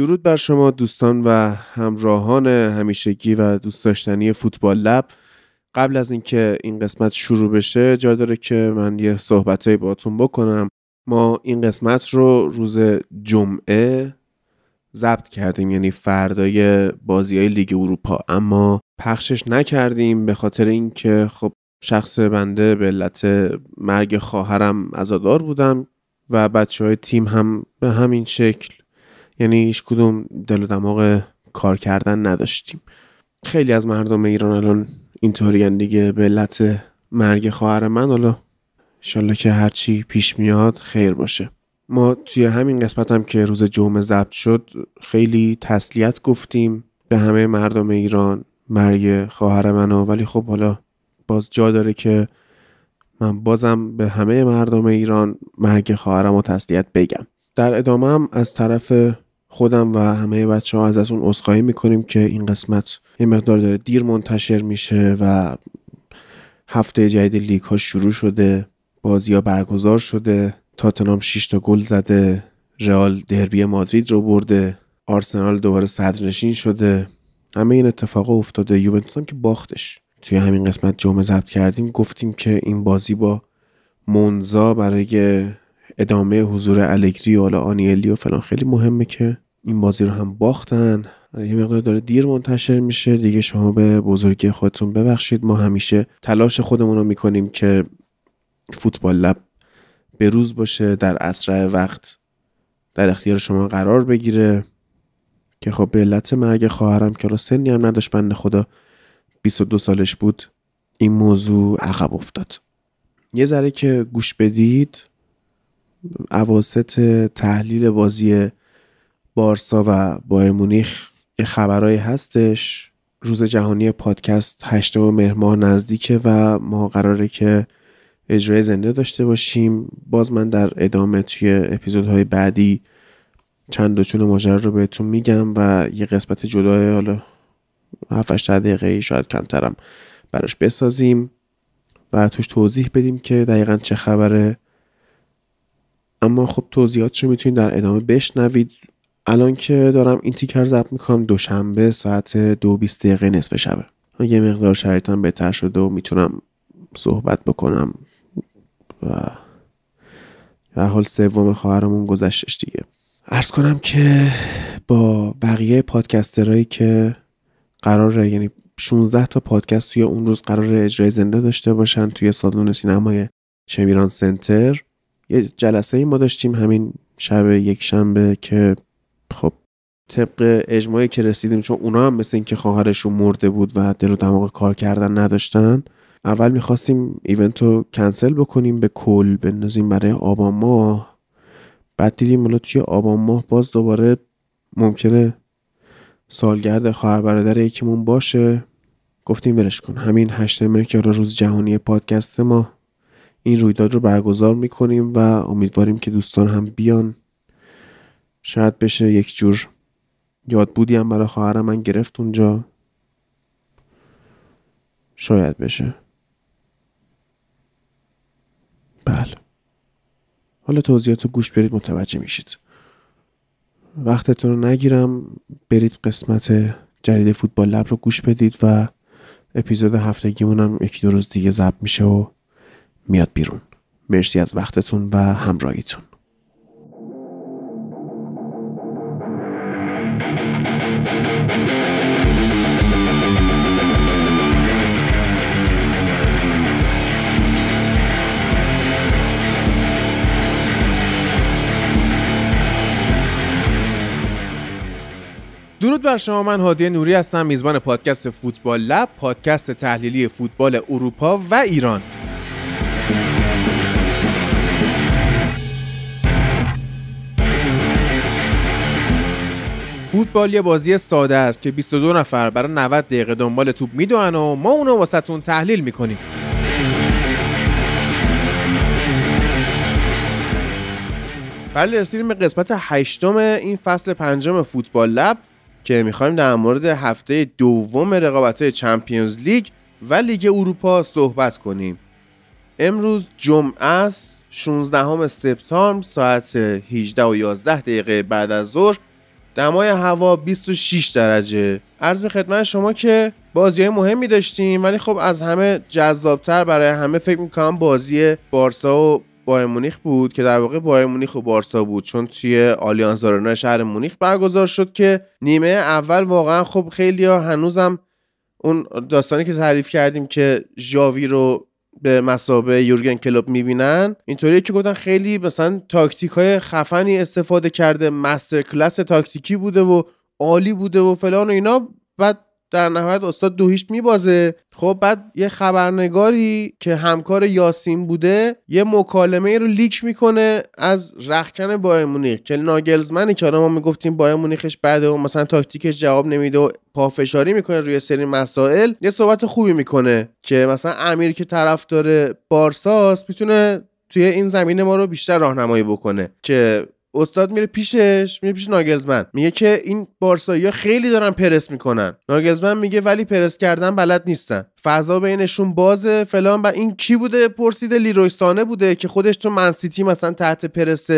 درود بر شما دوستان و همراهان همیشگی و دوست داشتنی فوتبال لب. قبل از اینکه این قسمت شروع بشه جا داره که من یه صحبتهایی باتون بکنم. ما این قسمت رو روز جمعه ضبط کردیم یعنی فردای بازی های لیگ اروپا. اما پخشش نکردیم به خاطر اینکه خب شخص بنده به علت مرگ خواهرم عزادار بودم و بچه های تیم هم به همین شکل یعنی هیچ کدوم دل و دماغ کار کردن نداشتیم. خیلی از مردم ایران الان اینطوری دیگه به علت مرگ خواهر من. حالا انشالله که هرچی پیش میاد خیر باشه. ما توی همین قسمت هم که روز جمعه ضبط شد خیلی تسلیت گفتیم به همه مردم ایران مرگ خواهر منو. ولی خب حالا باز جا داره که من بازم به همه مردم ایران مرگ خواهرم و تسلیت بگم. در ادامه هم از طرف خودم و همه بچه ها ازتون عذرخواهی می‌کنیم که این قسمت یه مقدار داره دیر منتشر میشه و هفته جدید لیگ ها شروع شده بازی ها برگزار شده تاتنام 6 تا گل زده رئال دربی مادرید رو برده آرسنال دوباره صدرنشین شده. همه این اتفاق افتاده. یوونتوس هم که باختش. توی همین قسمت جمعه ضبط کردیم. گفتیم که این بازی با مونزا برای ادامه حضور الگری و آنیلی و فلان خیلی مهمه که این بازی رو هم باختن. یه مقدار داره دیر منتشر میشه. دیگه شما به بزرگی خودتون ببخشید. ما همیشه تلاش خودمون رو می‌کنیم که فوتبال لب به روز باشه در اسرع وقت در اختیار شما قرار بگیره. که خب به علت مرگ خواهرم که را سنی هم نداشت بنده خدا 22 سالش بود این موضوع عقب افتاد. یه ذره که گوش بدید اواسط تحلیل بازی بارسا و بایر مونیخ یه خبرهایی هستش. روز جهانی پادکست هشتم مهر نزدیکه و ما قراره که اجرای زنده داشته باشیم. باز من در ادامه توی اپیزودهای بعدی چند دوچون ماجرا رو بهتون میگم و یه قسمت جدای حالا 7 دقیقه شاید کمترم براش بسازیم و توش توضیح بدیم که دقیقا چه خبره. اما خب توضیحاتش رو می‌تونید در ادامه بشنوید. الان که دارم این تیکر ضبط می‌کنم دوشنبه ساعت دو بیست دقیقه نصف شبه. یه مقدار شرایطم بهتر شده و می‌تونم صحبت بکنم. و و حال سوم خواهرمون گذشتش دیگه. ارز کنم که با بقیه پادکسترهایی که قراره یعنی 16 تا پادکست توی اون روز قرار اجرای زنده داشته باشن توی سالن سینمای شمیران سنتر یه جلسه ای ما داشتیم همین شب یک شنبه که خب طبق اجماعی که رسیدیم چون اونا هم مثل اینکه خواهرشون مرده بود و دل و دماغ کار کردن نداشتن اول می‌خواستیم ایونت رو کنسل بکنیم به کل بندازیم برای آبان ماه. بعد دیدیم حالا توی آبان ماه باز دوباره ممکنه سالگرد خواهر برادر یکیمون باشه. گفتیم ولش کن. همین هشت مرکر روز جهانی پادکست ما این رویداد رو برگزار می‌کنیم و امیدواریم که دوستان هم بیان. شاید بشه یک جور یاد بودی هم برای خواهر من گرفت اونجا. شاید بشه. بله. حالا توضیحات گوش برید متوجه میشید. وقتتون رو نگیرم. برید قسمت جدید فوتبال لب رو گوش بدید و اپیزود هفتگیمون هم یکی دو روز دیگه ضبط میشه و میاد بیرون. مرسی از وقتتون و همراهیتون. درود بر شما. من هادی نوری هستم میزبان پادکست فوتبال لب پادکست تحلیلی فوتبال اروپا و ایران. فوتبال یه بازی ساده است که 22 نفر برای 90 دقیقه دنبال توپ می‌دونن و ما اونو واسهتون تحلیل می‌کنیم. بله رسیدیم به قسمت هشتم این فصل پنجم فوتبال لب. که می‌خوایم در مورد هفته دوم رقابت چمپیونز لیگ و لیگ اروپا صحبت کنیم. امروز جمعه است 16 سپتامبر ساعت 18 و 11 دقیقه بعد از ظهر. دمای هوا 26 درجه. عرض به خدمت شما که بازی های مهمی داشتیم ولی خب از همه جذابتر برای همه فکر می‌کنم بازی بارسا و بایرن مونیخ بود که در واقع بایرن مونیخ و بارسا بود چون توی آلیانز آرنا شهر مونیخ برگزار شد که نیمه اول واقعا خب خیلی ها هنوزم اون داستانی که تعریف کردیم که ژاوی رو به مثابه یورگن کلوپ می‌بینن اینطوریه که گفتن خیلی مثلا تاکتیک های خفنی استفاده کرده masterclass تاکتیکی بوده و عالی بوده و فلان و اینا. بعد در نهایت استاد دو هیچ میبازه. خب بعد یه خبرنگاری که همکار یاسین بوده یه مکالمه رو leak می‌کنه از رختکن بایرن مونیخ که ناگلزمنی که ما می‌گفتیم بایرن مونیخش بعد و مثلا تاکتیکش جواب نمیده و پافشاری می‌کنه روی سری مسائل یه صحبت خوبی می‌کنه که مثلا امیر که طرفدار بارساس می‌تونه توی این زمینه ما رو بیشتر راهنمایی بکنه که استاد میره پیشش میره پیش ناگلزمن. میگه که این بارسایی خیلی دارن پرس می‌کنن. ناگلزمن میگه ولی پرس کردن بلد نیستن. فضا بینشون بازه فلان. و این کی بوده؟ پرسیده. لیروی بوده که خودش تو منسیتی مثلا تحت پرس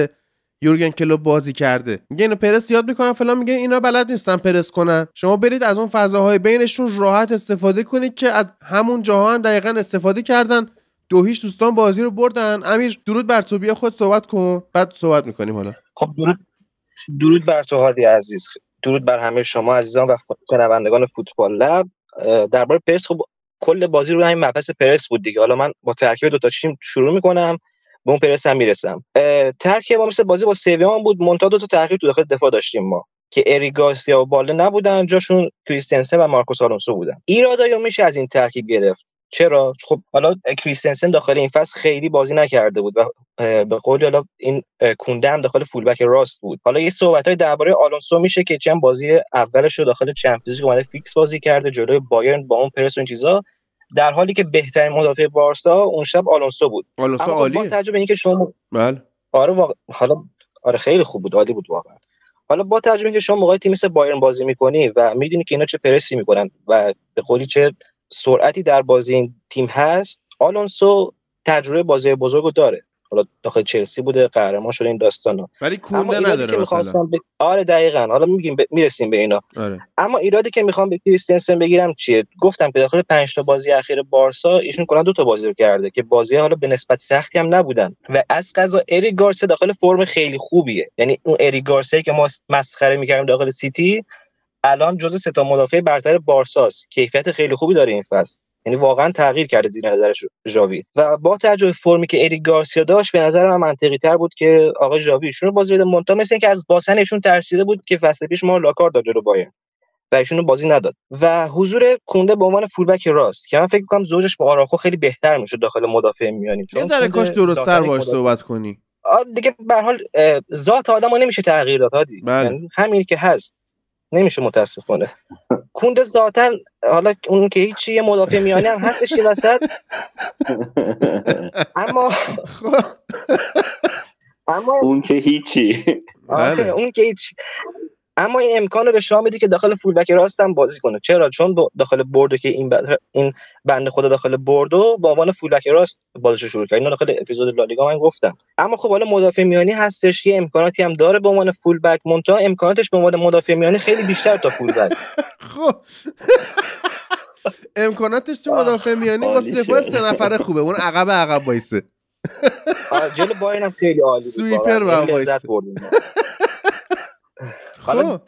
یورگن کلوب بازی کرده. میگه اینو پرس یاد می‌کنن فلان. میگه اینا بلد نیستن پرس کنن. شما برید از اون فضاهای بینشون راحت استفاده کنید که از همون جاها هم دقیقا استفاده کردن. دو هیچ دوستان بازی رو بردن. امیر درود بر تو. بیا خود صحبت کن. بعد صحبت می‌کنیم حالا. خب درود درود بر تو هادی عزیز. درود بر همه شما عزیزان و شنوندگان فوتبال لب. درباره پرس خب کل بازی رو همین مبحث پرس بود دیگه. حالا من با ترکیب دو تا تیم شروع می‌کنم به اون پرس هم می‌رسم ترکیب ما مثل بازی با سویان بود. مونتا دو تا ترکیب تو داخل دفاع داشتیم ما که اری گارسیا و باله نبودن جاشون کریستنسن و مارکوس آلونسو بودن. ایرادایی میشه از این ترکیب گرفت. چرا؟ خب حالا کریستنسن داخل این فصل خیلی بازی نکرده بود و به قولی حالا این کونده هم داخل fullback راست بود. حالا یه صحبت های درباره آلونسو میشه که چند بازی اولش رو داخل Champions League اومده فیکس بازی کرده جلوی بایرن با اون پرس و این چیزا. در حالی که بهترین مدافع بارسا اون شب آلونسو بود. آلونسو خب عالی با توجه به اینکه شما بله. آره واقع... حالا آره خیلی خوب بود عالی بود واقعا. حالا با توجه به اینکه شما موقعی تیم مثل بایرن بازی می‌کنی و می‌دونی که اینا چه پرسی می‌کنن و به قولی چه سرعتی در بازی این تیم هست آلونسو تجربه بازی بزرگو داره. حالا داخل چلسی بوده قهرمان شده این داستانا ولی کونده نداره مثلا. ب... آره دقیقاً. حالا میگیم ب... می‌رسیم به اینا. آره. اما ایرادی که می‌خوام به کریستنسن بگیرم چیه؟ گفتم که داخل 5 تا بازی اخیر بارسا ایشون کلا دو تا بازی رو کرده که بازی حالا به نسبت سختی هم نبودن. و از قضا اری گارسیا داخل فرم خیلی خوبیه. یعنی اون اری گارسیا که ما مسخره می‌کردیم داخل سیتی الان جزء سه تا مدافع برتر بارساست کیفیت خیلی خوبی داره این فصل. یعنی واقعا تغییر کرده زیر نظرش ژاوی. و با توجه فرمی که اریک گارسیا داشت به نظر من منطقی تر بود که آقای ژاوی ایشون رو بازی بده. مونتا مثل اینکه از باسن ایشون ترسیده بود که فصل پیش ما لاکار داد جلو بایر و ایشون رو بازی نداد. و حضور کونده به عنوان فولبک راست که من فکر می‌کنم زوجش با آراخو خیلی بهتر میشه داخل مدافع میانی. چون ذره کاش درست تر باش صحبت کنی. دیگه به هر حال ذات آدمو نمیشه تغییر داد هادی. بله. یعنی همین که هست. نمیشه متاسفانه. کونده ذاتا حالا اون که هیچی یه مدافع میانی هم هستش این وسط. اما اما اون که هیچی. بله. اون که هیچی اما این امکان رو به شما میده که داخل فولبک راست هم بازی کنه. چرا؟ چون داخل بردو که این بند این بنده خدا داخل بردو با عنوان فولبک راست بازیشو شروع کرد. اینو داخل اپیزود لالیگا من گفتم. اما خب حالا مدافع میانی هستش یه امکاناتی هم داره به عنوان فولبک مونتا امکاناتش به عنوان مدافع میانی خیلی بیشتر تا فولبک خب. امکاناتش تو مدافع میانی دفاع سه نفره خوبه. اون عقب عقب وایسه. جلو باین هم خیلی عالی سویپر حالا خب.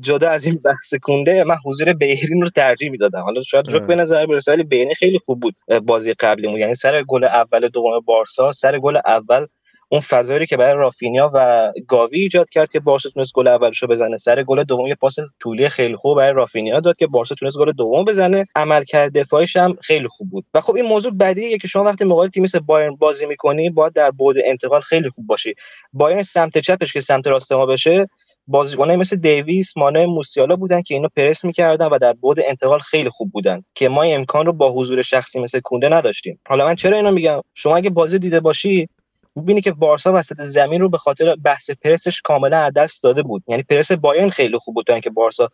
جدا از این بحث کونده من حضور بیرین رو ترجیح می‌دادم. حالا شاید جوک به نظر برسه ولی بیرین خیلی خوب بود بازی قبلیمون. یعنی سر گل اول دوم بارسا سر گل اول اون فضایی که برای رافینیا و گاوی ایجاد کرد که بارسا تونست گل اولشو بزنه. سر گل دوم یه پاس طولی خیلی خوب برای رافینیا داد که بارسا تونست گل دوم بزنه. عملکرد دفاعش هم خیلی خوب بود. و خب این موضوع بدیه که شما وقتی مقابل تیم مثل بایرن بازی می‌کنی باید در بعد انتقال خیلی خوب باشی. بایرن سمت چپش که سمت راست ما بشه بازیکنای مثل دیویس مانه موسیالا بودن که اینو پرس می‌کردن و در بعد انتقال خیلی خوب بودن که ما امکان رو با حضور شخصی مثل کونده نداشتیم. حالا من چرا اینو میگم؟ شما اگه بازی دیده باشی می‌بینی که بارسا وسط زمین رو به خاطر بحث پرسش کاملا از دست داده بود. یعنی پرس بایرن خیلی خوب بود تا اینکه بارسا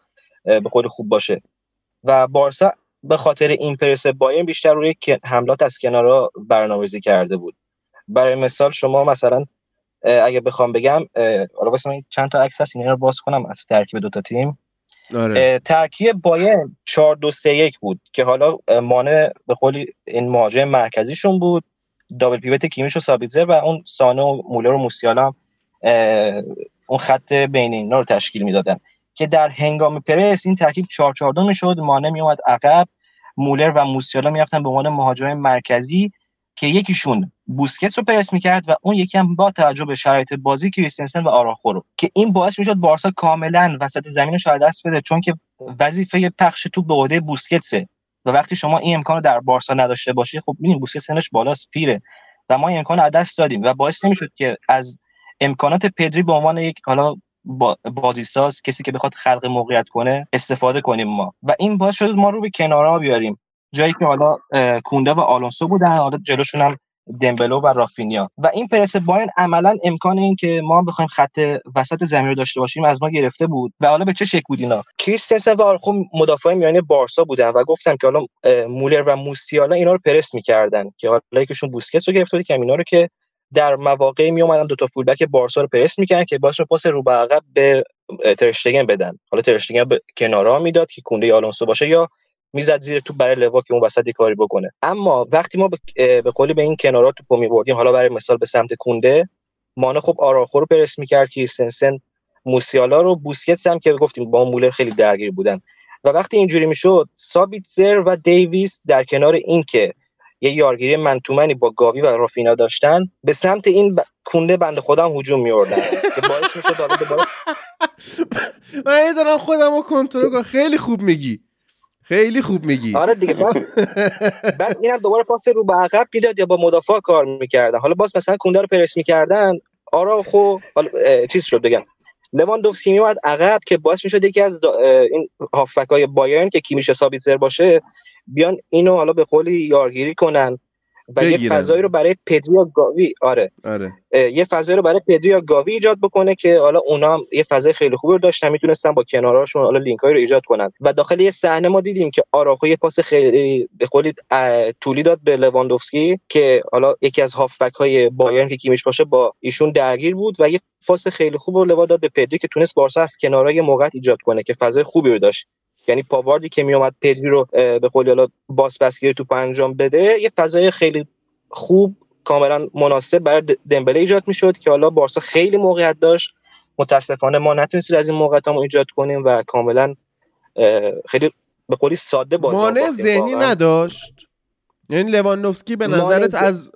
به خود خوب باشه. و بارسا به خاطر این پرس بایرن بیشتر روی حملات از کنارا برنامه‌ریزی کرده بود. برای مثال شما مثلا اگه بخوام بگم حالا واسه چند تا عکس هست اینا رو باز کنم از ترکیب دو تا تیم. آره. ترکیب باین 4 2 3 1 بود که حالا مانع به قولی این مهاجم مرکزیشون بود. دابل پیوت کیمیش و سابیتزر و اون سانه و مولر و موسیالا اون خط بین اینا رو تشکیل می‌دادن. که در هنگام پرس این ترکیب 4 4 2 می‌شد مانع میومد عقب. مولر و موسیالا می‌رفتن به عنوان مهاجم مرکزی. که یکیشون بوسکتس رو پرس می‌کرد و اون یکی هم با توجه به شرایط بازی کریستنسن و آراخو رو که این باعث می‌شد بارسا کاملا وسط زمین رو دست بده چون که وظیفه پخش توپ به عهده بوسکتسه. و وقتی شما این امکان در بارسا نداشته باشی خب ببینید بوسکتس سنش بالاست پیره. و ما این امکان دست دادیم و باعث نمی‌شد که از امکانات پدری به عنوان یک حالا بازیساز کسی که بخواد خلق موقعیت کنه استفاده کنیم ما. و این باعث شد ما رو به کنارها بیاریم. جایی که حالا کونده و آلونسو بودن حالا جلوشون هم دمبلو و رافینیا. و این پرس باین عملا امکان این که ما بخوایم خط وسط زمین رو داشته باشیم از ما گرفته بود. و حالا به چه شکل بود اینا؟ کریستنسن و آرخو مدافع میانه بارسا بودن و گفتم که حالا مولر و موسیالا اینا رو پرس می‌کردن که حالا یکیشون بوسکتس رو گرفته بود که اینا رو که در مواقعی می اومدن دو تا فولبک بارسا رو پرس می‌کردن که باعث پاس رو به عقب به ترشتگن بدن. حالا ترشتگن به کنارا می‌داد که کونده آلونسو باشه یا می‌زد زیر تو برای لوا که اون وسط کاری بکنه. اما وقتی ما به قولی به این کنارا توپو میبردیم حالا برای مثال به سمت کونده مانه خب آراخو رو پرس می‌کرد که سنسن موسیالا رو بوسکتس هم که گفتیم با مولر خیلی درگیر بودن. و وقتی اینجوری می‌شد سابیتزر و دیویس در کنار این که یه یارگیری منتومنی با گاوی و رافینا داشتن به سمت این ب... کونده بنده خودم هجوم میوردن که باعث می‌شد دوباره من دارم خودم رو کنترل خیلی خوب میگی. خیلی خوب میگی. آره دیگه. بعد اینم دوباره پاس رو به عقب می‌داد یا با مدافع کار می‌کردن. حالا باز مثلا کونده رو پرس می‌کردن آرا خو حالا چیز شد بگم. لواندوفسکی میومد عقب که باعث می‌شد یکی از این هافبک های بایرن که کیمیش سر باشه بیان اینو حالا به قولی یارگیری کنن. و یه فضایی رو برای پدری یا گاوی آره, آره. یه فضایی رو برای پدری یا گاوی ایجاد بکنه که حالا اونا هم یه فضای خیلی خوبی رو داشتن می‌تونستن با کناراشون حالا لینک رو ایجاد کنن. و داخل یه صحنه ما دیدیم که آراخو یه پاس خیلی به قولی طولی داد به لواندوفسکی که حالا یکی از هافبک های بایرن که کیمیش باشه با ایشون درگیر بود و یه پاس خیلی خوب رو لوا داد به پدری که تونست بارسا از کنارای موقعیت ایجاد کنه که فضای خوبی رو داشت. یعنی پاواردی که میومد پدری رو به قولی حالا باس بسگیری تو انجام بده یه فضای خیلی خوب کاملا مناسب برای دمبله ایجاد می‌شد که حالا بارسا خیلی موقعیت داشت. متاسفانه ما نتونستیم از این موقعیت هم ایجاد کنیم و کاملا خیلی به قولی ساده بازی مانع ذهنی نداشت؟ یعنی لواندوفسکی به نظرت از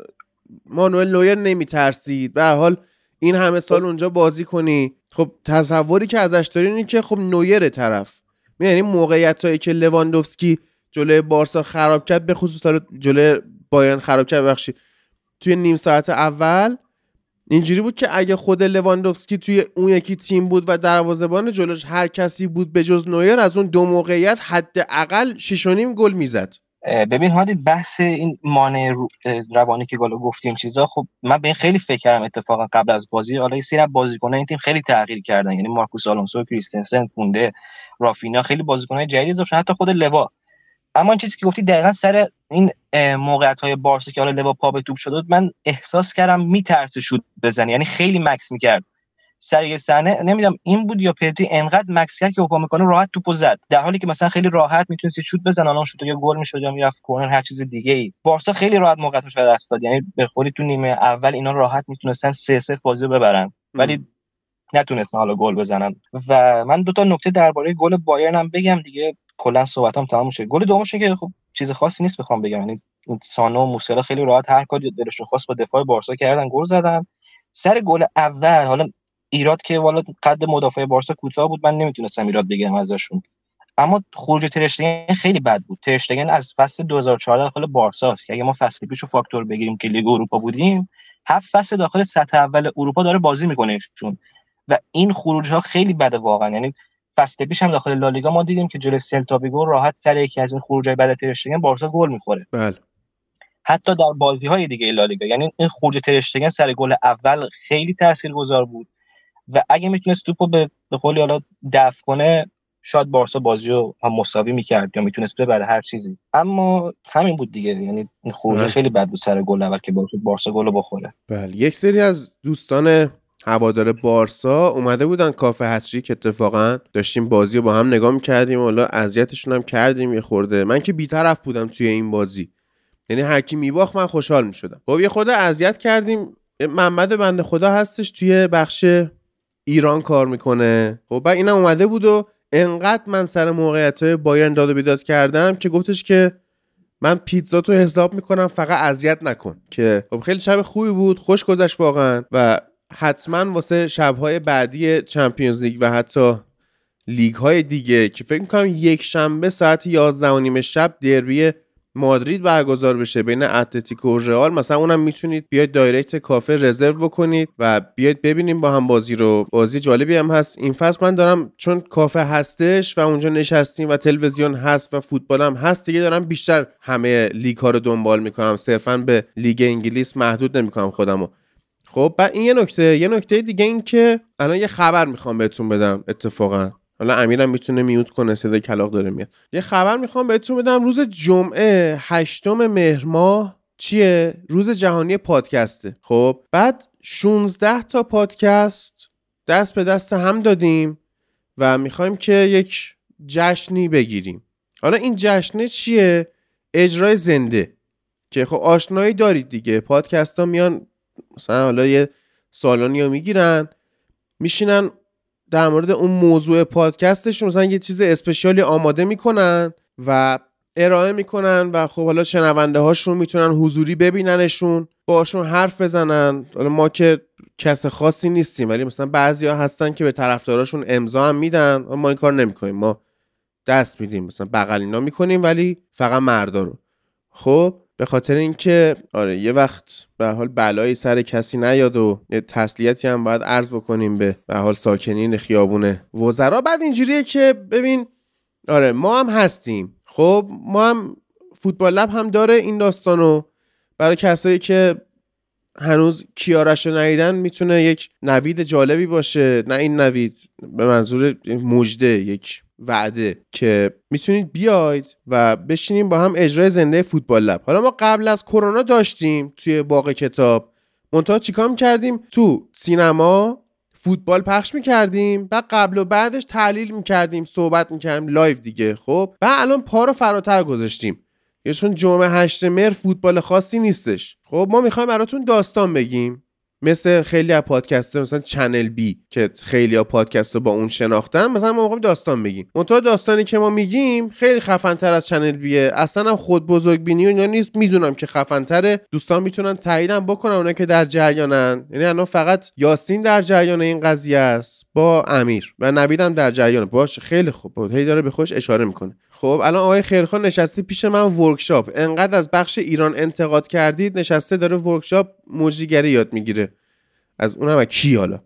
مانوئل نویر نمیترسید؟ به حال این همه سال اونجا بازی کنی. خب تصوری که ازش داری اینه که خب نویر طرف. یعنی موقعیت هایی که لواندوفسکی جلوی بارسا خراب کرد به خصوص جلوی بایرن خراب کرد بخشی توی نیم ساعت اول اینجوری بود که اگه خود لواندوفسکی توی اون یکی تیم بود و دروازه‌بان جلوش هر کسی بود به جز نویر از اون دو موقعیت حداقل 6 نیم گل می‌زد. ببین هادی بحث این مانع روانی که گل گفتیم چیزا خب من به این خیلی فکر کردم اتفاقا قبل از بازی. حالا یه سری بازیکن‌ها این تیم خیلی تغییر کردن. یعنی مارکوس آلونسو کریستنسن پونده رافینا خیلی بازیکن‌های جدیدی اضافه حتی خود لوا. اما این چیزی که گفتی دقیقا سر این موقعیت های بارسا که حالا لوا پا به توپ شده من احساس کردم میترسه شد بزنه. یعنی خیلی مکس می‌کرد. سر یه صحنه نمی‌دونم این بود یا پدری انقدر مکس کرد که می‌کنه راحت توپو زد. در حالی که مثلا خیلی راحت می‌تونست شوت بزنه الان شوت یا گل می‌شد یا می‌رفت کورنر هر چیز دیگه ای بارسا خیلی راحت موقعیتش رو دست داد. یعنی به خودی تو نیمه اول اینا راحت می‌تونستن 3 0 بازی ببرن. ولی نتونستن حالا گل بزنن. و من دو تا نکته درباره گل بایرن هم بگم دیگه. کلا صحبتام تمام شد گل دومش که خب چیز خاصی نیست بخوام بگم. یعنی سانو و موسیلا خیلی راحت هر کاری دلشون خواست با دفاع بارسا کردن گل زدن. سر گل اول حالا ایراد که والا قد مدافع بارسا کوتاه بود من نمی‌تونستم ایراد بگیرم ازشون. اما خروج ترشتگن خیلی بد بود. ترشتگن از فصل 2014 داخل بارسا است. اگه ما فصل پیشو فاکتور بگیریم که لیگ اروپا بودیم هفت فصل داخل سطح اول اروپا داره بازی می‌کنه چون و این خروج ها خیلی بده واقعا. یعنی فصل پیش هم داخل لالیگا ما دیدیم که جلوی سلتا ویگو راحت سر یکی از این خروجای بعد ترشتگن بارسا گل می‌خوره. بله. حتی در بازی های دیگه لالیگا یعنی این خروج ترشتگن سر گل اول خیلی تاثیرگذار بود. و اگه می‌تونست توپو به به قولی حالا دفع کنه شاید بارسا بازی رو هم مساوی می‌کرد یا می‌تونست ببره هر چیزی. اما همین بود دیگه یعنی خروج خیلی بد بود سر گل اول که بارسا بارسا گل بخوره. بله یک سری از دوستان هوادار بارسا اومده بودن کافه که اتفاقا. داشتیم بازی رو با هم نگاه می‌کردیم حالا اذیتشون هم کردیم یه خورده. من که بیطرف بودم توی این بازی. یعنی هر کی میباخت من خوشحال می‌شدم. خب یه خورده اذیت کردیم. محمد بنده خدا هستش توی بخش ایران کار می‌کنه. خب بعد اینم اومده بود و انقدر من سر موقعیت های بایرن داد و بیداد کردم که گفتش که من پیتزا تو حساب می‌کنم فقط اذیت نکن. که خب خیلی شب خوبی بود خوش گذشت واقعا و حتما واسه شبهای بعدی Champions League و حتی لیگ های دیگه که فکر می‌کنم یک شنبه ساعت 11 و نیم شب دربی مادرید برگزار بشه بین اتلتیکو و رئال مثلا اونم می‌تونید بیاید direct کافه رزرو بکنید و بیاید ببینیم با هم بازی رو. بازی جالبی هم هست. این فصل من دارم چون کافه هستش و اونجا نشستیم و تلویزیون هست و فوتبال هم هست دیگه دارم بیشتر همه لیگ ها رو دنبال می‌کنم. صرفا به لیگ انگلیس محدود نمی‌کنم خودمو. خب بعد این یه نکته یه نکته دیگه این که الان یه خبر می‌خوام بهتون بدم اتفاقا. حالا امیرم می‌تونه میوت کنه صدای کلاق داره میاد. یه خبر می‌خوام بهتون بدم روز جمعه هشتم مهر ماه چیه؟ روز جهانی پادکسته. خب بعد 16 تا پادکست دست به دست هم دادیم و می‌خوایم که یک جشنی بگیریم. حالا این جشنه چیه؟ اجرای زنده. که خب آشنایی دارید دیگه. پادکست ها میان مثلا حالا یه سالانی رو می‌گیرن میشینن در مورد اون موضوع پادکستشون مثلا یه چیز اسپشیالی آماده می‌کنن و ارائه می‌کنن و خب حالا شنونده هاشون می‌تونن حضوری ببیننشون باشون حرف بزنن. حالا ما که کس خاصی نیستیم ولی مثلا بعضی ها هستن که به طرفداراشون امضا هم میدن. ما این کار نمی‌کنیم. ما دست میدیم. مثلا بغل اینا می‌کنیم ولی فقط مردا رو. خب؟ به خاطر اینکه آره یه وقت به حال بلایی سر کسی نیاد و تسلیتی هم باید عرض بکنیم به به حال ساکنین خیابون وزرا. بعد اینجوریه که ببین آره ما هم هستیم. خب ما هم فوتبال لب هم داره این داستانو برای کسایی که هنوز کیارش رو ندیدن می‌تونه یک نوید جالبی باشه. نه این نوید به منظور مجده یک وعده که می‌تونید بیاید و بشینیم با هم اجرای زنده فوتبال لب. حالا ما قبل از کرونا داشتیم توی باغ کتاب. منتها چیکار می‌کردیم؟ تو سینما فوتبال پخش می‌کردیم و قبل و بعدش تحلیل می‌کردیم صحبت می‌کردیم live دیگه خب؟ و الان پا رو فراتر گذاشتیم. یه چون جمعه هشت مهر فوتبال خاصی نیستش. خب ما می‌خوایم براتون داستان بگیم. مثل خیلی از پادکست مثلا Channel B که خیلی از پادکست با اون شناختن مثلا ما داستان بگیم. منتها داستانی که ما میگیم خیلی خفن تر از Channel B ه. اصلا هم خود بزرگ بینی و نیست. می‌دونم که خفن تره دوستان می‌تونن تاییدم بکنن اونا که در جریانن. یعنی الان فقط یاسین در جریان این قضیه است با امیر. و نویدم در جریان باش خیلی خوب. هی داره به خودش اشاره می‌کنه. خب الان آقای خیرخان نشسته پیش من ورکشاپ. انقدر از بخش ایران انتقاد کردید نشسته داره ورکشاپ موجیگری یاد می‌گیره. از اونم کی حالا؟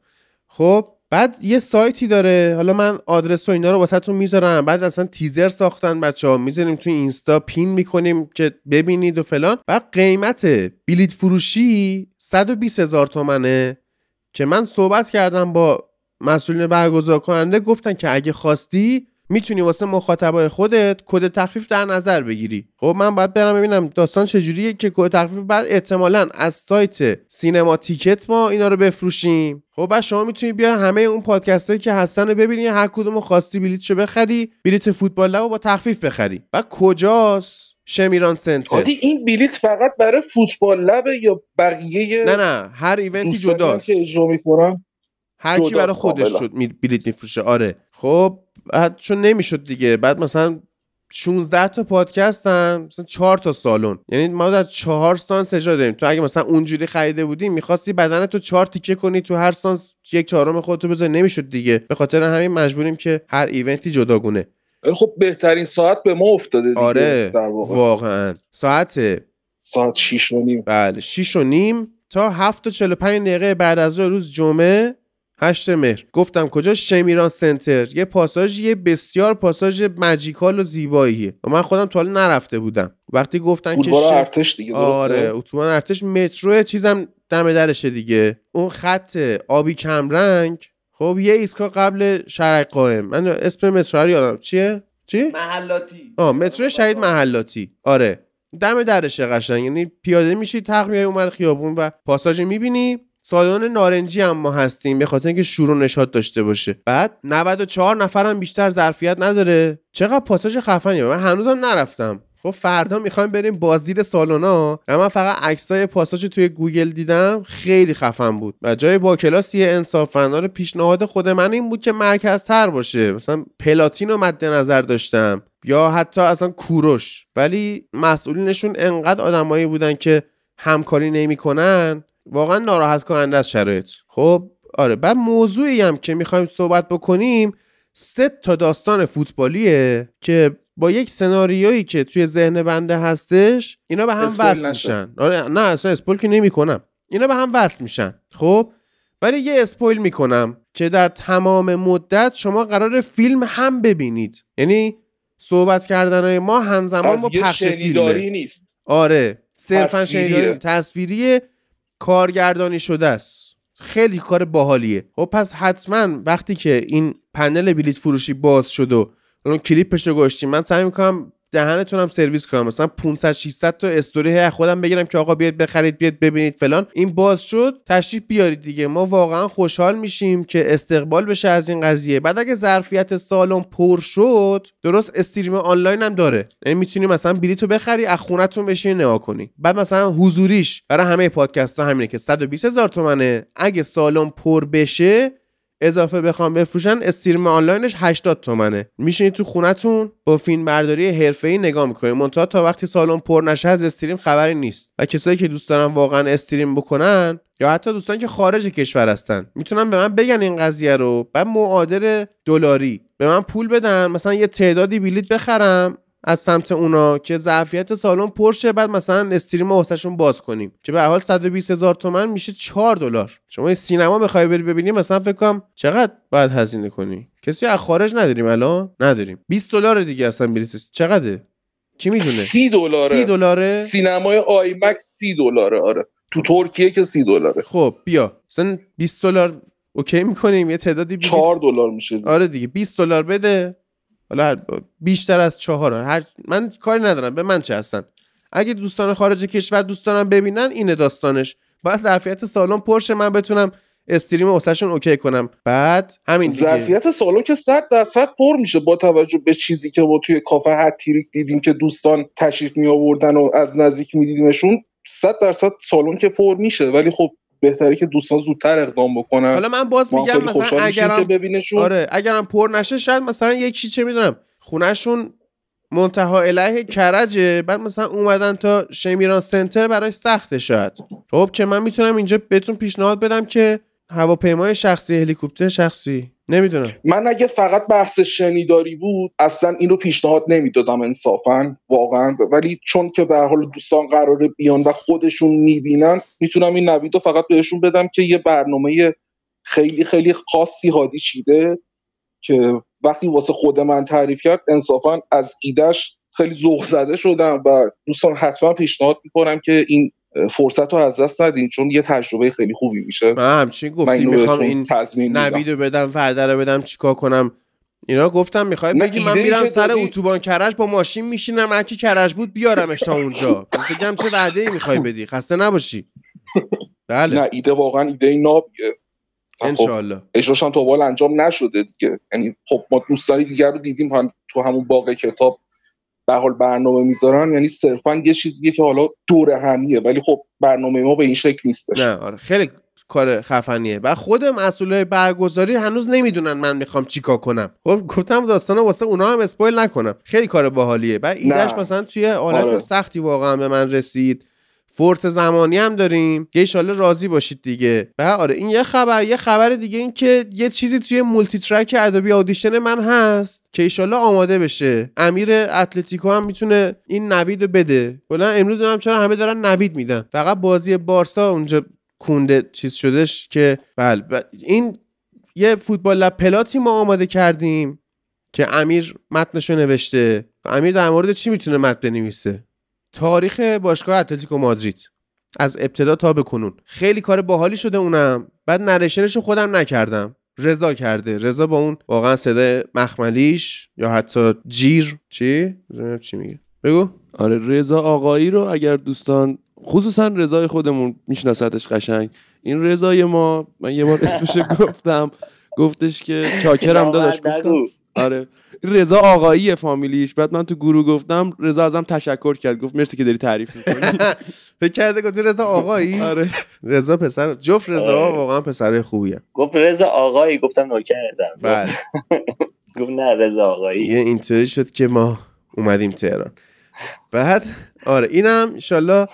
خب بعد یه سایتی داره. حالا من آدرس و اینا رو واسهتون می‌ذارم. بعد اصلا تیزر ساختن بچه ها می‌ذاریم توی اینستا پین می‌کنیم که ببینید و فلان. بعد قیمت بلیت فروشی 120 هزار تومنه که من صحبت کردم با مسئولین برگزار کننده. گفتن که اگه خواستی می‌تونی واسه مخاطبای خودت کد تخفیف در نظر بگیری. خب من باید برم ببینم داستان چجوریه که کد تخفیف بعد احتمالا از سایت سینما تیکت ما اینا رو بفروشیم. خب بعد شما می‌تونی بیا همه اون پادکست هایی که هستن رو ببینی هر کدوم خواستی بلیتشو بخری بلیت فوتبال رو با تخفیف بخری. و کجاست شمیران سنتر؟ این بلیت فقط برای فوتبال لبه یا بقیه نه نه هر ایونتی جداست که اجرا می‌کنن؟ هر کی برای خودش شد بلیت میفروشه. آره. خب چون نمی‌شد دیگه. بعد مثلا 16 تا پادکست هم مثلا 4 تا سالن. یعنی ما در 4 سانس اجرا داریم. تو اگه مثلا اونجوری خریده بودی می‌خواستی بدن تو 4 تیکه کنی تو هر سانس یک چهارم خودتو بذاری. نمی‌شد دیگه. به خاطر همین مجبوریم که هر ایونتی جداگونه. خب بهترین ساعت به ما افتاده دیگه آره در واقع. واقعا. ساعت ساعت 6 و نیم. بله 6 و نیم تا 7 و 45 دقیقه بعد از روز جمعه. هشت مهر. گفتم کجا شمیران سنتر؟ یه پاساژیه بسیار پاساژ مجیکال و زیباییه. و من خودم تا نرفته بودم. وقتی گفتن که ارتش دیگه آره اتوبان ارتش مترو چیزم دم درشه دیگه. اون خط آبی کمرنگ خب یه ایستگاه قبل شرق قائم من اسم مترو رو یادم. چیه؟ چی؟ محلاتی. آه مترو شهید محلاتی. آره. دم درشه قشنگ. یعنی پیاده میشی تق میای خیابون و پاساژ می‌بینی. سالن نارنجی هم ما هستیم به خاطر اینکه شور و نشاط داشته باشه. بعد 94 نفرم بیشتر ظرفیت نداره. چقدر پاساژ خفنیه. من هنوزم نرفتم. خب فردا می‌خوایم بریم بازدید سالونا و من فقط عکسای پاساژ توی گوگل دیدم. خیلی خفن بود. و جای با کلاسی انصافا رو پیشنهاد خود من این بود که مرکز تر باشه. مثلا پلاتین رو مد نظر داشتم. یا حتی اصلا کوروش. ولی مسئولینشون انقدر آدمایی بودن که همکاری نمی‌کنن. واقعا ناراحت کننده از شرایط. خب آره. بعد موضوعی هم که می‌خوایم صحبت بکنیم سه تا داستان فوتبالیه که با یک سناریویی که توی ذهن بنده هستش اینا به هم وصل. میشن. آره نه اصلا اسپول که نمی‌کنم. اینا به هم وصل میشن. خب ولی یه اسپویل می‌کنم که در تمام مدت شما قرار فیلم هم ببینید. یعنی صحبت کردن ما همزمان با پخش فیلمه. نیست. آره. صرفا تصویریه. شنیداری تصویری کارگردانی شده است. خیلی کار باحالیه. خب پس حتما وقتی که این پنل بلیت فروشی باز شد و اون کلیپش رو گذاشتیم من سعی می‌کنم دهنتونم سرویس کنم. مثلا 500 600 تا استوری هی خودم بگیرم که آقا بیاد بخرید بیاد ببینید فلان. این باز شد. تشریف بیارید دیگه. ما واقعا خوشحال میشیم که استقبال بشه از این قضیه. بعد اگه ظرفیت سالن پر شد درست استریم آنلاین هم داره. یعنی می‌تونی مثلا بلیتو بخری از خونتون بشینی نگاه کنی. بعد مثلا حضوریش. برای همه پادکست ها همینه که 120 هزار تومنه. اگه سالن پر بشه اضافه بخوام بفروشن استریم آنلاینش 80 تومنه. میشینید تو خونتون با فیلم برداری حرفه‌ای نگاه می‌کنید منتها تا وقتی سالن پر نشه از استریم خبری نیست. و کسایی که دوست دارن واقعا استریم بکنن یا حتی دوستان که خارج کشور هستن می‌تونن به من بگن این قضیه رو. بعد معادل دلاری. به من پول بدن مثلا یه تعدادی بلیت بخرم. از سمت اونا که ظرفیت سالن پر شه بعد مثلا استریم واسهشون باز کنیم. که به حال 120 هزار تومن میشه 4 دلار. شما یه سینما بخوای بری ببینی مثلا فکر کنم چقدر باید هزینه کنی؟ کسی از خارج نداریم الان؟ نداریم. 20 دلار دیگه اصلا بلیت چقدره؟ کی می‌دونه؟ سی دلاره. 30 دلاره؟ سینمای IMAX سی دلاره آره. تو ترکیه که سی دلاره. خب بیا. مثلا 20 دلار OK می‌کنیم یه تعدادی بلیت. چهار دلار میشه. آره دیگه. 20 دلار بده. حالا بیشتر از چهار هر من کاری ندارم. به من چه هستن؟ اگه دوستان خارج کشور دوست دارن ببینن اینه داستانش. باید ظرفیت سالن پرشه. من بتونم stream واسهشون OK کنم. بعد همین ظرفیت سالن که 100 درصد پر میشه با توجه به چیزی که ما توی کافه هتیریک دیدیم که دوستان تشریف می آوردن و از نزدیک میدیدیمشون. 100 درصد سالن که پر میشه. ولی خب بهتره که دوستان زودتر اقدام بکنن. حالا من باز میگم مثلا اگرم ببینشون. آره اگرم پر نشه شاید مثلا یکی چه می‌دونم خونهشون منتها اله کرجه بعد مثلا اومدن تا شمیران سنتر برای سخته شاید. خب که من می‌تونم اینجا بهتون پیشنهاد بدم که هواپیمای شخصی هلیکوپتر شخصی. نمی‌دونم. من اگه فقط بحث شنیداری بود اصلا اینو پیشنهاد نمی‌دادم انصافا واقعا. ولی چون که به حال دوستان قراره بیان و خودشون می‌بینن می‌تونم این نوید رو فقط بهشون بدم که یه برنامه خیلی خیلی خاصی هادی چیده که وقتی واسه خود من تعریف کرد انصافا از ایدش خیلی ذوق زده شدم و دوستان حتما پیشنهاد می‌کنم که این فرصت رو از دست ندین چون یه تجربه خیلی خوبی میشه. من همچین من گفتی اینو می‌خوام این نوید رو بدم وعده رو بدم چیکار کنم؟ اینا گفتم می‌خوای بگی من میرم سر اتوبان کرج با ماشین میشینم هر کی کرج بود بیارمش تا اونجا. بگم چه وعده ای می‌خوای بدی؟ خسته نباشی. بله. نه ایده واقعا ایده نابیه. خب انشالله اجراش هم تا انجام نشده دیگه. یعنی خب ما دوستانی دیگر رو دیدیم هم تو همون باغ کتاب به حال برنامه می‌ذارن یعنی صرفا یه چیزیه که حالا دور همیه ولی خب برنامه ما به این شکل نیستش نه آره خیلی کار خفنیه. و خود مسئولای برگزاری هنوز نمی‌دونن من می‌خوام چیکار کنم. خب گفتم داستانا واسه اونا هم spoil نکنم. خیلی کار باحالیه. ایدهش نه. مثلا توی حالت آره. سختی واقعا به من رسید. force زمانی هم داریم. که ایشالله راضی باشید دیگه. و آره این یه خبر یه خبر دیگه این که یه چیزی توی multitrack Adobe Audition من هست که ایشالله آماده بشه. امیر اتلتیکو هم می‌تونه این نوید بده. کلا امروز هم چرا همه دارن نوید میدن. فقط بازی بارسا اونجا کونده چیز شدش که بله ب- این یه فوتبال پلاتی ما آماده کردیم که امیر متنشو نوشته. امیر در مورد چی می‌تونه متن بنویسه؟ تاریخ باشگاه اتلتیکو مادرید. از ابتدا تا به کنون. خیلی کار باحالی شده اونم. بعد نریشنشو خودم نکردم. رضا کرده. رضا با اون واقعا صدای مخملیش یا حتی جیر. چی؟ چی میگه. بگو. آره رضا آقایی رو اگر دوستان خصوصا رضای خودمون میشناستش قشنگ. این رضای ما من یه بار اسمش گفتم. گفتش که چاکرم داداش. گفتم آره. رضا آقایی فامیلیش. بعد من تو گروه گفتم رضا ازم تشکر کرد. گفت مرسی که داری تعریف می‌کنی. فکر کرده گفتی رضا آقایی؟ آره. رضا پسر. جفت رضا واقعا پسر خوبیه. گفت رضا آقایی. گفتم نوکرتم بله. گفت نه رضا آقایی. یه اینطوری شد که ما اومدیم تهران. بعد آره اینم انشالله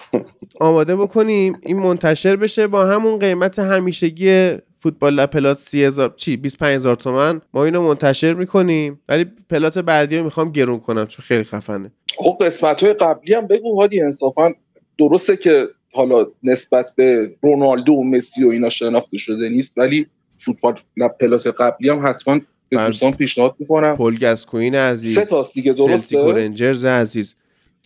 آماده بکنیم. این منتشر بشه با همون قیمت همیشگی فوتبال لب پلات سی هزار چی؟ 25 هزار تومن؟ ما اینو منتشر می‌کنیم. ولی پلات بعدی رو می‌خوام گرون کنم چون خیلی خفنه. خب قسمت های قبلی هم بگو هادی انصافا درسته که حالا نسبت به رونالدو و مسی و اینا شناخته شده نیست ولی فوتبال لب پلات قبلی هم حتما به من- دوستان پیشنهاد می‌کنم. پل گسکوین عزیز. سه تاست دیگه سلتیک درسته رنجرز عزیز.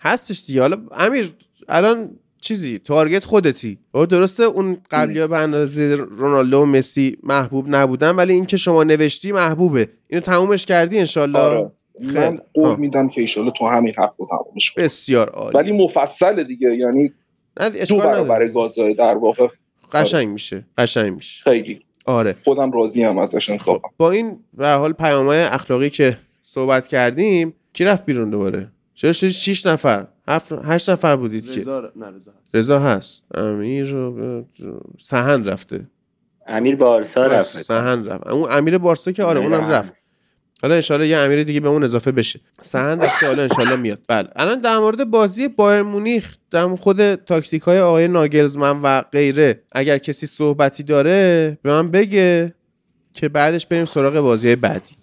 هستش دیگه. حالا امیر الان چیزی تارگت خودتی. او درسته اون قبلی به اندازه رونالدو و مسی محبوب نبودن ولی این که شما نوشتی محبوبه. اینو تمومش کردی انشالله آره. من. قول. میدم که ایشالا تو همین هفته تمامش کنم بسیار عالی. ولی مفصل دیگه یعنی دو نداره. برابر گازهای در واقع. قشنگ میشه قشنگ میشه. خیلی. آره. خودم راضی هم ازش انصافا. با این به حال پیامهای اخلاقی که صحبت کردیم کی رفت بیرون دوباره؟ چرا شدید 6 نفر؟ هفت هشت نفر بودید که؟ رضا نه رضا هست. رضا هست. امیر و- سهن رفته. امیر بارسا رفت سهن رفت. اون امیر بارسا که آره اونم رفت. حالا انشالله یه امیر دیگه به اون اضافه بشه. سهن رفته حالا انشالله میاد. بله. الان در مورد بازی بایر مونیخ در خود تاکتیک های آقای ناگلزمن و غیره اگر کسی صحبتی داره به من بگه که بعدش بریم سراغ بازی بعدی.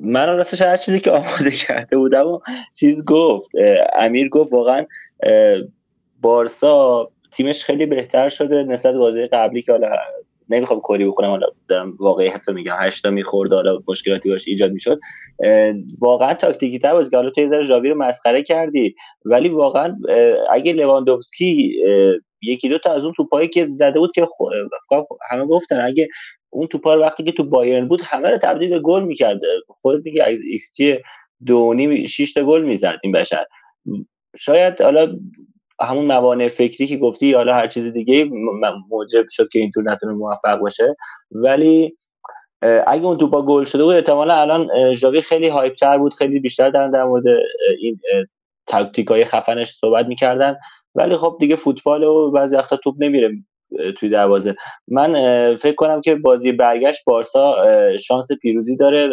من راستش هر چیزی که آماده کرده بودم و چیز گفت. امیر گفت واقعا بارسا تیمش خیلی بهتر شده نسبت بازی قبلی که حالا نمی‌خوام کری بکنم حالا دارم واقعیت رو میگم هشتا می‌خورد حالا مشکلاتی باش ایجاد می‌شد. واقعا تاکتیکی تر بازی که حالا تو یه ذره رو مسخره کردی ولی واقعا اگه لواندوفسکی یکی دو تا از اون توپایی که زده بود که همه گفتن اگه اون توپا رو وقتی که تو بایرن بود همه رو تبدیل به گل می‌کرد خود میگه از ایکس دو نیم شیش تا گل می‌زد این بشر. شاید حالا همون موانع فکری که گفتی حالا هر چیز دیگه موجب شد که اینجور نتونه موفق باشه. ولی اگه اون توپا گل شده بود احتمالا الان ژاوی خیلی hype تر بود خیلی بیشتر در در مورد این تاکتیک های خفنش صحبت می‌کردن. ولی خب دیگه فوتبال و بعضی وقتا توپ نمیره. توی دروازه. من فکر کنم که بازی برگشت بارسا شانس پیروزی داره.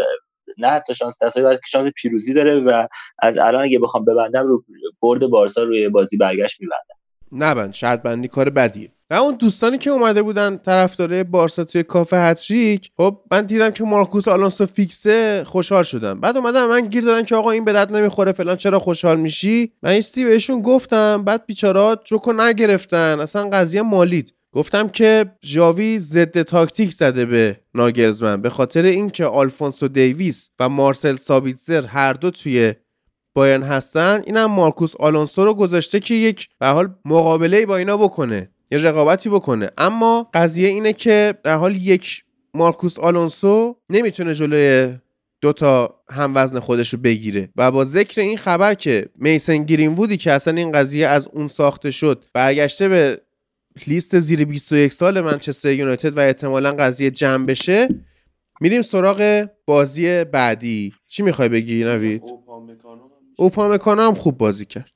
نه حتی شانس تساوی بلکه شانس پیروزی داره و از الان اگه بخوام ببندم رو برد بارسا روی بازی برگشت میبندم. نبند شرط بندی کار بدیه. و اون دوستانی که اومده بودن طرفدارای بارسا توی کافه هتریک خب من دیدم که مارکوس آلونسو فیکسه خوشحال شدم. بعد اومدم من گیر دادن که آقا این به درد نمی‌خوره فلان چرا خوشحال میشی؟ من ایستی بهشون گفتم بعد بیچاره‌ها جوکو نگرفتن. اصلا قضیه مالید. گفتم که ژاوی ضد تاکتیک زده به ناگلزمن به خاطر اینکه آلفونسو دیویس و مارسل سابیتزر هر دو توی بایرن هستن اینم مارکوس آلونسو رو گذاشته که یک به حال مقابله با اینا بکنه یه رقابتی بکنه. اما قضیه اینه که در حال یک مارکوس آلونسو نمی‌تونه جلوی دو تا هم وزن خودش رو بگیره. و با ذکر این خبر که میسن گرین وودی که اصلا این قضیه از اون ساخته شد برگشته به لیست زیر 21 سال منچستر یونایتد و احتمالا قضیه جمع بشه. میریم سراغ بازی بعدی. چی می‌خوای بگی نوید؟ اوپامکانو هم خوب بازی کرد.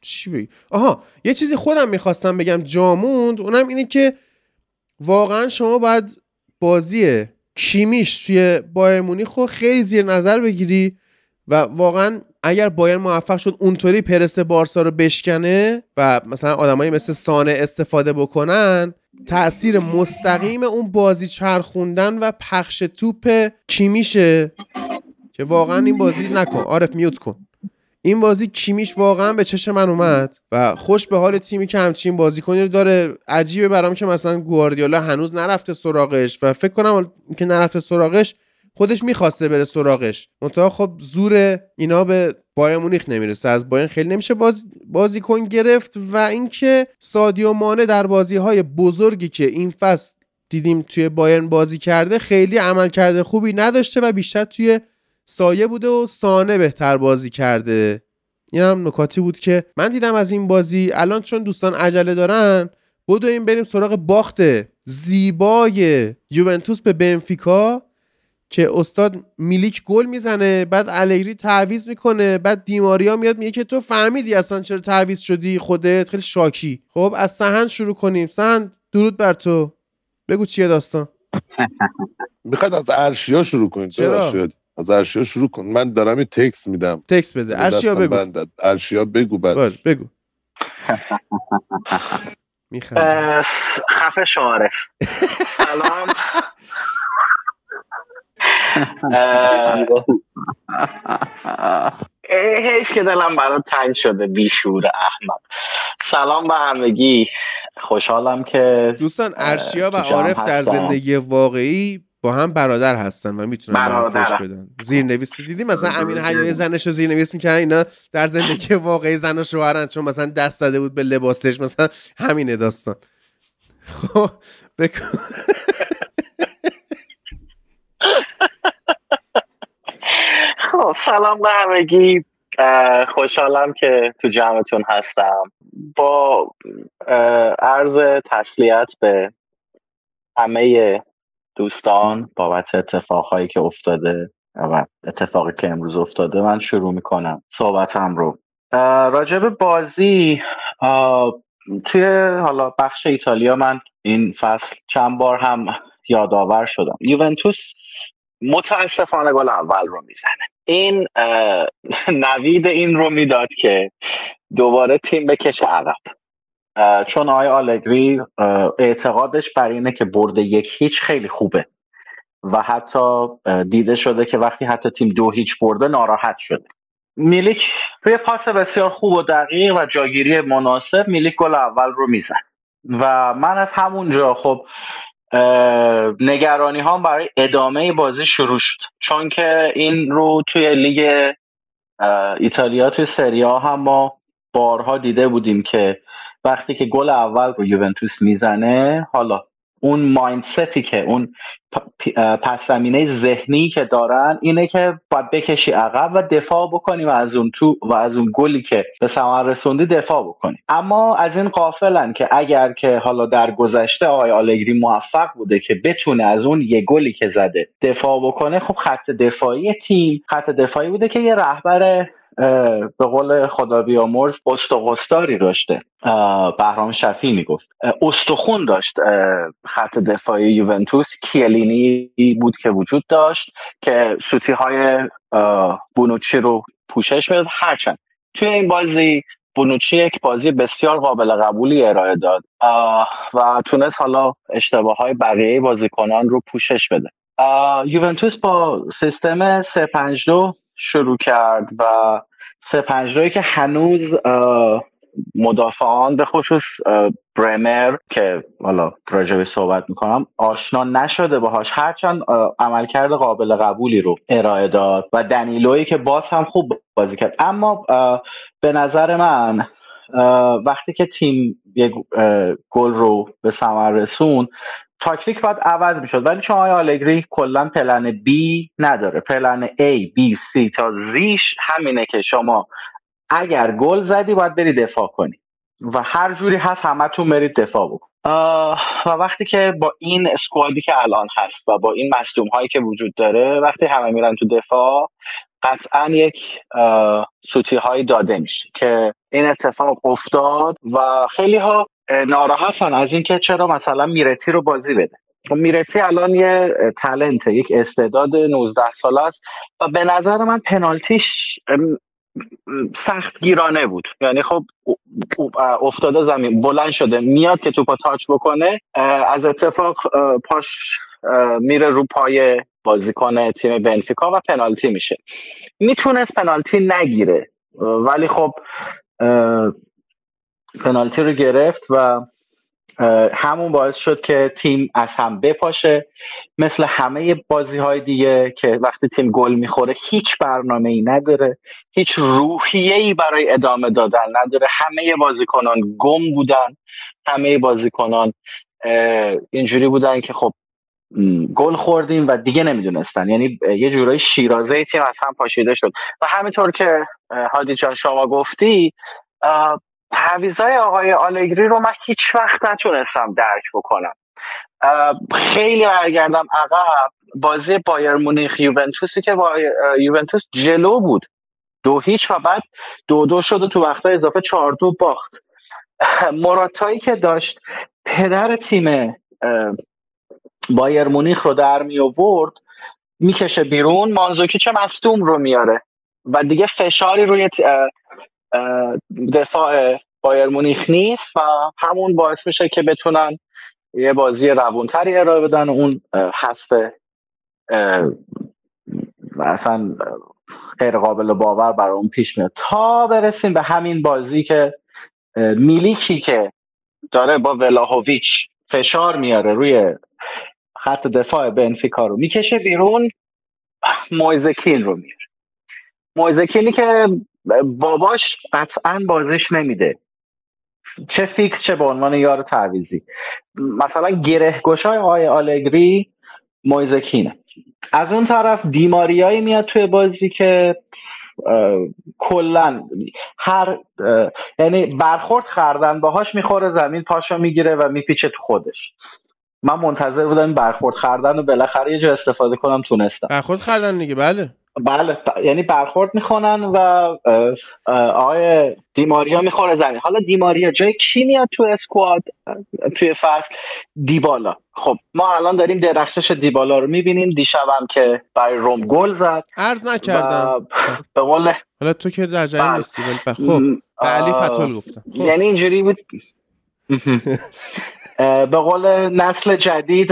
چی بگی؟ آها یه چیزی خودم می‌خواستم بگم. جاموند اونم اینه که واقعا شما باید بازی کیمیش توی بایر مونیخ خیلی زیر نظر بگیری. و واقعا اگر بایر موفق شد اونطوری پرس بارسا رو بشکنه و مثلا آدمایی مثل سانه استفاده بکنن تاثیر مستقیم اون بازی چرخوندن و پخش توپ کیمیشه. که واقعا این بازی نکن. عارف میوت کن. این بازی کیمیش واقعا به چش من اومد و خوش به حال تیمی که همچین بازیکنی رو داره. عجیبه برام که مثلا گواردیولا هنوز نرفته سراغش و فکر کنم که نرفته سراغش خودش می‌خواسته بره سراغش. منتها خب زور اینا به بایر مونیخ نمی‌رسه. از بایر خیلی نمیشه باز بازیکن گرفت و اینکه سادیو مانه در بازی های بزرگی که این فصل دیدیم توی بایرن بازی کرده خیلی عمل کرده خوبی نداشته و بیشتر توی سایه بوده و سانه بهتر بازی کرده. این هم نکاتی بود که من دیدم از این بازی. الان چون دوستان عجله دارن این بریم سراغ باخت زیبای یوونتوس به بنفیکا. که استاد میلیک گل می‌زنه بعد الگری تعویز می‌کنه بعد دیماریا میاد میگه که تو فهمیدی اصلا چرا تعویز شدی خودت خیلی شاکی. خب از سهن شروع کنیم. سهن درود بر تو. بگو چیه داستان؟ می‌خواد از ارشیا شروع کنیم. چرا؟ از ارشیا شروع کن. من دارم این تکس میدم. تکس بده. ارشیا بگو. ارشیا بگو بعد بگو. خفه شعارف سلام. هیچ که دلم برای تنگ شده بیشور احمد. سلام به همگی. خوشحالم که دوستان ارشیا و عارف در زندگی واقعی با هم برادر هستن و می‌تونن فوش بدن. زیرنویس دیدی مثلا امین حیای زنش رو زیرنویس می‌کنن اینا در زندگی واقعی زن و شوهرن چون مثلا دست زده بود به لباسش مثلا همینه داستان. خب خب سلام به همگی. خوشحالم که تو جمعتون هستم. با عرض تسلیت به همه دوستان بابت اتفاقهایی که افتاده و اتفاقی که امروز افتاده من شروع می‌کنم صحبتم رو. راجب بازی توی حالا بخش ایتالیا من این فصل چند بار هم یادآور شدم. یوونتوس متاسفانه گل اول رو می‌زنه. این نوید این رو می‌داد که دوباره تیم بکشه عقب. چون آقای آلگری اعتقادش بر اینه که برده یک هیچ خیلی خوبه. و حتی دیده شده که وقتی حتی تیم دو هیچ برده ناراحت شده. میلیک روی پاس بسیار خوب و دقیق و جاگیری مناسب میلیک گل اول رو میزن و من از همونجا خب نگرانی ها برای ادامه بازی شروع شد. چون که این رو توی لیگ ایتالیا توی سریا هم ما بارها دیده بودیم که وقتی که گل اول رو یوونتوس می‌زنه حالا اون مایندستی که اون پس زمینه ذهنی که دارن اینه که باید بکشی عقب و دفاع بکنی و از اون تو و از اون گلی که به ثمر رسوندی دفاع بکنی اما از این قافلن که اگر که حالا در گذشته آقای آلگری موفق بوده که بتونه از اون یه گلی که زده دفاع بکنه خب خط دفاعی تیم خط دفاعی بوده که یه رهبر به قول خدا بیامرز استقستاری داشته. بهرام شفی می‌گفت. استخون داشت. خط دفاعی یوونتوس کیلینی بود که وجود داشت که سوتی های بونوچی رو پوشش می‌داد. هرچند توی این بازی بونوچی یک بازی بسیار قابل قبولی ارائه داد و تونست حالا اشتباه های بقیه بازیکنان رو پوشش بده. یوونتوس با سیستم 352 شروع کرد و سه پنج که هنوز مدافعان به خصوص برمر که حالا راجبی صحبت می‌کنم آشنا نشده باهاش. هرچند عملکرد قابل قبولی رو ارائه داد و دنیلوی که باز هم خوب بازی کرد. اما به نظر من وقتی که تیم یک گل رو به ثمر رسون تاکتیک باید عوض می‌شد ولی چون آقای آلگری کلا پلن بی نداره پلن A B C تا زیش همینه که شما اگر گل زدی باید بری دفاع کنی و هر جوری هست همتون برید دفاع بکن. و وقتی که با این اسکوادی که الان هست و با این مصدوم هایی که وجود داره وقتی همه میرن تو دفاع قطعا یک سوتی هایی داده میشه که این اتفاق افتاد و خیلی ها ناراحتن از اینکه چرا مثلا میرتی رو بازی بده. خب میرتی الان یه تلنته یک استعداد 19 ساله است و به نظر من پنالتیش سخت گیرانه بود. یعنی خب افتاده زمین بلند شده میاد که توپا تاچ بکنه از اتفاق پاش میره رو پای بازیکن تیم بنفیکا و پنالتی میشه. می‌تونست پنالتی نگیره ولی خب پنالتی رو گرفت و همون باعث شد که تیم از هم بپاشه. مثل همه بازی های دیگه که وقتی تیم گل می‌خوره هیچ برنامه ای نداره. هیچ روحیه ای برای ادامه دادن نداره. همه بازیکنان گم بودن. همه بازیکنان اینجوری بودن که خب گل خوردیم و دیگه نمی‌دونستن. یعنی یه جورایی شیرازه تیم از هم پاشیده شد. و همینطور که هادی جان شما گفتی تعویضای آقای آلگری رو من هیچ وقت نتونستم درک بکنم. خیلی برگردم عقب. بازی بایر مونیخ یوونتوسی که با یوونتوس جلو بود. دو هیچ و بعد دو دو شد و تو وقتا اضافه چهار دو باخت. مراتایی که داشت پدر تیم بایر مونیخ رو در می آورد می‌کشه بیرون. مانزوکی چه مصدوم رو میاره. و دیگه فشاری روی دفاع بایر مونیخ نیست و همون باعث میشه که بتونن یه بازی روونتری ارائه بدن اون حذف اصلا غیر قابل باور برای اون پیش میاد. تا برسیم به همین بازی که میلیکی که داره با ولاهویچ فشار میاره روی خط دفاع بنفیکا رو می‌کشه بیرون مویزکین رو میاره. مویزکینی که باباش قطعا بازش نمیده. چه فیکس چه به عنوان یار تعویزی مثلا گره گشای آقای آلگری مویزکینه از اون طرف دیماریایی میاد توی بازی که کلا هر یعنی برخورد خردن باهاش می‌خوره زمین پاشو می‌گیره و میپیچه تو خودش. من منتظر بودم برخورد خردن و بالاخره یه جا استفاده کنم تونستم. برخورد خردن دیگه بله. بله یعنی برخورد می‌خونن و آقای دیماریا می‌خوره زمین. حالا دیماریا جای کی میاد تو اسکواد؟ توی فصل دیبالا. خب ما الان داریم درخشش دیبالا رو می‌بینیم. دیشبم که برای روم گل زد عرض نکردم. به قول حالا تو که در جای نیستی خب به علی فتول گفتم. خب. یعنی اینجوری بود. به قول نسل جدید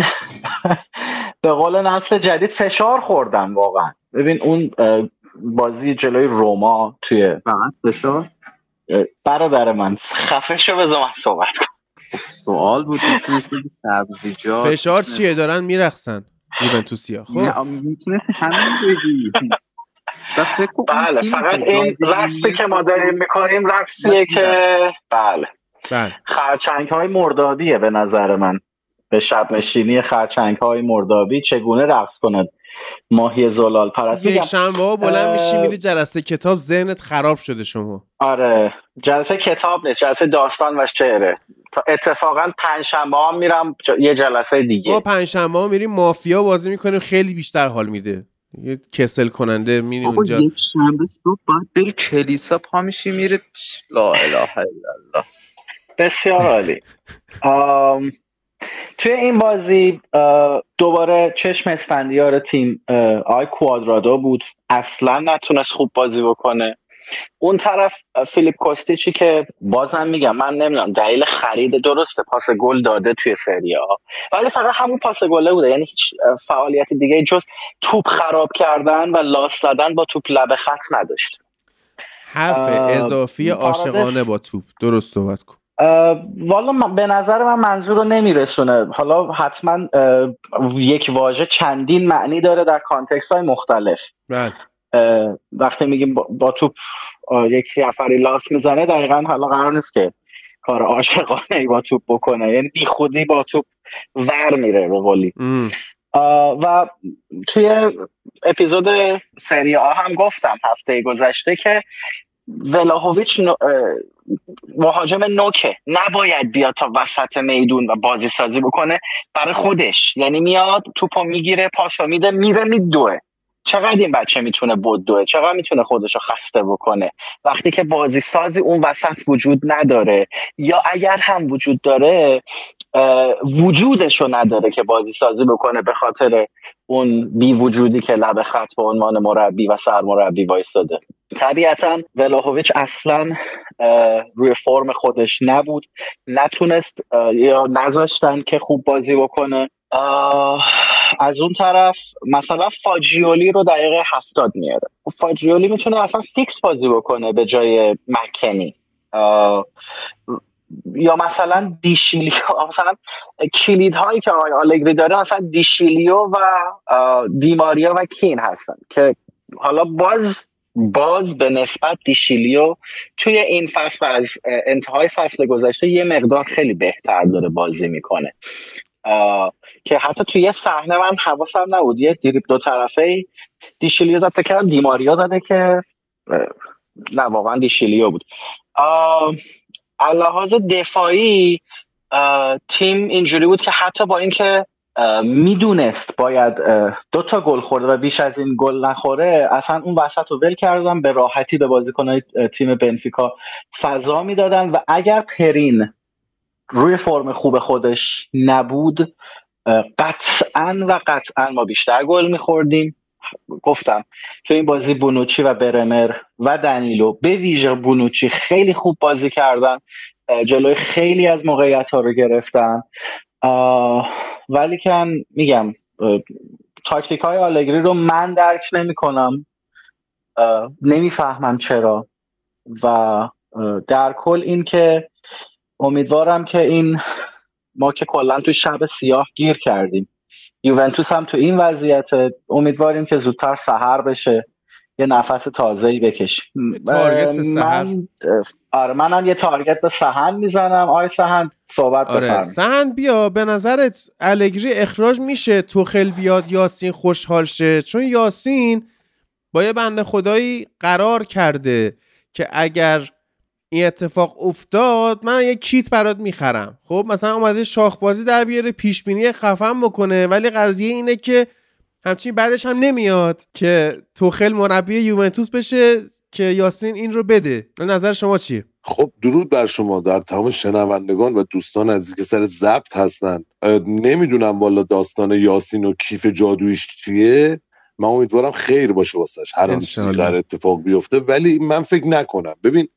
به قول نسل جدید فشار خوردن واقعا. ببین اون بازی جلوی روما توی فقط فشار؟ برادر من خفه شو بذار من صحبت کنم. سوال بود سبزیجات فشار چیه؟ دارن میرخصن یوونتوسیا. خب. می‌تونست همین بگی. بله فقط این رقصی که ما داریم می‌کنیم رقصیه که بله. بله. خرچنگ های مردابیه به نظر من. به شب نشینی خرچنگ های مردابی چگونه رقص کنه ماهی زلال پرست یک شنبه ها بلند میشی میری جلسه کتاب ذهنت خراب شده شما. آره جلسه کتاب نیست جلسه داستان و شعره. اتفاقا پنجشنبه ها میرم یه جلسه دیگه. ما پنجشنبه ها میریم مافیا بازی می‌کنیم خیلی بیشتر حال میده. یه کسل کننده میری اونجا. یک شنبه صبح باید بری کلیسا پا میشی میره لا اله الا الله. بسیار عالی. توی این بازی دوباره چشم اسفندیار تیم آی کوادرادو بود. اصلا نتونست خوب بازی بکنه. اون طرف فیلیپ کوستیچی که بازم میگم من نمی‌دونم دلیل خرید درسته پاس گل داده توی ها ولی فقط همون پاس گله بوده. یعنی هیچ فعالیت دیگه جز توپ خراب کردن و لاس زدن با توپ لب خط نداشت. حرف اضافی عاشقانه با توپ. درست صحبت کن. والا به نظر من منظور رو نمیرسونه. حالا حتما یک واژه چندین معنی داره در context های مختلف. بله. وقتی میگیم با, توپ یک نفری لاس می‌زنه دقیقا حالا قرار نیست که کار عاشقانه با توپ بکنه. یعنی بی خودی با توپ ور میره به قولی. و توی اپیزود سری آ هم گفتم هفته گذشته که ولاهویچ مهاجم نوکه. نباید بیاد تا وسط میدون و بازی سازی بکنه برای خودش. یعنی میاد توپو می‌گیره پاسو میده میره میدوه. چقدر این بچه می‌تونه بدوه چقدر می‌تونه خودش رو خسته بکنه؟ وقتی که بازی سازی اون وسط وجود نداره یا اگر هم وجود داره وجودش رو نداره که بازی سازی بکنه به خاطر اون بی وجودی که لب خط به عنوان مربی و سرمربی وایستاده. طبیعتا ولاهویچ اصلا روی فرم خودش نبود. نتونست یا نذاشتن که خوب بازی بکنه. از اون طرف مثلا فاجیولی رو دقیقه هفتاد میاره. فاجیولی می‌تونه اصلا فیکس بازی بکنه به جای مکنی یا مثلا دیشیلیو مثلا کلید هایی که آقای آلگری داره مثلا دیشیلیو و دیماریا و کین هستن که حالا باز باز به نسبت دیشیلیو توی این فصل از انتهای فصل گذشته یه مقدار خیلی بهتر داره بازی می‌کنه. که حتی توی یه صحنه من حواسم نبود. یه دریب دو طرفه دیشیلیو زد فکر کردم دیماریا زده که نه واقعا دیشیلیو بود. لحاظ دفاعی تیم اینجوری بود که حتی با اینکه می‌دونست باید دو تا گل خورده و بیش از این گل نخوره اصلا اون وسط رو ول کردن به راحتی به بازیکنهای تیم بنفیکا فضا می‌دادن و اگر پرین روی فرم خوب خودش نبود قطعا و قطعا ما بیشتر گل میخوردیم. گفتم تو این بازی بونوچی و برمر و دنیلو به ویژه بونوچی خیلی خوب بازی کردن جلوی خیلی از موقعیت ها رو گرفتن. ولی کن میگم تاکتیک های آلگری رو من درک نمی کنم نمی‌فهمم چرا. و در کل این که امیدوارم که این ما که کلا تو شب سیاه گیر کردیم. یوونتوس هم تو این وضعیت امیدواریم که زودتر سهر بشه. یه نفس تازه ای بکشیم. تارگت به سهر من... آره منم یه تارگت به سهن می‌زنم. آره سهن صحبت آره سهن بیا به نظرت الگری اخراج میشه؟ توخل بیاد یاسین خوشحال شه؟ چون یاسین با یه بنده خدایی قرار کرده که اگر این اتفاق افتاد من یه کیت برات می‌خرم. خب مثلا اومده شاخبازی در بیاره پیش بینی خفن بکنه. ولی قضیه اینه که همچین بعدش هم نمیاد که توخل مربی یوونتوس بشه که یاسین این رو بده. نظر شما چیه؟ خب درود بر شما. در تمام شنوندگان و دوستان از که سر ضبط هستن. نمی‌دونم والا داستان یاسین و کیف جادویش چیه. من امیدوارم خیر باشه واسش. هر آن اتفاق بیفته. ولی من فکر نکنم. ببین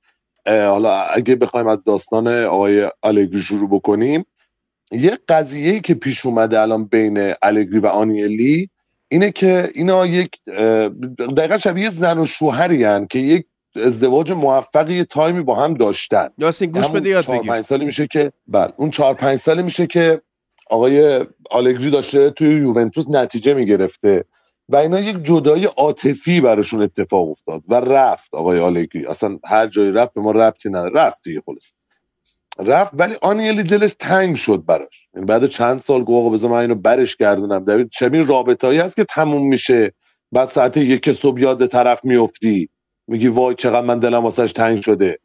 حالا اگه بخوایم از داستان آقای الگری شروع بکنیم یه قضیه که پیش اومده الان بین الگری و آنیلی اینه که اینا یک دقیقا شبیه زن و شوهری هن که یک ازدواج موفقی تایمی با هم داشتن. یاسین گوش بده یاد بگیر پنج سالی میشه که بله اون چهار پنج سالی میشه که آقای آلگری داشته توی یوونتوس نتیجه می‌گرفته. و اینا یک جدایی عاطفی براشون اتفاق افتاد و رفت آقای آلگری. اصلا هر جایی رفت به ما ربطی نداره. رفت دیگه خلاص. رفت ولی آنیلی دلش تنگ شد براش. یعنی بعد چند سال گفت آقا بذار من اینو برش گردونم. دوید چه رابطایی هست که تموم میشه. بعد ساعت یک صبح یاد طرف میفتی. میگی وای چقدر من دلم واسش تنگ شده.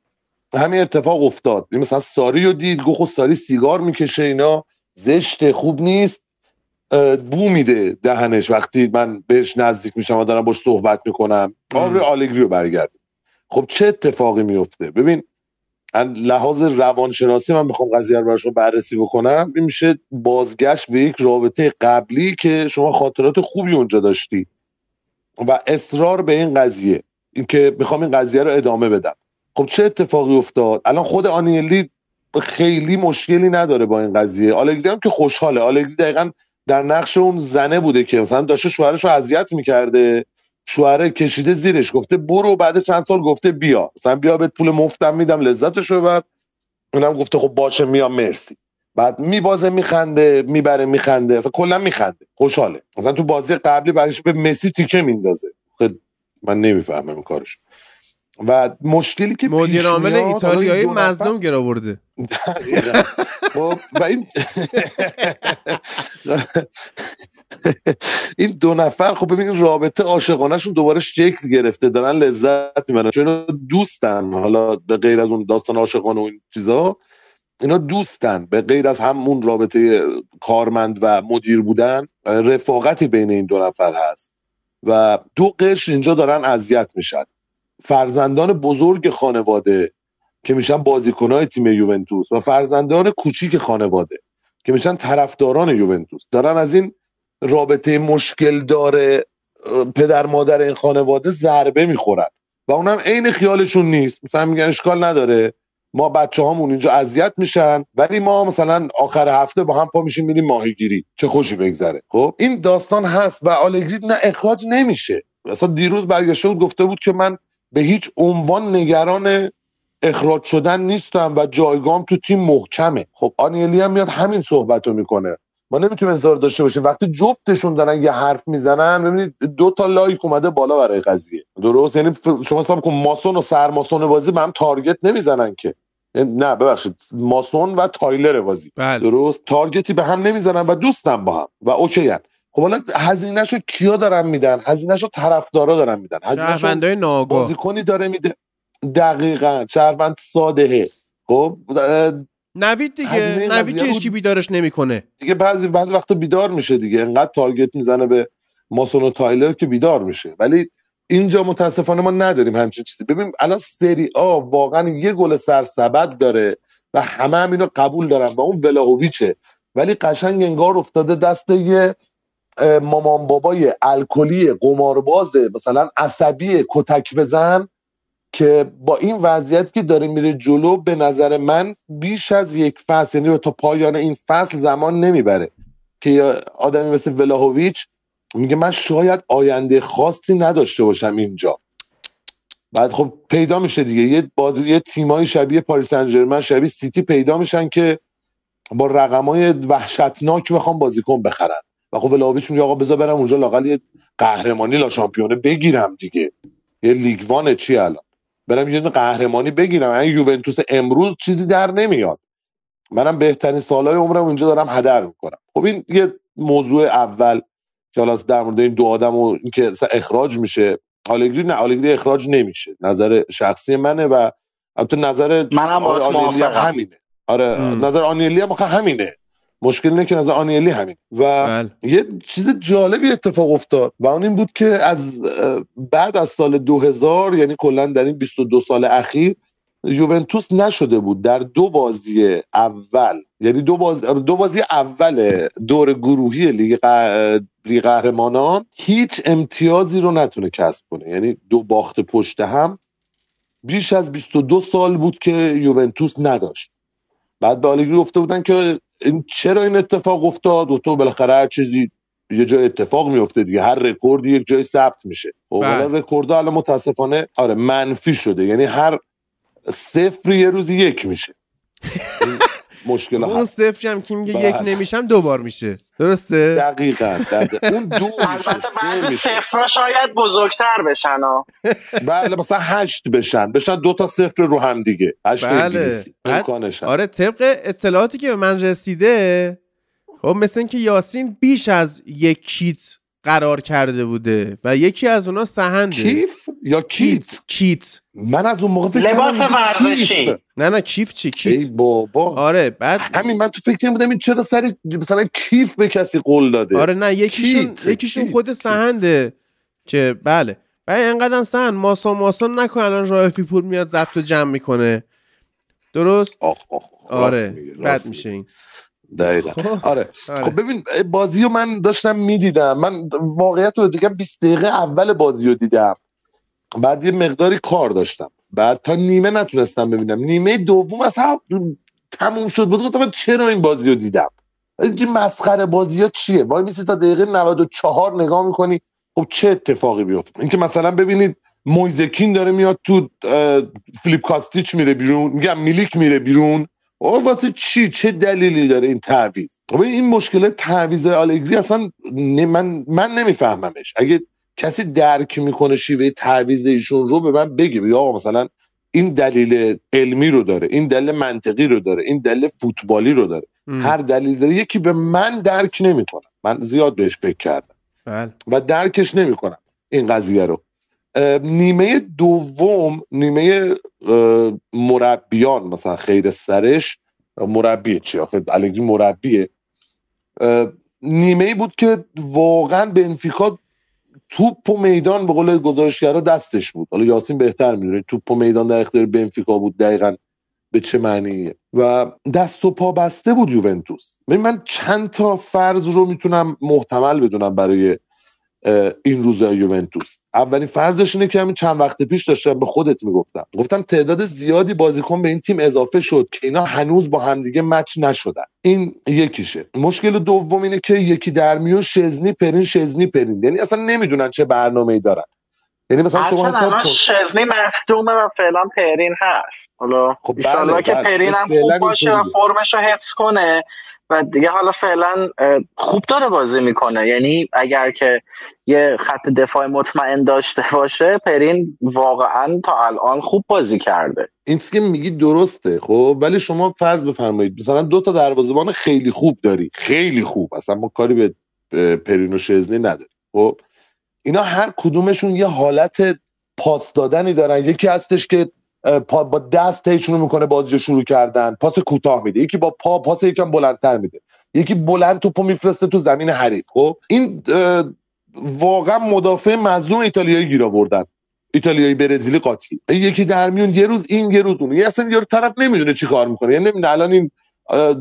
همین اتفاق افتاد. مثلا ساری رو دید گفت خب ساری سیگار می‌کشه اینا. زشت خوب نیست. بو میده دهنش. وقتی من بهش نزدیک میشم و دارم باش صحبت می‌کنم آره آلگری رو برگرد خب چه اتفاقی میفته؟ ببین لحاظ روانشناسی من بخوام قضیه رو براشون بررسی بکنم. این میشه بازگشت به یک رابطه قبلی که شما خاطرات خوبی اونجا داشتی. و اصرار به این قضیه. اینکه می‌خوام این قضیه رو ادامه بدم. خب چه اتفاقی افتاد؟ الان خود آنیلی خیلی مشکلی نداره با این قضیه. آلگری هم که خوشحاله. آلگری دقیقا در نقش اون زنه بوده که مثلا داشته شوهرش رو اذیت می‌کرده. شوهره کشیده زیرش گفته برو بعد چند سال گفته بیا. مثلا بیا به پول مفتم میدم لذتش رو بر اونم گفته خب باشه میام مرسی. بعد میبازه میخنده می‌بره میخنده. اصلا کلا میخنده. خوشحاله. مثلا تو بازی قبلی برایش به مسی تیکه میندازه. خب من نمی‌فهمم کارش و مشکلی که مدیر عامل ایتالیایی مظلوم گر آورده. خب و این این دو نفر خب ببینید رابطه عاشقانهشون دوباره شکل گرفته دارن لذت می‌برن. چون دوستن حالا به غیر از اون داستان عاشقانه و این چیزا اینا دوستن. به غیر از همون رابطه کارمند و مدیر بودن رفاقتی بین این دو نفر هست. و دو قشر اینجا دارن اذیت میشن. فرزندان بزرگ خانواده که میشن بازیکنهای تیم یوونتوس و فرزندان کوچیک خانواده که میشن طرفداران یوونتوس. دارن از این رابطه مشکل داره پدر مادر این خانواده ضربه می‌خورن و اونم عین خیالشون نیست. مثلا میگن اشکال نداره. ما بچه هامون اینجا اذیت میشن ولی ما مثلا آخر هفته با هم پا میشیم میریم ماهیگیری. چه خوشی بگذره. خب این داستان هست و آلگری نه اخراج نمیشه. مثلا دیروز برگشته بود گفته بود که من به هیچ عنوان نگران اخراج شدن نیستم و جایگام تو تیم محکمه. خب آنیلی هم میاد همین صحبت رو می‌کنه. ما نمی‌تونیم انتظار داشته باشیم. وقتی جفتشون دارن یه حرف می‌زنن ببینید دو تا لایک اومده بالا برای قضیه. درست؟ یعنی شما حساب کن ماسون و سرماسون بازی به هم تارگت نمی‌زنن که. یعنی نه ببخشید. ماسون و تایلر بازی. بله. درست؟ تارگتی به هم نمی‌زنن و دوستن با هم. و اوکی هن. خب حالا هزینهشو کیا دارن میدن؟ هزینهشو طرفدارا دارن میدن. شهروندای ناگاه. بازیکنی داره میده. دقیقا. شهروند ساده. خب نوید دیگه. نوید که. هیچکی بیدارش نمی‌کنه. دیگه بعضی بعضی وقتا بیدار میشه دیگه. انقدر تارگت می‌زنه به ماسون و تایلر که بیدار میشه. ولی اینجا متاسفانه ما نداریم همچین چیزی. ببین الان سری آ واقعا یه گل سرسبد داره و همه هم اینو قبول دارن و اون ولاهویچه. ولی قشنگ انگار افتاده دست یه مامان بابای الکلی قماربازه مثلا عصبی کتک بزن که با این وضعیت که داره میره جلو به نظر من بیش از یک فصل یعنی تا پایان این فصل زمان نمی‌بره. که آدمی مثل ولاهویچ میگه من شاید آینده خاصی نداشته باشم اینجا. بعد خب پیدا میشه دیگه. یه بازی یه تیمای شبیه پاریس سن شبیه سیتی پیدا میشن که با رقمای وحشتناک بخوام بازیکن بخرن. و خب ولاویچ میگه آقا بذار برم اونجا لاقل یه قهرمانی لا شامپیونه بگیرم دیگه. یه لیگ وان چی الان؟ برم یه قهرمانی بگیرم. این یوونتوس امروز چیزی در نمیاد. منم بهترین سالهای عمرم اونجا دارم هدر می‌کنم. خب این یه موضوع اول که حالا در مورد این دو آدم و اینکه اخراج میشه. آلگری نه آلگری اخراج نمیشه. نظر شخصی منه و البته نظر منم آنیلی هم موافقم. همینه. آره ام. نظر آنیلی هم همینه. مشکل اینه که نظر آنیلی همین. و بله. یه چیز جالبی اتفاق افتاد و اون این بود که از بعد از سال 2000 یعنی کلا در این 22 سال اخیر یوونتوس نشده بود در دو بازی اول یعنی دو, باز... دو بازی اول دور گروهی لیگ لیگ قهرمانان هیچ امتیازی رو نتونه کسب کنه. یعنی دو باخت پشت هم بیش از 22 سال بود که یوونتوس نداشت. بعد به آلگری گفته بودن که این چرا این اتفاق افتاد؟ و تو بالاخره هر چیزی یه جای اتفاق میفته دیگه. هر رکوردی یک جای ثبت میشه. خب بله. حالا رکوردها الان متاسفانه آره منفی شده. یعنی هر صفر یه روز یک میشه. مشکل اون صفری هم که میگه بله. یک نمیشم دو بار میشه. درسته؟ دقیقا, دقیقا. اون دو میشه البته بعضی صفرها شاید بزرگتر بشن ها. بله مثلا هشت بشن. بشن دو تا صفر رو هم دیگه. هشت بله. امکانش آره طبق اطلاعاتی که به من رسیده خب مثل اینکه یاسین بیش از یک کیت قرار کرده بوده و یکی از اونا سهنده. کیف یا کیت؟ کیت من از اون موقع فکر لباس ورزشی. کیف. نه نه کیف چی؟ ای کیت بابا. آره بعد همین من تو فکر بودم این چرا سر مثلا کیف به کسی قول داده؟ آره نه یکیشون یکیشون خود کیت. سهنده که بله. بعد اینقدر سهن ماسون ماسون نکن الان راه پیپور میاد ضبط و جمع می‌کنه. درست؟ آخ آخ آره بد میشه این. دقیقا. خب، آره. آره. خب ببین بازی رو من داشتم می‌دیدم. من واقعیت رو بگم 20 دقیقه اول بازی رو دیدم. بعد یه مقداری کار داشتم. بعد تا نیمه نتونستم ببینم. نیمه دوم اصلا تموم شد. بود گفتم چرا این بازی رو دیدم؟ این مسخره بازی ها چیه؟ وای میسی تا دقیقه 94 نگاه می‌کنی خب چه اتفاقی بیفته؟ اینکه مثلا ببینید مویزکین داره میاد تو اه، فیلیپ کاستیچ میره بیرون میگم میلیک میره بیرون. آقا واسه چی؟ چه دلیلی داره این تعویض؟ خب این مشکل تعویض آلگری اصلا من من نمیفهممش. اگه کسی درک می‌کنه شیوه تعویض ایشون رو به من بگه. بگه آقا مثلا این دلیل علمی رو داره این دلیل منطقی رو داره این دلیل فوتبالی رو داره. ام، هر دلیل داره. یکی به من درک نمی‌کنه. من زیاد بهش فکر کردم. بله. و درکش نمی‌کنم این قضیه رو. نیمه دوم نیمه مربیان مثلا خیر سرش مربی چی آخه؟ الگری مربیه. نیمه بود که واقعا بنفیکا توپ و میدان به قول گزارشگرا دستش بود. حالا یاسین بهتر می‌دونه توپ و میدان در اختیار بنفیکا بود دقیقا به چه معنیه. و دست و پا بسته بود یوونتوس. من چند تا فرض رو می‌تونم محتمل بدونم برای این روزای یوونتوس. اولین فرضش اینه که همین چند وقت پیش داشتم به خودت می‌گفتم. گفتم تعداد زیادی بازیکن به این تیم اضافه شد که اینا هنوز با همدیگه مچ نشدن. این یکیشه. مشکل دوم اینه که یکی در میون شزنی پرین شزنی پرین. یعنی اصلا نمی‌دونن چه برنامه‌ای دارن. یعنی مثلا شما حساب کن. شزنی مصدومه و فعلا پرین هست. حالا خب بله، که بله. پرین هم خوب باشه و. فرمش رو حفظ کنه. دیگه حالا فعلا خوب داره بازی می‌کنه. یعنی اگر که یه خط دفاع مطمئن داشته باشه پرین واقعا تا الان خوب بازی کرده. این که میگی درسته خب؟ ولی شما فرض بفرمایید مثلا دو تا دروازه‌بان خیلی خوب داری. خیلی خوب. اصلا ما کاری به پرین و شزنی نداریم. خب؟ اینا هر کدومشون یه حالت پاس دادنی دارن. یکی هستش که با دست تیشونو می‌کنه بازی شروع کردن. پاس کوتاه میده. یکی با پا پاس یکم بلندتر میده. یکی بلند توپو میفرسته تو زمین حریف. خب؟ این واقعا مدافع مظلوم ایتالیایی گیر آوردن. ایتالیایی برزیلی قاطی. یکی در میون یه روز این یه روز اون یه اصلا یارو طرف نمی‌دونه چی کار می‌کنه. یعنی نمی‌دونه الان این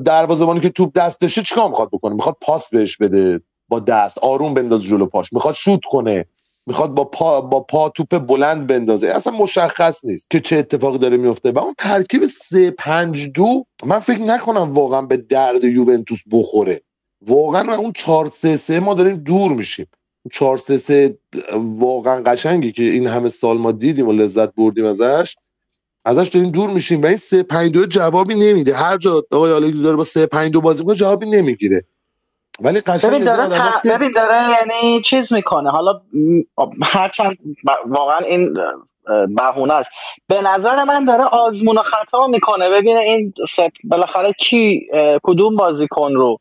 دروازه‌بانی که توپ دستشه چیکار می‌خواد بکنه؟ می‌خواد پاس بهش بده. با دست. آروم بنداز جلو پاش. می‌خواد شوت کنه. می‌خواد با پا با پا توپ بلند بندازه. اصلا مشخص نیست که چه اتفاقی داره میفته. و اون ترکیب 3 5 2 من فکر نکنم واقعا به درد یوونتوس بخوره. واقعا اون 4 3 3 ما داریم دور میشیم. 4 3 3 واقعا قشنگی که این همه سال ما دیدیم و لذت بردیم ازش. ازش داریم دور میشیم و این 3 5 2 جوابی نمیده. هر جا آقای آلگری داره با 3 5 2 بازی می‌کنه جوابی نمی‌گیره. ولی قشنگ ببین داره, ببین داره یعنی چیز می‌کنه. حالا هرچند واقعا این بهونه است. به نظر من داره آزمون و خطا می‌کنه. ببینه این بالاخره کی کدوم بازیکن رو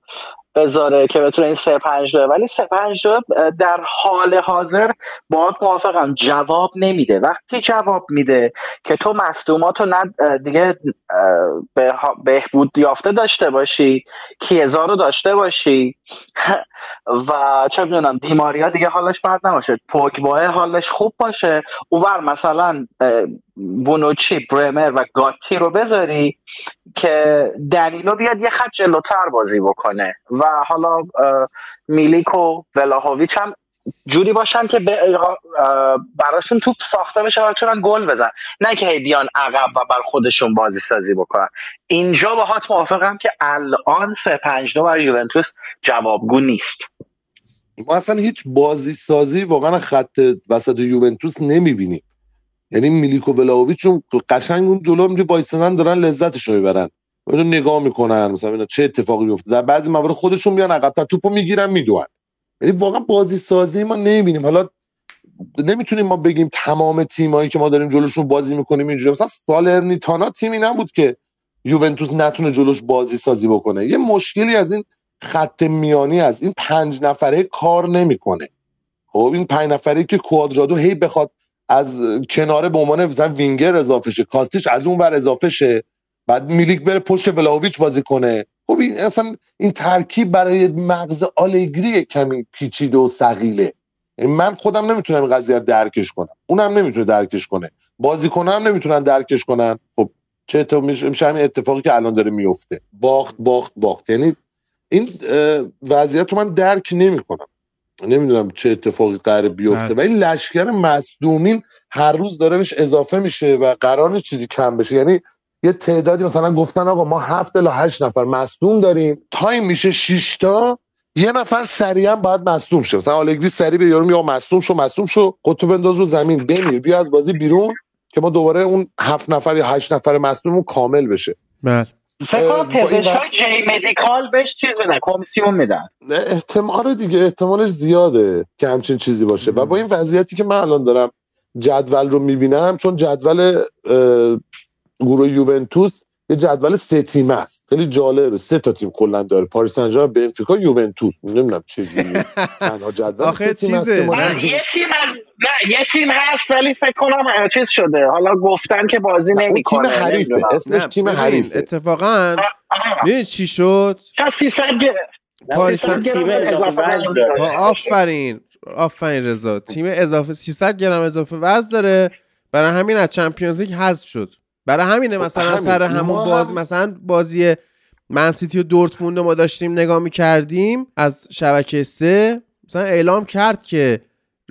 بذاره که بتونه این سه پنج داره ولی سه پنج در حال حاضر باید موافقم. جواب نمیده. وقتی جواب میده که تو مصدومات رو دیگه بهبود یافته داشته باشی کیزا رو داشته باشی و چه می‌دونم دیماریا دیگه حالش بد نباشه. پوکباه حالش خوب باشه. اوور مثلا بونوچی برمر و گاتی رو بذاری که دنیلو بیاد یه خط جلوتر بازی بکنه. و حالا میلیک و ولاهویچ هم جوری باشن که براشون توپ ساخته بشه و بتونن گل بزن نه که بیان عقب و بر خودشون بازی سازی بکنن. اینجا با هات موافقم که الان سه پنج دو برای یوونتوس جوابگو نیست. ما اصلا هیچ بازی سازی واقعا خط وسط یوونتوس نمی‌بینیم. یعنی میلیکو ولاویچ قشنگ اون جلو میگه وایسنن دارن لذتش رو می‌برن. اونو نگاه می‌کنن. مثلا چه اتفاقی میفته در بعضی موارد خودشون میان عقب توپو می‌گیرن میدوئن یعنی واقعا بازی سازی ما نمی‌بینیم. حالا نمی‌تونیم ما بگیم تمام تیمایی که ما داریم جلوشون بازی می‌کنیم اینجوری. مثلا سالرنیتانا تیمی نبود که یوونتوس نتونه جلوش بازی سازی بکنه. یه مشکلی از این خط میانی از این پنج نفره کار نمی‌کنه. خب این پنج نفره که کوادرادو هی بخواد از کناره به عنوان مثلا وینگر اضافه شه. کاستیش از اون ور اضافه شه. بعد میلیک بره پشت ولاویچ بازی کنه. خب این اصلا این ترکیب برای مغز آلگری کمی پیچیده و سقیله یعنی من خودم نمی‌تونم این قضیه رو درکش کنم. اونم نمی‌تونه درکش کنه. بازی کنم نمی‌تونن درکش کنن. خب چه اتفاقی میشه همین اتفاقی که الان داره میفته. باخت باخت باخت. یعنی این وضعیت رو من درک نمی‌کنم. نمی‌دونم چه اتفاقی قرار بیفته. و این لشکر مصدومین هر روز داره بهش اضافه میشه و قرار چیزی کم بشه. یعنی یه تعدادی مثلا گفتن آقا ما هفت الا هشت نفر مصدوم داریم. تایم میشه 6 تا یه نفر سریعا باید مصدوم شه. مثلا آلگری سریع به یارو میگه مصدوم شو مصدوم شو. خودتو بنداز رو زمین بمیر بیا از بازی بیرون که ما دوباره اون هفت نفر یا هشت نفر مصدوم کامل بشه. بله. فکر کنم پزشکای جی مدیکال بهش چیز بدن کمیسیون میدن. احتمال دیگه احتمالش زیاده که همچین چیزی باشه. و با این وضعیتی که من الان دارم جدول رو می‌بینم چون جدول گروه یوونتوس یه جدول سه تیمه است. خیلی جالبه. سه تا تیم کلا داره. پاریس سن ژرمن بنفیکا یوونتوس. نمی‌دونم چه جوریه. تنها جدول آخه چیزه؟ یه تیم از نه یه تیم هست ولی فکر کنم چیز شده. حالا گفتن که بازی نمی‌کنه تیم حریفه. اسمش تیم حریفه. اتفاقا ببین چی شد؟ پاریس آفرین. آفرین رضا. تیم اضافه 300 گرم اضافه وزن داره. برای همین از چمپیونز لیگ حذف شد. برای همینه خب، مثلا سر همون بازی مثلا بازی منسیتی و دورتموند ما داشتیم نگاه می‌کردیم از شبکه سه مثلا اعلام کرد که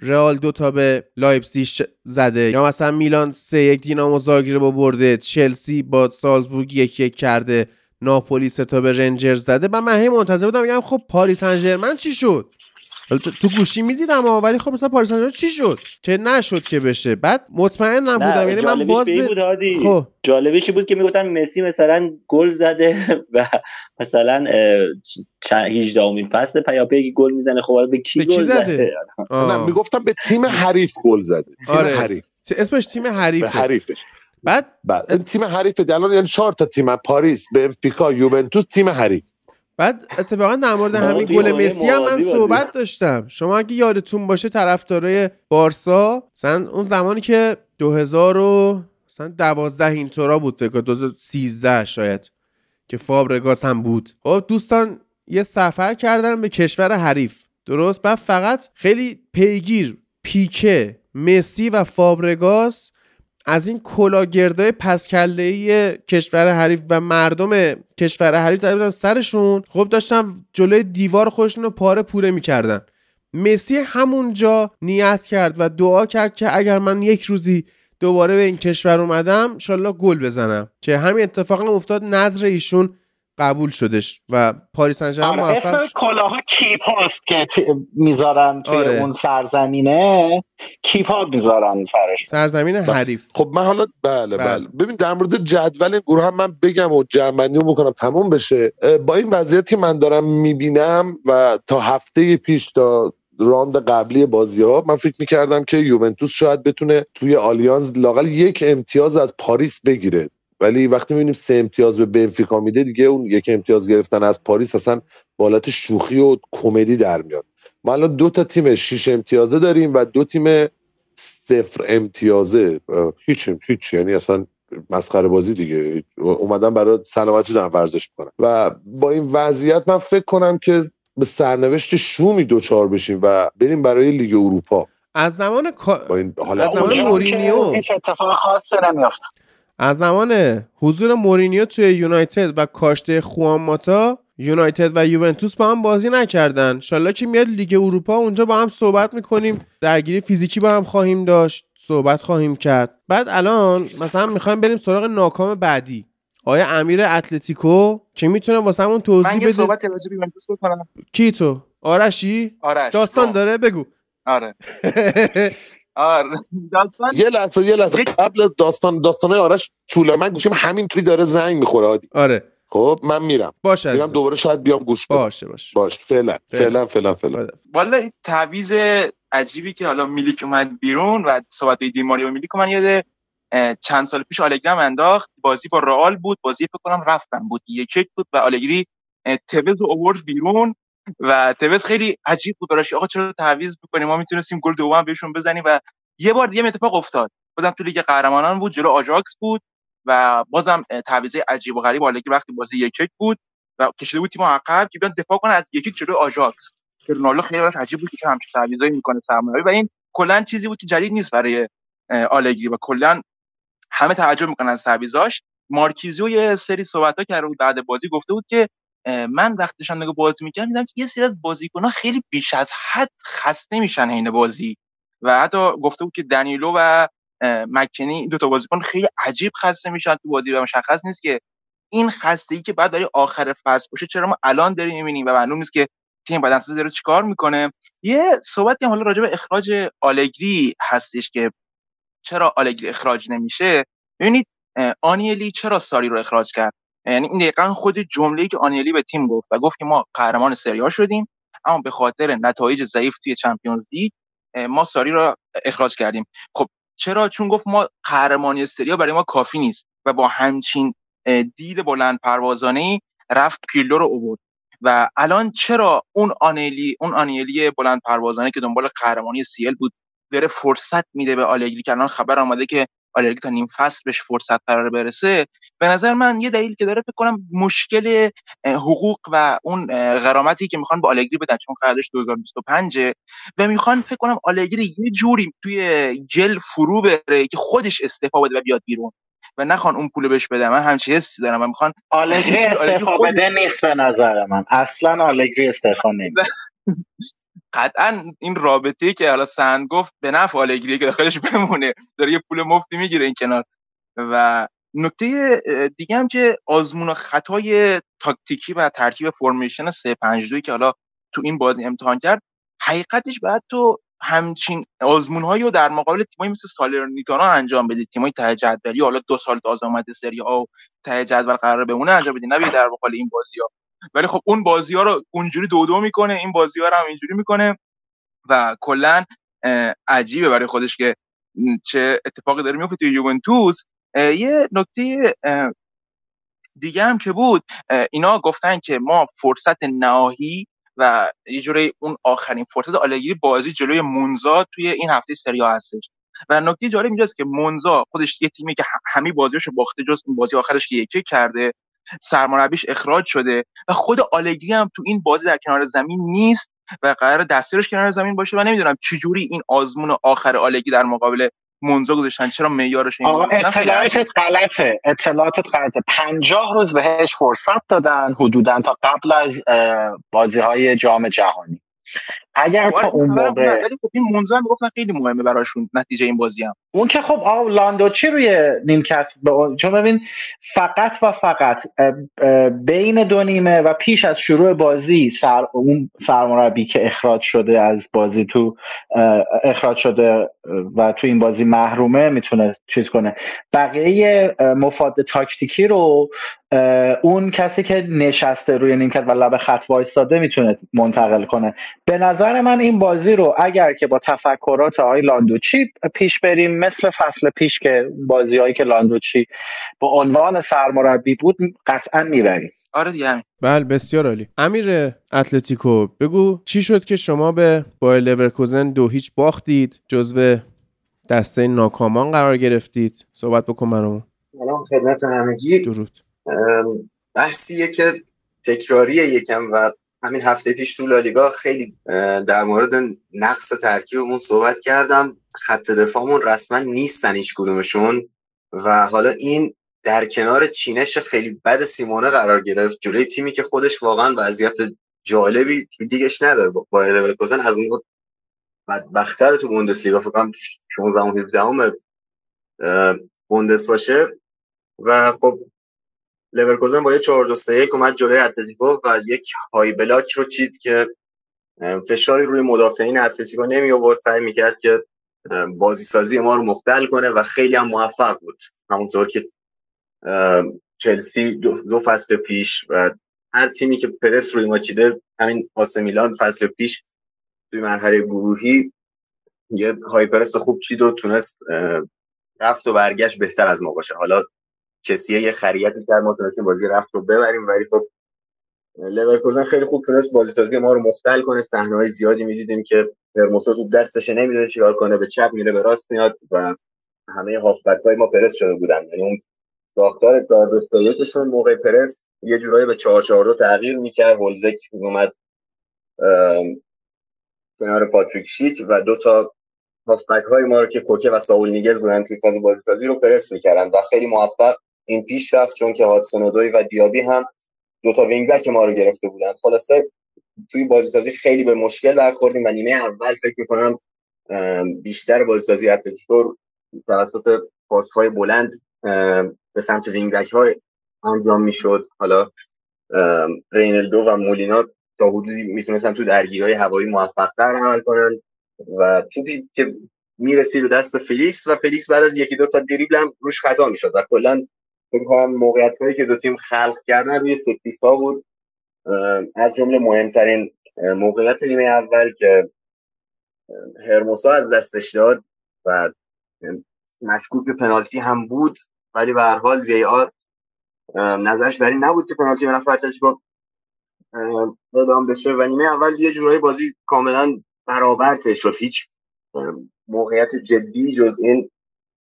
رئال دو تا به لایپزیگ زده. یا مثلا میلان سه یک دینامو زاگرب با برده. چلسی با سالزبورگ یک یک کرده. ناپولی سه تا به رنجرز زده. و من هی منتظر بودم میگم خب پاریس سن چی شد؟ تو گوشی می‌دیدم ولی خب مثلا پاریس سن چی شد؟ که نشد که بشه؟ بعد مطمئن نبودم یعنی من باز به بود خب. جالبش بود که می‌گفتن مسی مثلا گل زده و مثلا 18 امین فصل پیاپی گل می‌زنه خب به کی گل زده؟ نه می‌گفتم به تیم حریف گل زده. تیم آره. حریف. اسمش تیم حریفه. حریفش. بعد؟ بعد تیم حریف الان یعنی چهار تا تیم پاریس بنفیکا یوونتوس تیم حریف. بعد اتفاقا در مورد همین گل مسی هم من صحبت داشتم. شما اگه یادتون باشه طرفدارای بارسا مثلا اون زمانی که 2000 و مثلا 12 اینطورا بود فکر 2013 شاید که فابرگاس هم بود. خب دوستان یه سفر کردن به کشور حریف. درست؟ بعد فقط خیلی پیگیر پیکه مسی و فابرگاس از این کلاگردای پسکلهی کشور حریف و مردم کشور حریف زده سرشون خب داشتن جلوی دیوار خودشون رو پاره پوره می‌کردن. مسی همونجا نیت کرد و دعا کرد که اگر من یک روزی دوباره به این کشور اومدم انشالله گل بزنم. که همین اتفاق افتاد نظر ایشون قبول شدش و پاریس سن آره موفق اسم کلاها کیپ هاست که می‌ذارن توی آره. اون سرزمینه کیپ ها می‌ذارن سرش. سرزمین حریف. خب من حالا بله بله. بله, ببین در مورد جدول این گروه هم من بگم و جمعنی رو بکنم تموم بشه. با این وضعیت که من دارم می‌بینم و تا هفته پیش تا راند قبلی بازی ها من فکر می‌کردم که یوونتوس شاید بتونه توی آلیانز لاقل یک امتیاز از پاریس بگیره. ولی وقتی می‌بینیم سه امتیاز به بنفیکا میده دیگه اون یک امتیاز گرفتن از پاریس اصلا به حالت شوخی و کمدی در میاد. ما الان دو تا تیم شیش امتیازه داریم و دو تیم صفر امتیازه. هیچ هیچ. یعنی اصلا مسخره بازی دیگه. اومدن برای سلامتی دارن ورزش می‌کنن. و با این وضعیت من فکر کنم که به سرنوشت شومی دچار بشیم و بریم برای لیگ اروپا. از زمان از زمان مورینیو. هیچ اتفاق خاصی نمیافت از زمان حضور مورینیو توی یونایتد و کاشته خوان ماتا یونایتد و یوونتوس با هم بازی نکردن. انشالله که میاد لیگ اروپا اونجا با هم صحبت می‌کنیم. درگیری فیزیکی با هم خواهیم داشت. صحبت خواهیم کرد. بعد الان مثلا می‌خوایم بریم سراغ ناکام بعدی. آیا امیر اتلتیکو که می‌تونه واسه همون من توضیح یه بده؟ صحبت یوونتوس بکنم. کی تو؟ آرشی آرش داستان خب. داره بگو. آره. آره. داستان یه لحظه یه لحظه. قبل از داستان داستانه آرش چوله من گوشیم همینطوری داره زنگ می‌خوره عادی آره. خب من میرم. باش میرم از دوباره شاید بیام گوش بدم. باشه باش باش. فعلا فعلا. فعلا فعلا والا این تعویض عجیبی که حالا میلیک اومد بیرون و صحبت دیماری و میلیک من یاد چند سال پیش آلگرام انداخت. بازی با رئال بود. بازی فکر کنم رفتن بود. یک یک بود و آلگری توز رو آورد بیرون. و توز خیلی عجیب بود براش آقا چرا تعویض بکنیم ما می‌تونستیم گل دوم بهشون بزنیم و یه بار دیگه اتفاق افتاد. بازم تو لیگ قهرمانان بود جلو آژاکس بود و بازم تعویض عجیب و غریب. آلگری وقتی بازی یک بود و کشیده بود تیم عقب که بیان دفاع کنه از یکی جلو آژاکس. که رونالدو خیلی براش عجیب بود که همچین تعویضایی می‌کنه سرمربی و این کلا چیزی بود که جدید نیست برای آلگری و کلا همه تعجب می‌کنن از تعویضاش مارکیزیو یه سری صحبت ها کرده بود بعد بازی گفته بود که من وقتی داشتم نگاه بازی می‌کردم دیدم که یه سری از بازیکن‌ها خیلی بیش از حد خسته میشن حین بازی. و حتی گفته بود که دنیلو و مکنی دو تا بازیکن خیلی عجیب خسته میشن تو بازی و مشخص نیست که این خستگی که بعد برای آخر فصل باشه چرا ما الان داریم می‌بینیم و معلوم نیست که تیم بدنسازی داره چیکار می‌کنه. یه صحبتی حالا راجع به اخراج آلگری هستش که چرا آلگری اخراج نمیشه؟ ببینید آنیلی چرا ساری رو اخراج کرد؟ یعنی این دقیقا خود جمله‌ای که آنیلی به تیم گفت و گفت که ما قهرمان سری آ شدیم اما به خاطر نتایج ضعیف توی چمپیونز لیگ ما ساری رو اخراج کردیم. خب چرا؟ چون گفت ما قهرمانی سری آ برای ما کافی نیست و با همچین دید بلند پروازانه رفت پیرلو رو آورد و الان چرا اون آنیلی اون آنیلی بلند پروازانه که دنبال قهرمانی سیل بود داره فرصت میده به آلگری؟ که الان خبر آمده که آلگری تا نیم فصل بهش فرصت قرار برسه. به نظر من یه دلیل که داره فکر کنم مشکل حقوق و اون غرامتی که می‌خوان با آلگری بدن چون قراردادش 2025 و می‌خوان فکر کنم آلگری یه جوری توی جل فرو بره که خودش استعفا بده و بیاد بیرون و نخوان اون پول بهش بدن من همچین حسی دارم و می‌خوان آلگری استعفا بده نیست به نظر من. اصلا آلگری استعفا نمیده. قطعا این رابطه که حالا سند گفت به نفع آلگریه که داخلش بمونه داره یه پول مفتی می‌گیره این کنار. و نکته دیگه هم که آزمون و خطای تاکتیکی و ترکیب فرمیشن 352 که حالا تو این بازی امتحان کرد حقیقتش باید تو همچین آزمون هایی رو در مقابل تیمایی مثل سالرنیتانا انجام بدید تیمای ته جدولی حالا دو سال تازه اومده سری و ته جدول قرار بمونه انجام بدید نه در مقابل این بازی ها ولی خب اون بازی ها رو اونجوری دو دو می‌کنه این بازی ها رو هم اینجوری می‌کنه و کلا عجیبه برای خودش که چه اتفاقی داره میفته توی یوونتوس. یه نکته دیگه هم که بود اینا گفتن که ما فرصت نهایی و یه جوری اون آخرین فرصت آلگری بازی جلوی مونزا توی این هفته سری هستش و نکته جالب اینجاست که مونزا خودش یه تیمی که همه بازیاشو باخته جز بازی آخرش که یکی کرده. سرمربیش اخراج شده و خود آلگری هم تو این بازی در کنار زمین نیست و قرار دستیارش کنار زمین باشه. و نمی‌دونم چجوری این آزمون آخر آلگی در مقابل منزا گذاشتن چرا معیارش آقا اطلاعاتت غلطه. اطلاعاتت غلطه. پنجاه روز بهش فرصت دادن حدودا تا قبل از بازی های جام جهانی. اگر تا اون موقع ولی خب این منظور هم می‌گفتن خیلی مهمه براشون نتیجه این بازی هم. اون که خب آه لاندوچی روی نیمکت؟ ب... چون ببین فقط و فقط بین دو نیمه و پیش از شروع بازی سر... اون سرمربی که اخراج شده از بازی تو اخراج شده و تو این بازی محرومه می‌تونه چیز کنه. بقیه مفاد تاکتیکی رو اون کسی که نشسته روی نیمکت و لب خط وایستاده می‌تونه منتقل کنه. به نظر من این بازی رو اگر که با تفکرات آقای لاندوچی پیش بریم مثل فصل پیش که بازی هایی که لاندوچی با عنوان سرمربی بود قطعا می‌بریم. آره دیگه. بله بسیار عالی. امیر اتلتیکو بگو چی شد که شما به بایر لورکوزن دو هیچ باختید جزو دسته ناکامان قرار گرفتید؟ صحبت بکن برامون. سلام خدمت همگی. درود. بحثیه که تکراریه یکم و همین هفته پیش تو لالیگا خیلی در مورد نقص ترکیبمون صحبت کردم. خط دفاعمون رسما نیستن هیچ کدومشون و حالا این در کنار چینش خیلی بد سیمونه قرار گرفت. جلوی تیمی که خودش واقعا وضعیت جالبی تو دیگش نداره. با لورکوزن از اون بدبختر تو بوندسلیگا فکر کنم 16 و 17 بوندس باشه. و خب لورکوزن با یه 4 2 3 1 اومد جلوی اتلتیکو و یک high block رو چید که فشاری روی مدافعین اتلتیکو نمی آورد سعی می‌کرد که بازی سازی ما رو مختل کنه و خیلی هم موفق بود. همونطور که چلسی دو, فصل پیش و هر تیمی که پرس روی ما چیده همین آث میلان فصل پیش توی مرحله گروهی یه های پرس خوب چید و تونست رفت و برگشت بهتر از ما باشه. حالا کسی یه خریتی کرد ما بازی رفت رو ببریم ولی خب لورکوزن خیلی خوب تونست بازی سازی ما رو مختل کنه صحنه‌های زیادی می‌دیدیم که هرموسو تو دستش نمی‌دونه چیکار کنه به چپ میره به راست میاد و همه هافبک های ما پرس شده بودن. یعنی اون ساختار داردستایکشون موقع پرس یه جورایی به 4 4 رو تغییر می‌کرد. هولزک اومد کنار پاتریک شیک و دو تا هافبک های ما رو که کوکه و سائول نیگز بودن توی فاز بازی سازی رو پرس می‌کردن و خیلی موفق این پیش رفت چون که هادسون و دیابی هم دو تا wing back ما رو گرفته بودن. خلاصه توی بازی سازی خیلی به مشکل برخوردیم و نیمه اول فکر می‌کنم بیشتر بازی سازی اتلتیکو توسط پاس های بلند به سمت wing های انجام می‌شد. حالا رینلدو و مولینا تا حدودی می‌تونستن تو درگیری های هوایی موفق تر عمل کنن و توپی که می‌رسید دست فلیکس و فلیکس بعد از یکی دو تا دریبل هم روش خطا می‌شد و کلا فکر کنم موقعیت هایی که دو تیم خلق کردن روی هوا بود. از جمله مهمترین موقعیت نیمه اول که هرموسو از دستش داد و مشکوک به پنالتی هم بود ولی به هر حال VAR نظرش بر این نبود که پنالتی به نفع اتلتیکو بشه. و نیمه اول یه جورایی بازی کاملا برابر شد. هیچ موقعیت جدی جز این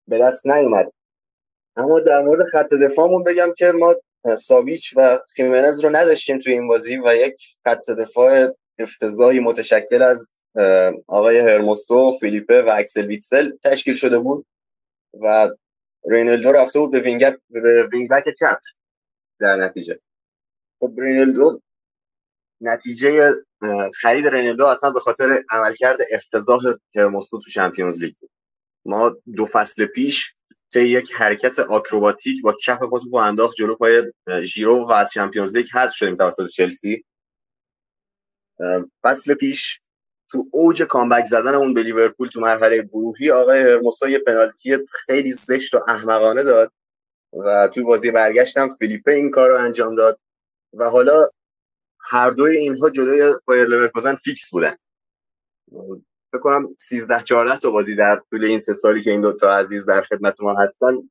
به دست نیومد. اما در مورد خط دفاعمون بگم که ما ساویچ و خیمنز رو نداشتیم توی این بازی و یک خط دفاع افتضاحی متشکل از آقای هرموسو و فیلیپه و اکسل ویتسل تشکیل شده بود و رینالدو رفته بود به وینگر به wing back چپ در نتیجه. خب رینالدو نتیجه خرید رینالدو اصلا به خاطر عملکرد افتضاح هرموسو تو Champions League بود. ما دو فصل پیش طی یک حرکت آکروباتیک با کف پا با انداخت جلو پای ژیرو و از Champions League حذف شدیم توسط چلسی. فصل پیش تو اوج comeback زدن اون به لیورپول تو مرحله گروهی آقای هرموسو یه پنالتی خیلی زشت و احمقانه داد و توی بازی برگشتم فیلیپه این کار رو انجام داد و حالا هر دوی اینها جلوی بایر لورکوزن فیکس بودن. فکر کنم 13 14 تا بازی در طول این سه سالی که این دوتا عزیز در خدمت ما هستن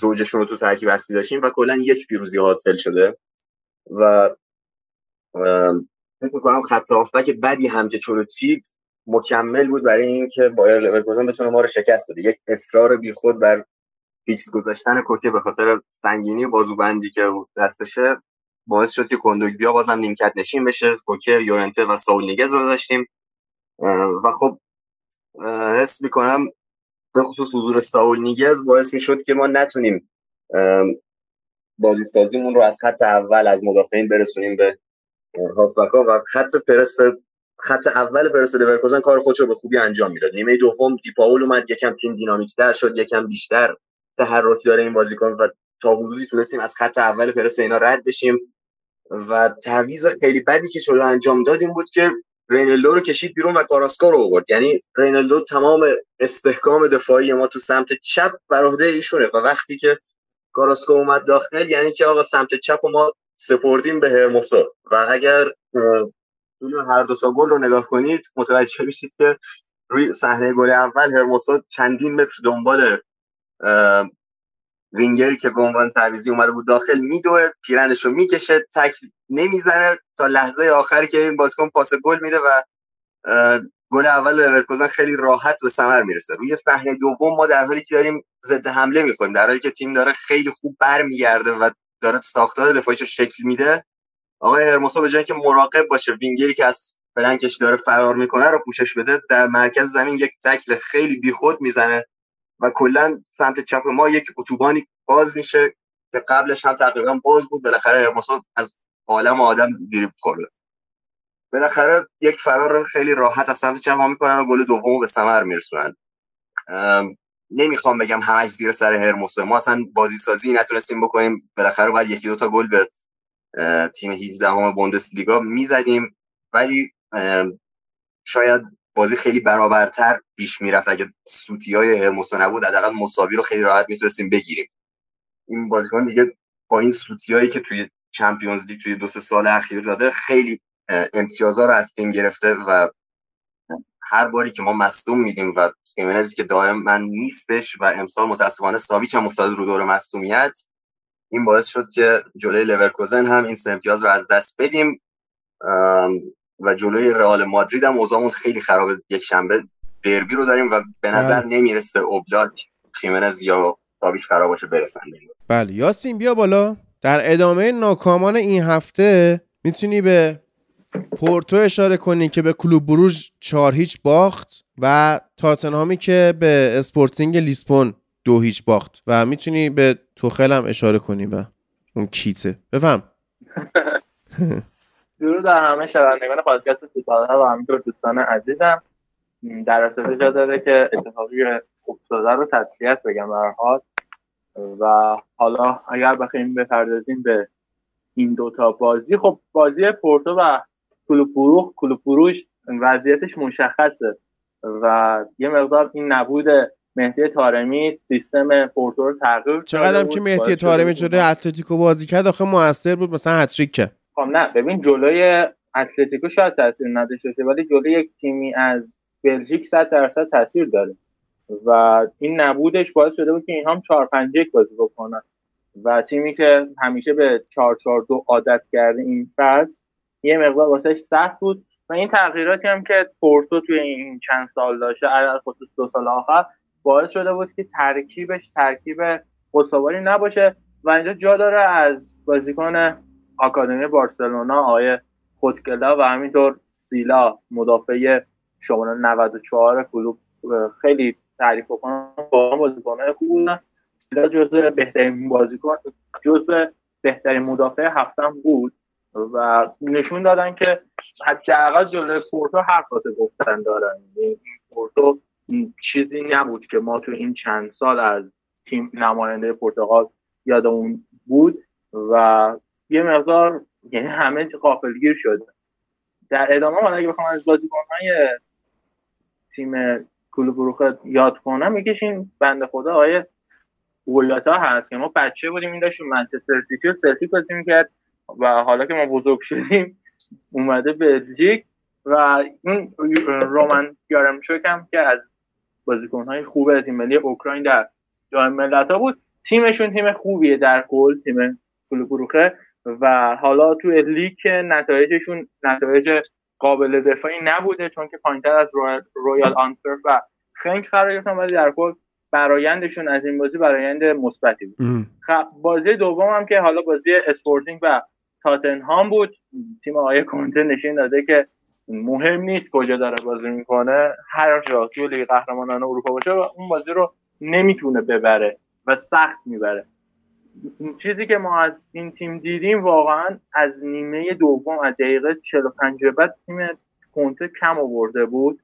زوجشون رو تو ترکیب اصلی داشتیم و کلا یک پیروزی حاصل شده. و فکر کنم خط هافبک بدی هم که مکمل بود برای اینکه بایر لورکوزن بتونه ما رو شکست بده. یک اصرار بیخود بر فیکس گذاشتن کوکه به خاطر سنگینی بازوبندی که دستشه باعث شد که کندوگبیا بازم نیمکت نشین بشه. کوکه یورنته و ساول نیگز رو داشتیم. و خب حس می‌کنم به خصوص حضور ساول نیگز باعث می‌شد که ما نتونیم بازی سازیمون رو از خط اول از مدافعین برسونیم به هافبکا و خط پرس خط اول پرس لورکوزن کار خودش رو به خوبی انجام می‌داد. نیمه دوم دیپاول اومد یکم تیم دینامیکتر شد یکم بیشتر تحرک داره این بازیکن و تا حدودی تونستیم از خط اول پرس اینا رد بشیم. و تعویض خیلی بدی که چلو انجام دادیم بود که رینالدو رو کشید بیرون و کاراسکو رو آورد. یعنی رینالدو تمام استحکام دفاعی ما تو سمت چپ بر عهده ایشونه و وقتی که کاراسکو اومد داخل یعنی که آقا سمت چپ و ما سپردیم به هرموسا و اگر هر دو تا گل رو نگاه کنید متوجه میشید که روی صحنه گل اول هرموسا چندین متر دنبال وینگری که به عنوان تعویزی اومده بود داخل میدوه پیرنش رو می‌کشه تک نمی‌زنه تا لحظه آخری که این بازیکن پاس گل میده و گل اول لورکوزن خیلی راحت به ثمر می‌رسه. روی صحنه دوم ما در حالی که داریم ضد حمله می‌کنیم در حالی که تیم داره خیلی خوب برمیگرده و داره ساختار دفاعیش شکل میده آقای هرموسا به جایی که مراقب باشه وینگری که از فلنکش داره فرار می‌کنه رو پوشش بده در مرکز زمین یک تکل خیلی بیخود می‌زنه. و کلا سمت چپ ما یک اتوبانی باز میشه که قبلش هم تقریبا باز بود. بالاخره هرموسا از عالم آدم دیریب خورده. بالاخره یک فرار خیلی راحت از سمت چپ ها می‌کنن و گل دوم به ثمر میرسونن. نمی‌خوام بگم همش زیر سر هرموسه. ما اصلا بازی سازی نتونستیم بکنیم. بالاخره باید یکی دو تا گل به تیم 17 همه بوندسلیگا می‌زدیم. ولی شاید بازی خیلی برابرتر پیش می‌رفت. اگه سوتی های هرموسا نبود حداقل مساوی رو خیلی راحت می‌تونستیم بگیریم. این بازیکن دیگه با این سوتی هایی که توی چمپیونز لیگ توی دو سه سال اخیر داده خیلی امتیازها رو از تیم گرفته و هر باری که ما مصدوم میدیم و خیمنزی که دائما نیستش و امسال متاسفانه ساویچ هم افتاد رو دور مصدومیت این باعث شد که جلوی لورکوزن هم این سه امتیاز رو از دست بدیم. و جلوی رئال مادرید هم اوضاعمون خیلی خراب یک شنبه دربی رو داریم و به نظر بله. نمی‌رسه اوبلاک خیمنز یا ساویچ خراب باشه برسن بله. یاسین بیا بالا. در ادامه ناکامان این هفته می‌تونی به پورتو اشاره کنی که به کلوب بروژ چهار هیچ باخت و تاتنهامی که به اسپورتینگ لیسبون دو هیچ باخت و می‌تونی به توخل هم اشاره کنی و اون کیته. بفهم. درود در همه شنوندگان پادکست فوتبال و همینطور دوستان عزیزم. در ارتباط جا داره که اتفاقی افتاده رو تسلیت بگم به حال. و حالا اگر بخوایم بپردازیم به این دوتا بازی خب بازی پورتو و کلوب بروخ کلوب بروش وضعیتش مشخصه و یه مقدار این نبود مهدی تارمی سیستم پورتو رو تغییر چقدر که مهدی تارمی جلوی اتلتیکو بازی کرد آخه موثر بود مثلا هتریک که. خب نه ببین جلوی اتلتیکو شاید تاثیر نداشته باشه ولی جلوی یک تیمی از بلژیک 100 درصد تاثیر داره. و این نبودش باعث شده بود که اینها هم 4 5 1 بازی بکنن. و تیمی که همیشه به 4 4 2 عادت کرده این فصل یه مقدار واسهش سخت بود. و این تغییراتی هم که پورتو توی این چند سال داشته علاوه خصوص دو سال آخر باعث شده بود که ترکیبش ترکیب قصواری نباشه. و اینجا جا داره از بازیکن آکادمی بارسلونا آقای خودکلا و همینطور سیلا مدافع شماره 94 کلوب خیلی تعریف بکنم با بازیکن خوب بودن. سیلا جزء بهترین بازیکن جزء بهترین مدافع هفتم بود و نشون دادن که حداقل جلوی پورتو هر کاسه گفتن دارن. این پورتو چیزی نبود که ما تو این چند سال از تیم نماینده پرتغال یادمون بود و یه مقدار یعنی همه غافلگیر شده. در ادامه حالا اگه بخوام از بازیکن‌های تیم کلوب بروخه یاد کنم یکیش این بنده خدا آقای بویاتا هست که ما بچه بودیم این داشت منچستر سیتی و سلتیک بازی می‌کرد و حالا که ما بزرگ شدیم اومده بلژیک و اون رومن یارمچوک هم که از بازیکنهای خوب تیم ملی اوکراین در جام ملت‌ها بود. تیمشون تیم خوبیه در کل تیم کلوب بروخه. و حالا تو لیگ نتایجشون نتایج قابل دفاعی نبوده چون که پایینتر از رویال آنتورپ و خنک قرار گرفتن ولی در کل برایندشون از این بازی برایند مثبتی بود. خب بازی دوم هم که حالا بازی اسپورتینگ و تاتنهام بود. تیم آقای کنته نشون داده که مهم نیست کجا داره بازی می‌کنه. هر جا تو لیگ قهرمانان اروپا باشه و اون بازی رو نمی‌تونه ببره و سخت می‌بره. چیزی که ما از این تیم دیدیم واقعا از نیمه دوم از دقیقه 45 بعد تیم کنته کم آورده بود.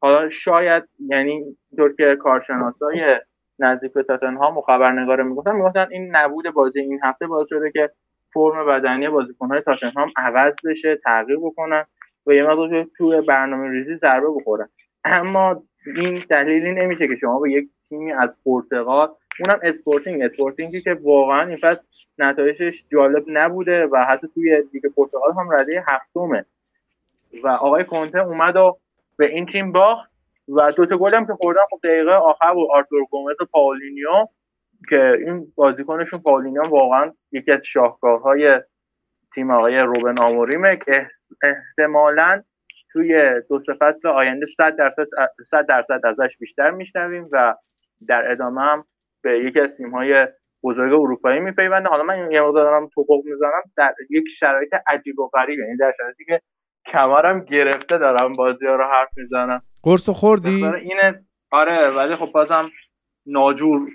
حالا شاید یعنی اینطور که کارشناسای نزدیک به تاتنهام و خبرنگار می‌گفتن می‌گفتن این نبود بازی این هفته باعث شده که فرم بدنی بازیکنهای تاتنهام عوض بشه تغییر بکنن و یه مقدار توی برنامه ریزی ضربه بخورن. اما این دلیلی نمیشه که شما به یک تیمی از پرتغال اونم اسپورتینگ. اسپورتینگی که واقعا این فصل نتایجش جالب نبوده و حتی توی لیگ پرتغال هم رده هفتمه. و آقای کنته اومد و به این تیم باخت و دو تا گل هم که خوردن خب دقیقه آخر بود. آرتور گومز و پاولینیو که این بازیکنشون پاولینیو واقعا یکی از شاهکارهای تیم آقای روبن آموریمه که احتمالا توی دو سه فصل آینده 100 درصد 100 درصد ازش بیشتر میشنویم و در ادامه هم به یکی از های بزرگ اروپایی میپیونده. حالا من یه مقدار دارم تپق می‌زنم. در یک شرایط عجیب و غریب یعنی در شرایطی که کمرم گرفته دارم بازی ها رو حرف می‌زنم. قرص خوردی؟ اینه. آره ولی خب بازم ناجور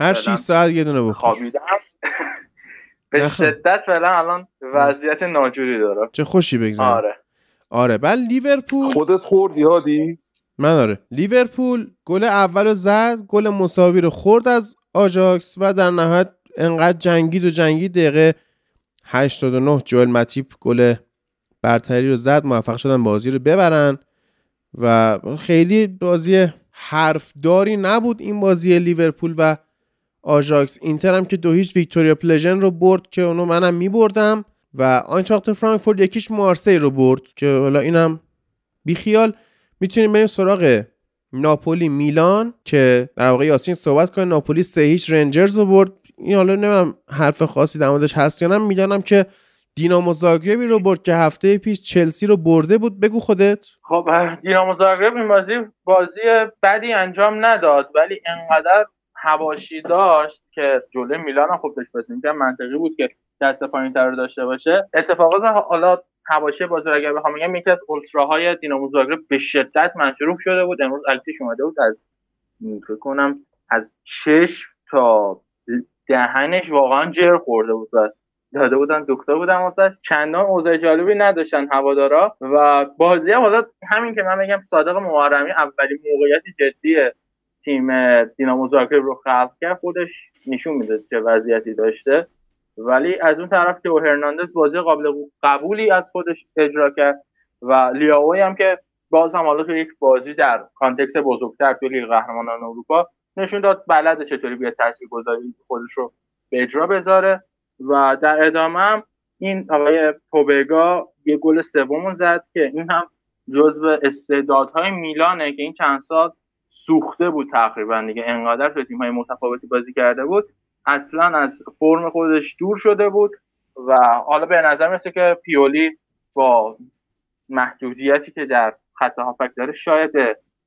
هر 6 ساعت یه دونه بخور. خوابیدم. به شدت فعلا الان وضعیت ناجوری دارم. چه خوشی بگذارم آره. آره. بعد لیورپول خودت خوردی هادی؟ آره. لیورپول گل اول زد گل مساوی رو خورد از آجاکس و در نهایت انقدر جنگید و جنگید دقیقه 89 جوئل متیپ گل برتری رو زد موفق شدن بازی رو ببرن و خیلی بازی حرفداری نبود این بازی لیورپول و آژاکس. اینتر هم که دو هیچ ویکتوریا پلژن رو برد که اونو منم میبردم و آینتراخت فرانکفورت یکیش مارسی رو برد که حالا اینم بیخیال. می‌تونیم بریم سراغ ناپولی میلان که در واقع یاسین صحبت کنه. ناپولی سه هیچ رنجرز رو برد. این حالا نمیم حرف خاصی در موردش هست یا نه. می‌دانم که دینامو زاگربی رو برد که هفته پیش چلسی رو برده بود. بگو خودت. خب دینامو زاگرب این بازی بازی بدی انجام نداد. ولی انقدر هواشی داشت که جلوی میلان هم خوب داشت منطقی بود که دست پایین تر داشته باشه. اتفاقات حالا حواشی بازی اگر بخوام بگم یکی از اولتراهای دینامو زاگرب به شدت مجروح شده بود. امروز التیش اومده بود. از فکر کنم از چشم تا دهنش واقعا جر خورده بود و داده بودن دکتر بودن واسه. چندان اوضاع جالبی نداشتن هوادارا و بازی حالا همین که من میگم صادق محرمی اولین موقعیت جدی تیم دینامو زاگرب رو خلق کرد خودش نشون میده چه وضعیتی داشته. ولی از اون طرف که هرناندز بازی قابل قبولی از خودش اجرا کرد و لیاوی هم که باز هم حالا تو یک بازی در context بزرگتر توی لیگ قهرمانان اروپا نشون داد بلد چطوری بیاد گذاری خودش رو به اجرا بذاره. و در ادامه هم این آقای پوبگا یه گل سوم زد که این هم جزو استعدادهای میلانه که این چند سال سوخته بود تقریبا دیگه. انقدر تو تیم‌های متفاوتی بازی کرده بود. اصلا از فرم خودش دور شده بود و حالا به نظر می‌رسه که پیولی با محدودیتی که در خط هافک داره شاید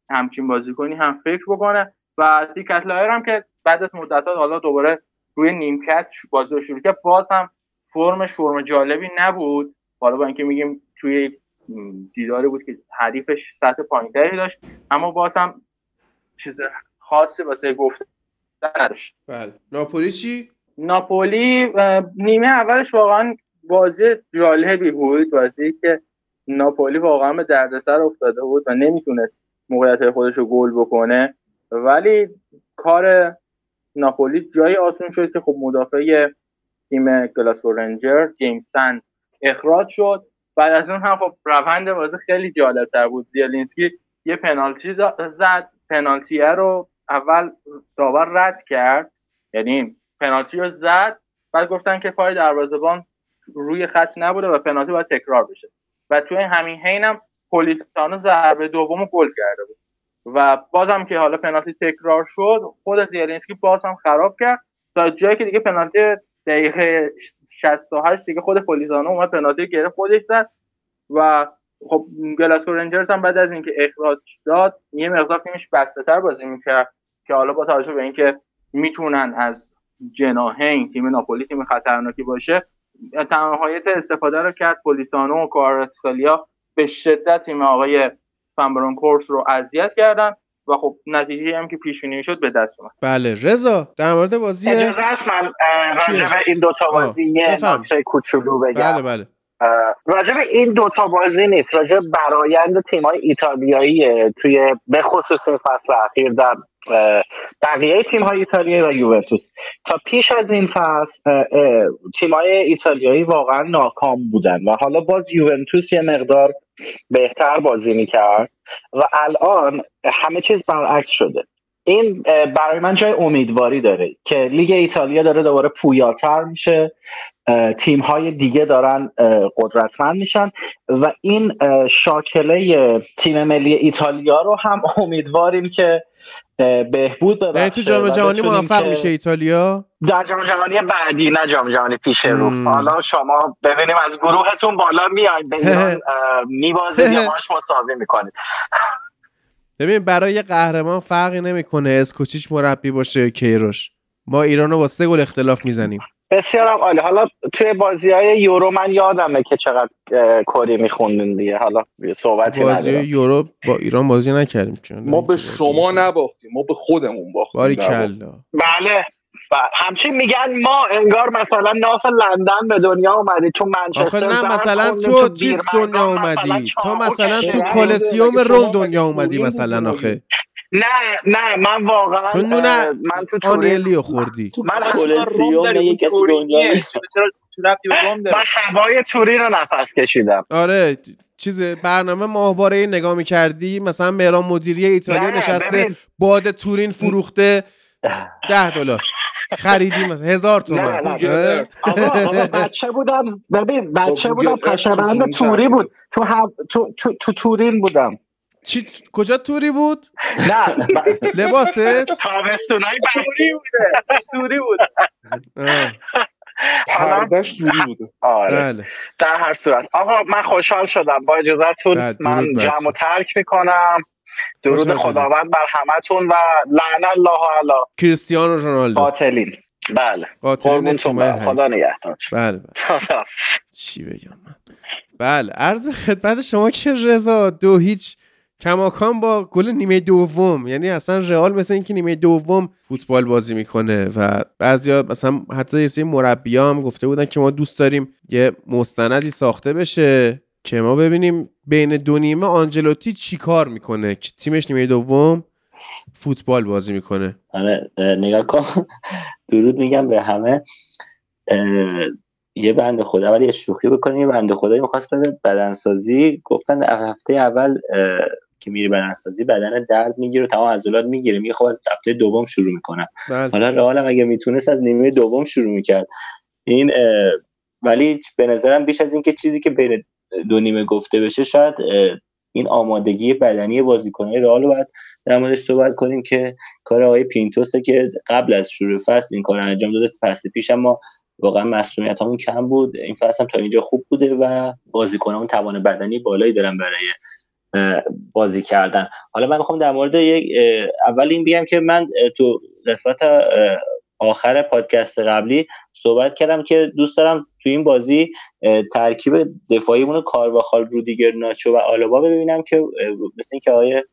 همچین بازیکنی هم فکر بکنه و دیکتلایر هم که بعد از مدت حالا دوباره روی نیمکت بازی رو شروع کرد باز هم فرمش فرم جالبی نبود. حالا با اینکه میگیم توی دیداری بود که حریفش سطح پایینتری داشت اما باز هم چیز خاصی واسه گفته بله. ناپولی چی؟ ناپولی نیمه اولش واقعا بازی جالبی بود. بازی که ناپولی واقعا به دردسر افتاده بود و نمی‌تونست موقعیت خودش رو گل بکنه. ولی کار ناپولی جای آسون شد که خب مدافع تیم گلاسکو رنجر جیمسن اخراج شد. بعد از اون هم خب روند بازی خیلی جالبتر بود. زیلینسکی یه پنالتی زد. پنالتیه رو اول داور رد کرد یعنی پنالتی رو زد بعد گفتن که پای دروازه‌بان روی خط نبوده و پنالتی باید تکرار بشه. و توی همین حینم پولیتانو ضربه دوم گل کرده بود. و بازم که حالا پنالتی تکرار شد خود زیلینسکی باز هم خراب کرد. تا جایی که دیگه پنالتی دقیقه 68 دیگه خود پولیتانو اومد پنالتی گرفت خودش زد. و خب گلاسکو رنجرز هم بعد از اینکه اخراج داد یه مقدار تیمش بسته تر بازی می‌کرد که حالا با توجه به اینکه می‌تونن از جناهین تیم ناپولی تیم خطرناکی باشه تنهایت استفاده رو کرد. پولیتانو و کارتسکالیا به شدت تیم آقای فنبرون کورس رو اذیت کردن و خب نتیجه هم که پیش شد به دست اومد. بله رضا در مورد بازی اجازه من راجع به این دوتا بازی یه نکته کوچولو بگم. بله بله. راجع به این دوتا بازی نیست راجع برایند تیمای ایتالیایی توی به خصوص فصل اخیر در بقیه تیم های ایتالیایی و یوونتوس. تا پیش از این فصل تیم های ایتالیایی واقعا ناکام بودن و حالا باز یوونتوس یه مقدار بهتر بازی می‌کرد و الان همه چیز برعکس شده. این برای من جای امیدواری داره که لیگ ایتالیا داره دوباره پویاتر میشه تیم های دیگه دارن قدرتمند میشن و این شاکله تیم ملی ایتالیا رو هم امیدواریم که بهبود ببخشه یعنی تو جام جهانی موفق میشه ایتالیا؟ در جام جهانی بعدی نه جام جهانی پیش رو. حالا شما ببینیم از گروهتون بالا میاید به ایران میبازید یا ماش مساوی می‌کنید. ببین برای قهرمان فرقی نمی‌کنه اسکوچیچ مربی باشه کیروش. ما ایران رو با سه گل اختلاف می‌زنیم. بسیار عالی. حالا توی بازی های یورو من یادمه که چقدر کری میخوندین دیگه. حالا صحبتی بازی یورو با ایران بازی نکردیم ما به شما نباختیم ما به خودمون باختیم باری کلا بله. همچین میگن ما انگار مثلا ناف لندن به دنیا اومدی تو منچستر نه مثلا تو چیز دنیا اومدی؟ تو مثلا تو کلسیوم روم دنیا اومدی مثلا آخه. نه نه من واقعا تو نونه من تو آنیلیو خوردی. من کلسیوم یکی از دنیا من هوای توری رو نفس کشیدم. آره چیز برنامه ماهواره نگاه می‌کردی؟ مثلا مهران مدیری ایتالیا نشسته باد تورین فروخته ده دلار. خریدیم مثلا هزار تومن. آقا بچه بودم ببین بچه بودم پشبند توری بود. تو, هم... تو... تو... تو تورین بودم. چی؟ کجا توری بود؟ نه. لباست؟ تابستونای توری بوده. توری بود. پردش توری بوده. آره. بله. در هر صورت. آقا من خوشحال شدم. با اجازهتون من جمع و ترک می‌کنم. درود خداوند بر همتون و لعن الله علی کریستیانو رونالدو. قاتلین. بله. قاتلین خدا نگهدار. بله بله. چی بگم من؟ بله عرض به خدمت شما که رضا دو هیچ کماکان با گل نیمه دوم یعنی اصلا رئال مثل اینکه نیمه دوم فوتبال بازی می‌کنه و بعضیا مثلا حتی یه سری مربیا هم گفته بودن که ما دوست داریم یه مستندی ساخته بشه. که ما ببینیم بین دو نیمه آنجلوتی چی کار می‌کنه؟ که تیمش نیمه دوم فوتبال بازی می‌کنه. آره نگاه کن. درود میگم به همه. یه بنده خدا ولی شوخی بکنیم. یه بنده خدایی می‌خواست بره بدنسازی. گفتن هفته اول که میری بدنسازی بدن درد می‌گیره و تمام عضلات می‌گیره. میگه خب از هفته دوم شروع می‌کنم. بله. حالا رئال اگه می‌تونست از نیمه دوم شروع می‌کرد. این ولی به نظرم بیش از این که چیزی که بین دو نیمه گفته بشه شاید این آمادگی بدنی بازیکنهای رئال رو باید در موردش صحبت کنیم که کار آقای پینتوسه که قبل از شروع فصل این کار انجام داده فصل پیش اما واقعا مسئولیت همون کم بود. این فصل هم تا اینجا خوب بوده و بازیکنان توان بدنی بالایی دارن برای بازی کردن. حالا من می‌خوام در مورد یک اول این بگم که من تو قسمت آخر پادکست قبلی صحبت کردم که دوست دارم تو این بازی ترکیب دفاعیمون کارواخال رودیگر ناچو و آلوبا ببینم که مثل اینکه آقای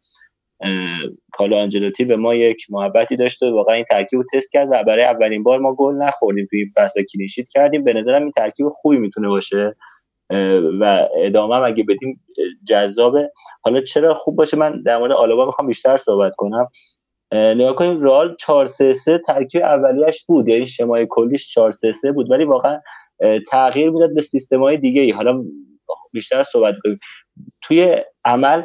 کالو آنجلوتی به ما یک محبتی داشته واقعا این ترکیب رو تست کرد و برای اولین بار ما گل نخوردیم. تو این فصل کلینشیت کردیم. به نظرم این ترکیب خوبی می‌تونه باشه و ادامه هم اگه بدیم جذابه. حالا چرا خوب باشه؟ من در مورد آلوبا می‌خوام بیشتر صحبت کنم. نگاه کنیم رئال 4 3 3 ترکیب اولیش بود یعنی شمای کلیش 4 3 3 بود ولی واقعا تغییر می‌داد به سیستم های دیگه ای حالا بیشتر صحبت کنیم. توی عمل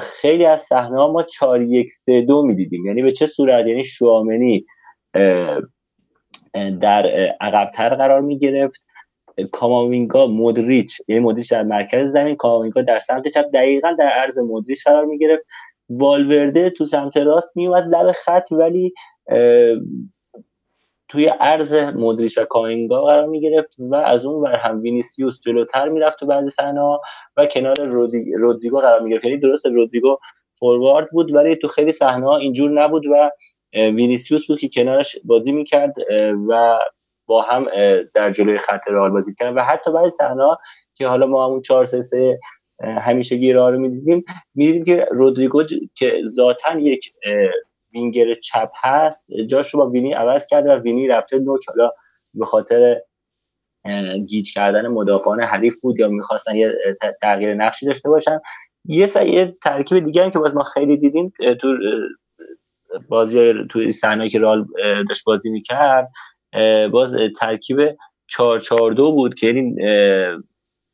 خیلی از صحنه ها ما 4 1 3 2 می‌دیدیم. یعنی به چه صورت؟ یعنی شوامنی در عقبتر قرار می گرفت کاماوینگا مودریچ یعنی مودریچ در مرکز زمین کاماوینگا در سمت چپ دقیقا در عرض مودریچ قرار می گرفت والورده تو سمت راست میومد لب خط ولی توی عرض مودریچ و کامینگا قرار می گرفت و از اون ور هم وینیسیوس جلوتر می‌رفت تو بعضی صحنه و کنار رودریگو قرار می گرفت یعنی درست رودریگو فوروارد بود ولی تو خیلی صحنه ها اینجور نبود و وینیسیوس بود که کنارش بازی می‌کرد و با هم در جلوی خط رئال بازی کردن. و حتی بعضی صحنه که حالا ما همون 4 3 3 همیشه گیرا رو می‌دیدیم. می‌دیدیم که رودریگو که ذاتا یک وینگر چپ هست جاش رو با وینی عوض کرده و وینی رفته نوک. حالا به خاطر گیج کردن مدافعان حریف بود یا می‌خواستن یه تغییر نقشی داشته باشن. یه یه ترکیب دیگه هم که باز ما خیلی دیدیم تو بازی تو صحنه که رال داشت بازی می‌کرد باز ترکیب 4 4 2 بود که این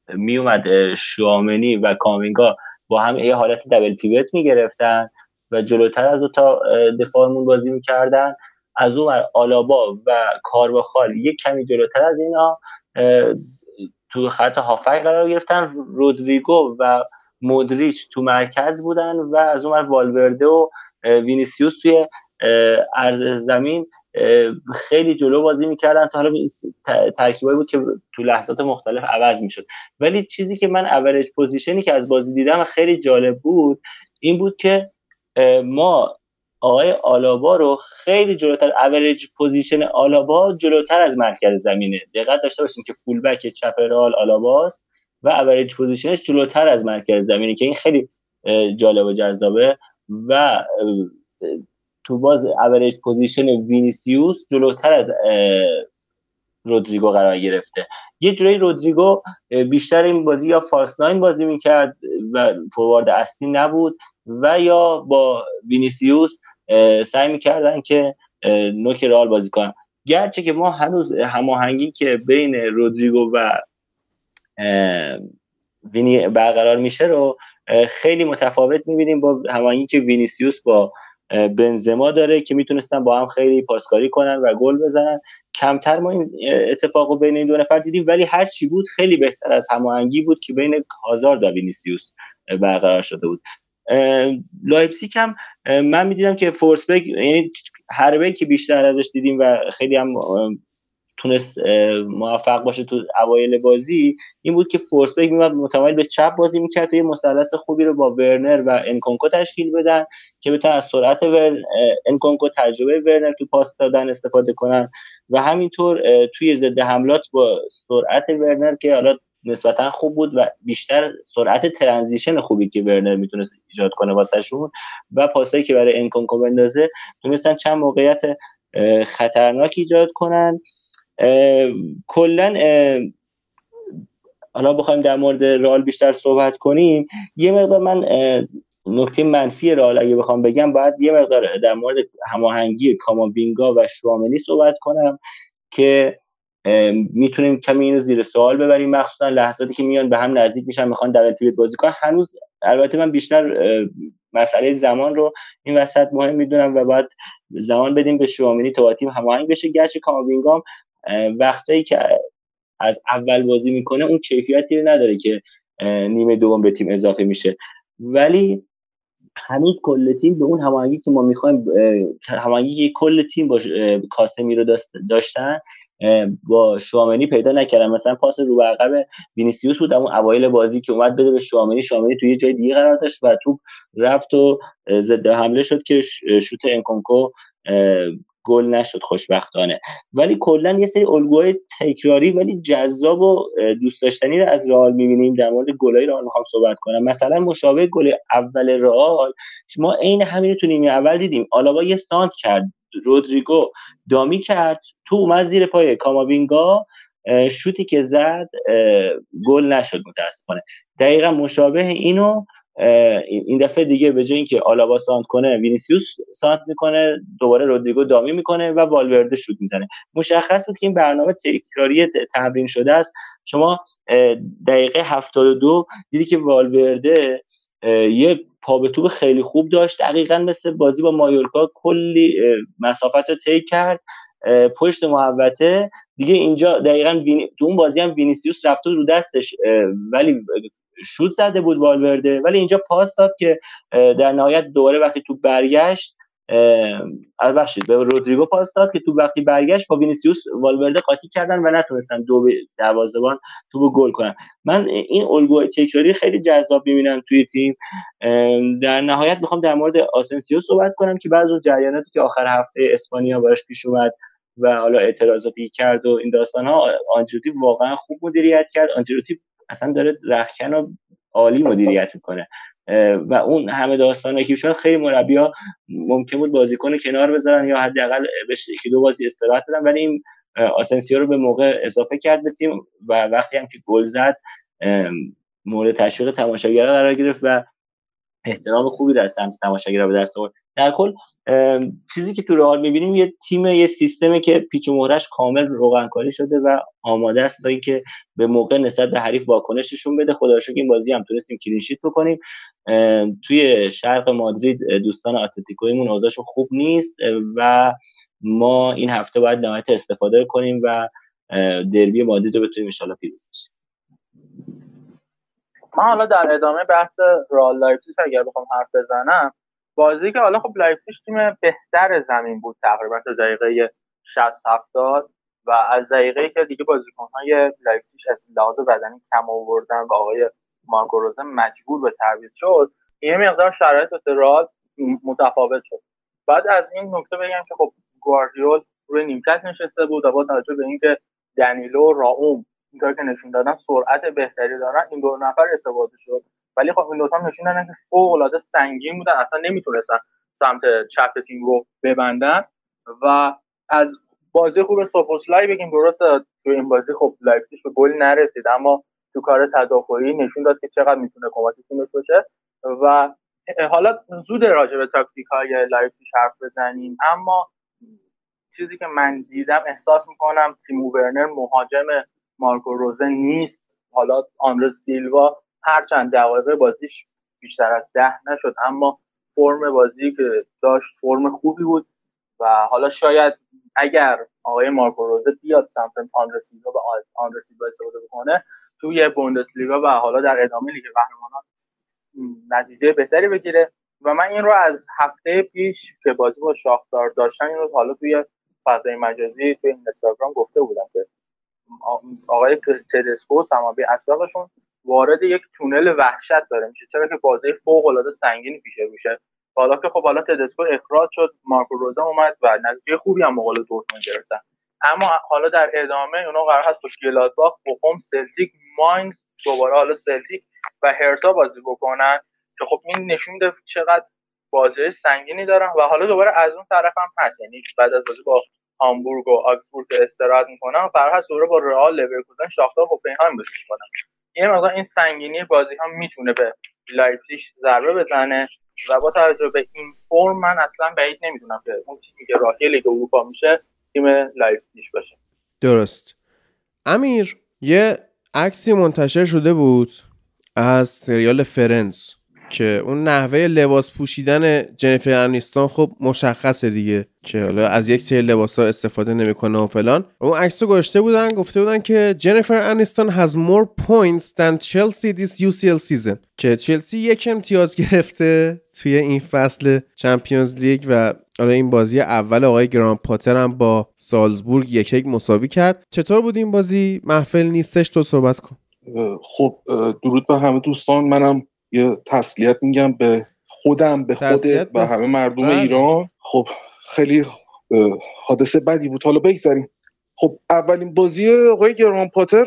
میومد شوامنی و کامینگا با هم یه حالت دبل پیوت می‌گرفتن و جلوتر از دو تا دفاعمون بازی می‌کردن. از اون آلابا و کارواخال یک کمی جلوتر از اینا تو خط هافبک قرار گرفتن. رودریگو و مودریچ تو مرکز بودن و از اون والورده و وینیسیوس توی عرض زمین خیلی جلو بازی می‌کردن تا حالا ترکیبایی بود که تو لحظات مختلف عوض می‌شد. ولی چیزی که من average position ی که از بازی دیدم خیلی جالب بود این بود که ما آقای آلابا رو خیلی جلوتر average position آلابا جلوتر از مرکز زمینه. دقت داشته باشین که فول بک چپ رئال آلاباست و اورج پوزیشنش جلوتر از مرکز زمینه که این خیلی جالب و جذابه و تو باز average position وینیسیوس جلوتر از رودریگو قرار گرفته. یه جوری رودریگو بیشتر این بازی یا false nine بازی می‌کرد و فوروارد اصلی نبود و یا با وینیسیوس سعی می‌کردن که نوک رئال بازی کنن. گرچه که ما هنوز هماهنگی که بین رودریگو و وینی برقرار میشه رو خیلی متفاوت می‌بینیم با هماهنگی که وینیسیوس با بنزما داره که می‌تونستن با هم خیلی پاسکاری کنن و گل بزنن. کمتر ما این اتفاق بین این دو نفر دیدیم ولی هر چی بود خیلی بهتر از هماهنگی بود که بین هازارد و وینیسیوس برقرار شده بود. لایپزیگ هم من می‌دیدم که فورسبرگ یعنی حربه که بیشتر ازش دیدیم و خیلی هم تونست موفق باشه تو اوایل بازی این بود که فورسبرگ میومد متمایل به چپ بازی می‌کرد تا یه مثلث خوبی رو با ورنر و انکونکو تشکیل بدن که بتونن از سرعت ور... انکونکو تجربه ورنر تو پاس دادن استفاده کنن و همینطور توی ضد حملات با سرعت ورنر که حالا نسبتا خوب بود و بیشتر سرعت transition خوبی که ورنر می‌تونست ایجاد کنه واسهشون و پاسایی که برای انکونکو بندازه تونستن چند موقعیت خطرناک ایجاد کنن. کلا حالا بخوایم در مورد رال بیشتر صحبت کنیم یه مقدار من نکته منفی رال اگه بخوام بگم باید یه مقدار در مورد هماهنگی کامابینگا و شوامنی صحبت کنم که می‌تونیم کمی اینو زیر سوال ببریم مخصوصا لحظاتی که میان به هم نزدیک میشن می‌خوان دبل پیوت بازی کنن. هنوز البته من بیشتر مسئله زمان رو این وسط مهم می‌دونم و باید زمان بدیم به شوامنی تا تیم هماهنگ بشه. گرچه کامابینگا وقتایی که از اول بازی می‌کنه اون کیفیتی رو نداره که نیمه دوم به تیم اضافه میشه. ولی هنوز کل تیم به اون هماهنگی که ما می‌خوایم هماهنگی کل تیم با کاسمی رو داشتن با شوامنی پیدا نکردن. مثلا پاس رو عقب وینیسیوس بود اون اوایل بازی که اومد بده به شوامنی شوامنی توی جای دیگه قرار داشت و توپ رفت و ضد حمله شد که شوت انکونکو گل نشد خوشبختانه. ولی کلا یه سری الگوهای تکراری ولی جذاب و دوست داشتنی رو از رئال می‌بینیم در مورد گلای رئال می‌خوام صحبت کنم. مثلا مشابه گل اول رئال ما عین همین تو نیمه اول دیدیم. آلاوا یه سانت کرد رودریگو دامی کرد تو اومد زیر پای کاماوینگا شوتی که زد گل نشد متاسفانه. دقیقا مشابه اینو این دفعه دیگه به جای اینکه آلابا سانت کنه وینیسیوس سانت می‌کنه دوباره رودریگو دامی می‌کنه و والورده شوت می‌زنه. مشخص بود که این برنامه تکراری تمرین شده است. شما دقیقه 72 دیدی که والورده یه پا به توپ خیلی خوب داشت. دقیقا مثل بازی با مایورکا کلی مسافت رو طی کرد. پشت محوطه. دیگه اینجا دقیقا تو اون بازی هم وینیسیوس رفته رو دستش ولی شوت زده بود والورده ولی اینجا پاس داد که در نهایت دوباره وقتی تو برگشت ببخشید به رودریگو پاس داد که تو وقتی برگشت با وینیسیوس والورده قاطی کردن و نتونستن دو دروازه‌بان تو گل کنن. من این الگوی تکراری خیلی جذاب می‌بینم توی تیم. در نهایت می‌خوام در مورد آسنسیو صحبت کنم که بعضی جریاناتی که آخر هفته اسپانیا براش پیش اومد و حالا اعتراضاتی کرد و این داستان ها آنجلوتی واقعا خوب مدیریت کرد. آنجلوتی اصلا داره رختکن رو عالی مدیریت می‌کنه. و اون همه داستان که شد خیلی ها ممکن بود بازیکن کنار بذارن یا حداقل بهش یکی دو بازی استراحت بدن ولی این آسنسیو رو به موقع اضافه کرد به تیم و وقتی هم که گل زد مورد تشویق تماشاگرها قرار گرفت و احترام خوبی در سمت تماشاگرها به دست آورد. در کل چیزی که تو رئال می‌بینیم یه تیم یه سیستمی که پیچ و مهرش کامل روغنکاری شده و آماده است تا اینکه به موقع نسبت به حریف واکنششون بده. خدا که این بازی هم تونستیم کلینشیت بکنیم. توی شرق مادرید دوستان آتلتیکویمون اوضاعشون خوب نیست و ما این هفته باید نهایت استفاده کنیم و دربی مادرید رو بتونیم ان پیروز بشیم. من حالا در ادامه بحث رئال لایپزیگ اگر بخوام حرف بزنم بازی که حالا خب لایپزیگ تیم بهتر زمین بود تقریبا تا دقیقه 60 70 و از دقیقه که دیگه بازیکن‌های لایپزیگ از لحاظ بدنی کم آوردن و آقای مارکو مجبور به تعویض شد. یه مقدار شرایط رئال متفاوت شد. بعد از این نکته بگم که خب گواردیول روی نیمکت نشسته بود و با توجه به اینکه دنیلو رائوم اینطور که نشون دادن سرعت بهتری دارن. این دو نفر استفاده شد. ولی خب این دوتا نشون دادن که فوق العاده سنگین بودن. اصلا نمی‌تونستن سمت چپ تیم رو ببندن. و از بازی خوب سوبوسلای بگیم. درست تو این بازی خب لایپزیگ به گل نرسید. اما تو کار تدافعی نشون داد که چقدر می‌تونه کمک تیمش باشه. و حالا زود راجع به تاکتیک های لایپزیگ حرف بزنیم. اما چیزی که من دیدم احساس می‌کنم تیمو ورنر مهاجم مارکو روزه نیست. حالا آندره سیلوا هرچند دقایق بازیش بیشتر از ده نشد اما فرم بازی که داشت فرم خوبی بود و حالا شاید اگر آقای مارکو روزه بیاد سمت آندره سیلوا و آندره سیلوا استفاده بکنه توی بوندسلیگا و حالا در ادامه لیگ قهرمانان نتیجه بهتری بگیره. و من این رو از هفته پیش که بازی با شاختار داشتن این رو حالا توی فضای مجازی توی اینستاگرام گفته بودم که آقای تدسکو سمابی اسبقشون وارد یک تونل وحشت داره. میشه چرا که بازی فوق العاده سنگینی پیش روشه حالا که خب حالا تدسکو اخراج شد مارکو روزا اومد و نتیجه خوبی هم مقابل دورتموند گرفتن. اما حالا در ادامه اونا قرار هست با گلادباخ بوخوم سلتیک ماینز دوباره حالا سلتیک و هرتا بازی بکنن که خب این نشون میده چقدر بازی سنگینی دارن و حالا دوباره از اون طرف هم هست. یعنی بعد از بازی با هامبورگ و آگسبورگ استراحت می‌کنن هست دوباره با رئال لورکوزن شاختار هوفنهایم بازی می‌کنن یه مقدار این سنگینی بازی هم می‌تونه به لایپزیگ ضربه بزنه و با توجه به این فرم من اصلا بعید نمی‌دونم که اون تیمی که راهی لیگ اروپا میشه تیم لایپزیگ باشه. درست. امیر یه عکسی منتشر شده بود از سریال Friends که اون نحوه لباس پوشیدن جنیفر انیستون خب مشخصه دیگه که حالا از یک سری لباس ها استفاده نمی‌کنه و فلان. اون عکس رو گشته بودن گفته بودن که جنیفر انیستون has more points than Chelsea this UCL season. که چلسی یک امتیاز گرفته توی این فصل Champions League و آره این بازی اول آقای گراهام پاتر هم با سالزبورگ یک یک مساوی کرد. چطور بود این بازی؟ محفل نیستش تو صحبت کن. خب درود به همه دوستان. منم یه تسلیت میگم به خودم به خودت و همه مردم بله. ایران. خب خیلی حادثه بدی بود. حالا بگذاریم خب اولین بازی آقای گران پاتر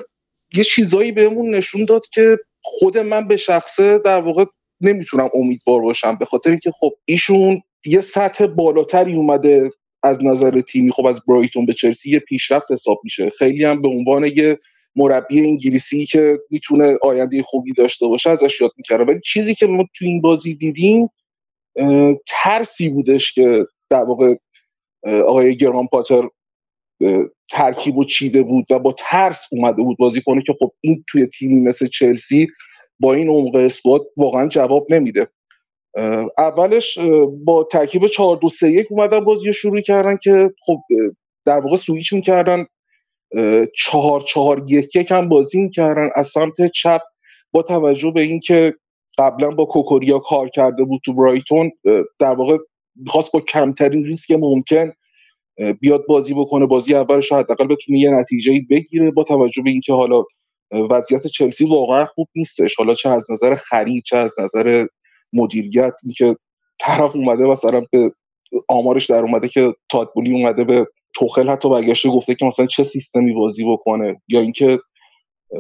یه چیزایی بهمون نشون داد که خود من به شخصه در واقع نمی‌تونم امیدوار باشم. به خاطر اینکه خب ایشون یه سطح بالاتری اومده از نظر تیمی. خب از برایتون به چلسی یه پیشرفت حساب میشه. خیلی هم به عنوان یه مربی انگلیسی که می‌تونه آینده خوبی داشته باشه ازش یاد می‌کردم ولی چیزی که ما تو این بازی دیدیم ترسی بودش که در واقع آقای گران پاتر ترکیب و چیده بود و با ترس اومده بود بازی کنه که خب این توی تیمی مثل چلسی با این عمق اسکواد واقعا جواب نمیده. اولش با ترکیب 4 2 3 1 اومدن بازی رو شروع کردن که خب در واقع سویچ می‌کردن. چهار چهار یک یک هم بازی می‌کردن. از سمت چپ با توجه به اینکه قبلا با کوکوریا کار کرده بود تو برایتون در واقع خواست با کمترین ریسک ممکن بیاد بازی بکنه بازی اولش حداقل بتونه یه نتیجه بگیره با توجه به اینکه حالا وضعیت چلسی واقعا خوب نیستش. حالا چه از نظر خرید چه از نظر مدیریت اینکه طرف اومده مثلا به آمارش در اومده که تادبولی اومده به توخل حتی برگشته گفته که مثلا چه سیستمی بازی بکنه یا اینکه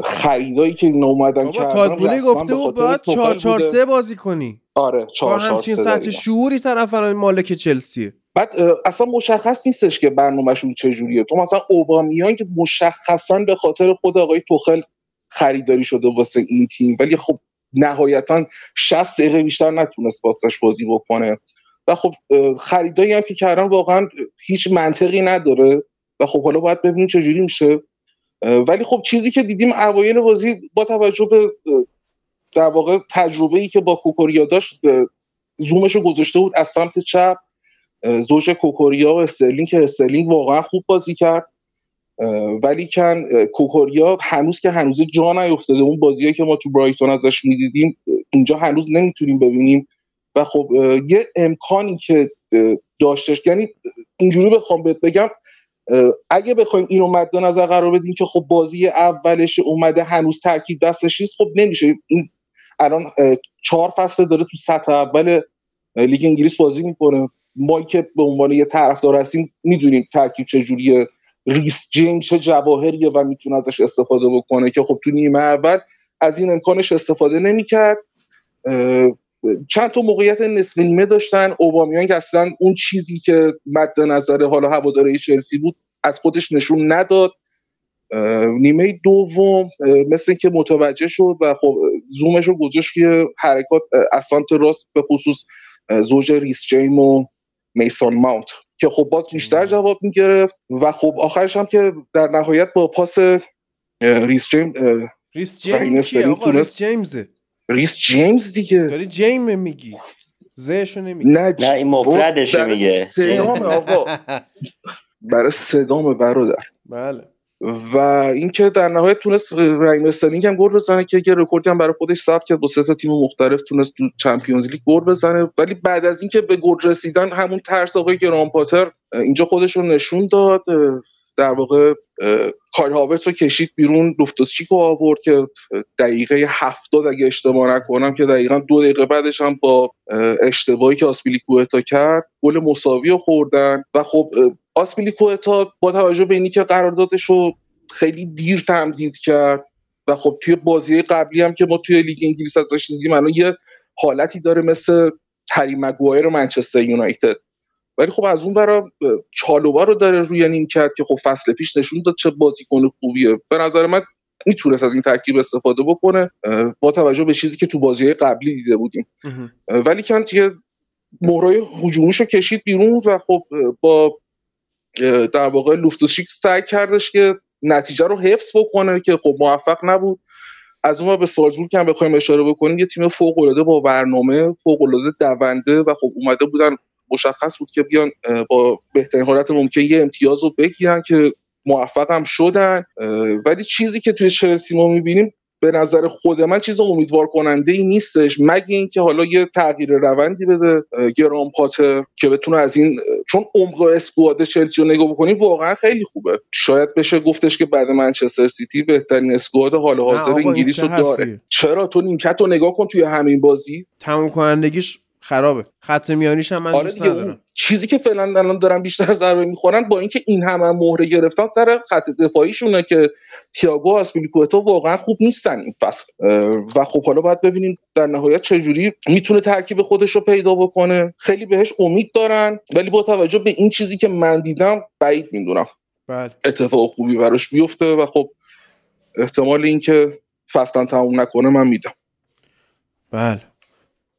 خریدایی که اینا اومدن کردن تادبولی گفته بود باید 4 4 3 بازی کنی. آره 4 4 همچین سطح شعوری طرف مالک چلسیه. بعد اصلا مشخص نیستش که برنامهشون چجوریه تو مثلا اوبامیان که مشخصا به خاطر خود آقای توخل خریداری شده واسه این تیم ولی خب نهایتا 60 دقیقه بیشتر نتونست واسش بازی بکنه. و خب خریدایی هم که کردن واقعا هیچ منطقی نداره و خب حالا باید ببینیم چجوری میشه. ولی خب چیزی که دیدیم اوایل بازی با توجه به در واقع تجربه ای که با کوکوریا داشت زومش رو گذاشته بود از سمت چپ. زوج کوکوریا و استرلینگ که استرلینگ واقعا خوب بازی کرد. ولی کن کوکوریا هنوز که هنوز جا نیفتاده. اون بازیایی که ما تو برایتون ازش می‌دیدیم اینجا هنوز نمی‌تونیم ببینیم و خب یه امکانی که داشتش یعنی اینجوری بخوام بهت بگم اگه بخوایم اینو مد نظر قرار بدیم که خب بازی اولش اومده هنوز ترکیب دستش نیست خب نمیشه. این الان چهار فصل داره تو سطح اول لیگ انگلیس بازی می‌کنه. ما که به عنوان یه طرفدار هستیم می‌دونیم ترکیب چجوریه ریس جیمز چه جواهریه و می‌تونه ازش استفاده بکنه که خب تو نیمه اول از این امکانش استفاده نمی‌کرد. چند تا موقعیت نصف نیمه داشتن. اوبامیان که اصلا اون چیزی که مد نظر حالا هواداره چلسی بود از خودش نشون نداد. نیمه دوم مثل که متوجه شد و خب زومش رو گذاشت روی حرکات از سمت راست به خصوص زوج ریس جیم و میسان ماونت که خب باز بیشتر جواب می‌گرفت و خب آخرش هم که در نهایت با پاس ریس جیم ریس جیم ریس جیمزه. ریس جیمز دیگه. داری جیم میگی. زهشو نمیگی. نه, نه این مفردش میگه. سدام آقا. برای صدام برادر. بله. و اینکه در نهایت تونست رحیم استرلینگ هم گل بزنه که یه رکوردی هم برای خودش ثبت کرد با سه تا تیم مختلف تونست تو Champions League گل بزنه. ولی بعد از اینکه به گل رسیدن همون ترس آقای گراهام پاتر اینجا خودش رو نشون داد. در واقع کار هاورت رو کشید بیرون لوفتوسچیک رو آورد که دقیقه هفتاد اگه اشتباه نکنم که دقیقا دو دقیقه بعدش هم با اشتباهی که آسپیلیکوئتا کرد گل مساوی رو خوردن و خب آسپیلیکوئتا با توجه به اینی که قراردادش رو خیلی دیر تمدید کرد و خب توی بازی قبلی هم که ما توی لیگ انگلیس ازش دیدیم الان یه حالتی داره مثل هری مگوایر منچستر یونایتد. ولی خب از اون برا چالوبا رو داره روی نیم کرد که خب فصل پیش نشون داد چه بازیکن خوبیه. به نظر من می‌تونست از این ترکیب استفاده بکنه با توجه به چیزی که تو بازی قبلی دیده بودیم. ولی کن یه مهرای هجومیشو کشید بیرون و خب با در واقع لوفتوشیک سعی کردش که نتیجه رو حفظ بکنه که خب موفق نبود. از اون به سالزبورگ هم بخوایم اشاره بکنیم یه تیم فوق العاده با برنامه فوق العاده دونده و خب اومده بودن مشخص بود که بیان با بهترین حالت ممکن یه امتیاز رو بگیرن که موفق هم شدن ولی چیزی که توی چلسی ما می‌بینیم به نظر خود من چیز امیدوار کننده ای نیستش. مگه اینکه حالا یه تغییر روندی بده گرام پاتر که بتونه از این چون عمق اسکواد چلسی رو نگاه بکنیم واقعا خیلی خوبه. شاید بشه گفتش که بعد منچستر سیتی بهترین اسکواد حال حاضر انگلیس رو داره. چرا؟ تو نیمکت رو نگاه کن توی همین بازی. تموم کنندگیش خرابه. خط میانیش هم من آره دوست ندارم. چیزی که فعلا الان دارن بیشتر ضربه می‌خورن با اینکه این همه هم مهره گرفتن سر خط دفاعیشونه که تییاگو و اسپیلیکوئتا واقعا خوب نیستن این فصل. و خب حالا باید ببینیم در نهایت چجوری می‌تونه ترکیب خودش رو پیدا بکنه. خیلی بهش امید دارن ولی با توجه به این چیزی که من دیدم بعید می‌دونم بله. اتفاق خوبی براش بیفته و خب احتمال اینکه فصلا تموم نکنه من میدم. بله.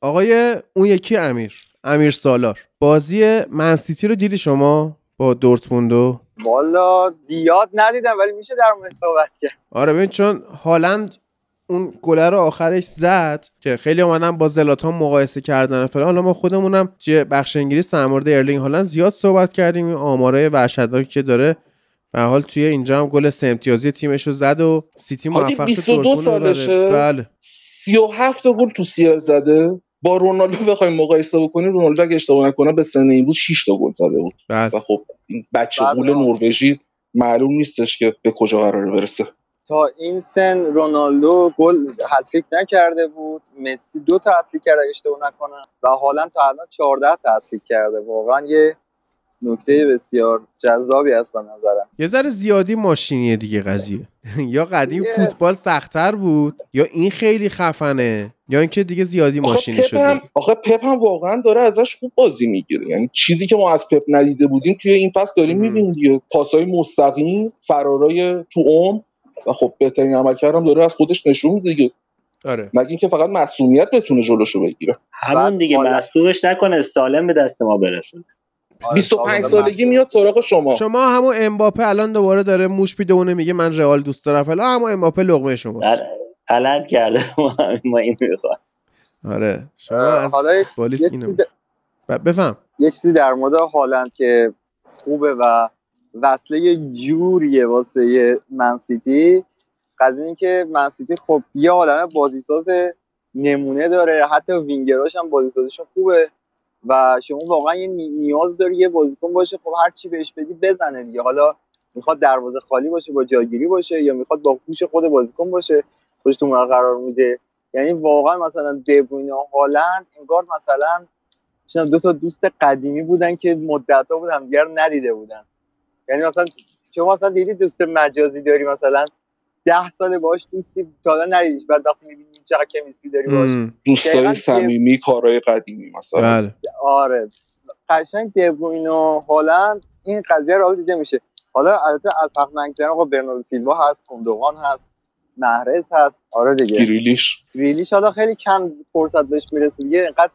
آقای اون یکی امیر امیر سالار. بازی منسیتی رو دیدی شما با دورتموندو والا زیاد ندیدم ولی میشه در مورد صحبت کرد. آره ببین چون هالند اون گله رو آخرش زد که خیلی اومدن با زلاتان مقایسه کردن فلان. حالا ما خودمونم توی بخش انگلیس در مورد ارلینگ هالند زیاد صحبت کردیم. این آمارای وحشتناکی که داره به حال توی اینجا هم گل سه امتیازی تیمش رو زد و سیتی موفق شد 22 دورتموند رو ببره. سالشه. بله. 37 تا گل تو سیار زده. با رونالدو بخوایم مقایسه بکنیم رونالدو اگه اشتباه نکنم به سن این بود 6 تا گل زده بود. بله و خب این بچه. غول نروژی معلوم نیستش که به کجا قراره برسه. تا این سن رونالدو گل هتریک نکرده بود. مسی دو تا هتریک کرده اشتباه نکنم. و حالا تا الان 14 تا هتریک کرده. واقعا یه نکته بسیار جذابی است به نظرم. یه ذره زیادی ماشینیه دیگه قضیه. یا قدیم فوتبال سختتر بود یا این خیلی خفنه یا اینکه دیگه زیادی ماشینی پپ شده. هم آخه پپ هم واقعا داره ازش خوب بازی می‌گیره. یعنی چیزی که ما از پپ ندیده بودیم توی این فصل داریم. می‌بینیم دیگه. پاسای مستقیم فرارای تو عمق و خب بهترین عملکردم داره از خودش نشون میده دیگه. آره. مگه اینکه فقط مسئولیت بتونه جلوشو بگیره؟ همون دیگه مصدومش نکنه سالم به دست ما برسونه. 25 سالم سالگی میاد سراغ شما. شما همون امباپه الان دوباره داره موش می‌دونه میگه من رئال دوست دارم فلان. همون امباپه لقمه ال- غلط کرده. ما ما این می‌خواد آره. شما از یک- یه اینو بفهم. یه چیزی در مورد هالند که خوبه و وصله یه جوریه واسه منسیتی قضیه این که منسیتی خب یه عالمه بازیساز نمونه داره. حتی وینگراش هم بازیسازیشون خوبه. و شما واقعا یه نی- نیاز داری یه بازیکن باشه خب هر چی بهش بدی بزنه دیگه. حالا می‌خواد دروازه خالی باشه با جاگیری باشه یا می‌خواد با هوش خود بازیکن باشه خودش تو قرار میده. یعنی واقعا مثلا دبروینه و هالند انگار مثلا چون دو تا دوست قدیمی بودن که مدت ها بود همدیگر ندیده بودن. یعنی مثلا شما مثلا دیدی دوست مجازی داری مثلا ده سال باش دوستی تا حالا ندیدیش. بعد وقتی می‌بینی چقدر کمیستری داری باش دوستای صمیمی کارهای قدیمی مثلا. بله. آره. قشنگ دبروین و هالند این قضیه رو دیده میشه. حالا البته از حق نگذرم آقا برناردو سیلوا هست گوندوغان هست محرز هست. آره دیگه. گریلیش. ریلیش حالا خیلی کم فرصت بهش می‌رسه. دیگه اینقدر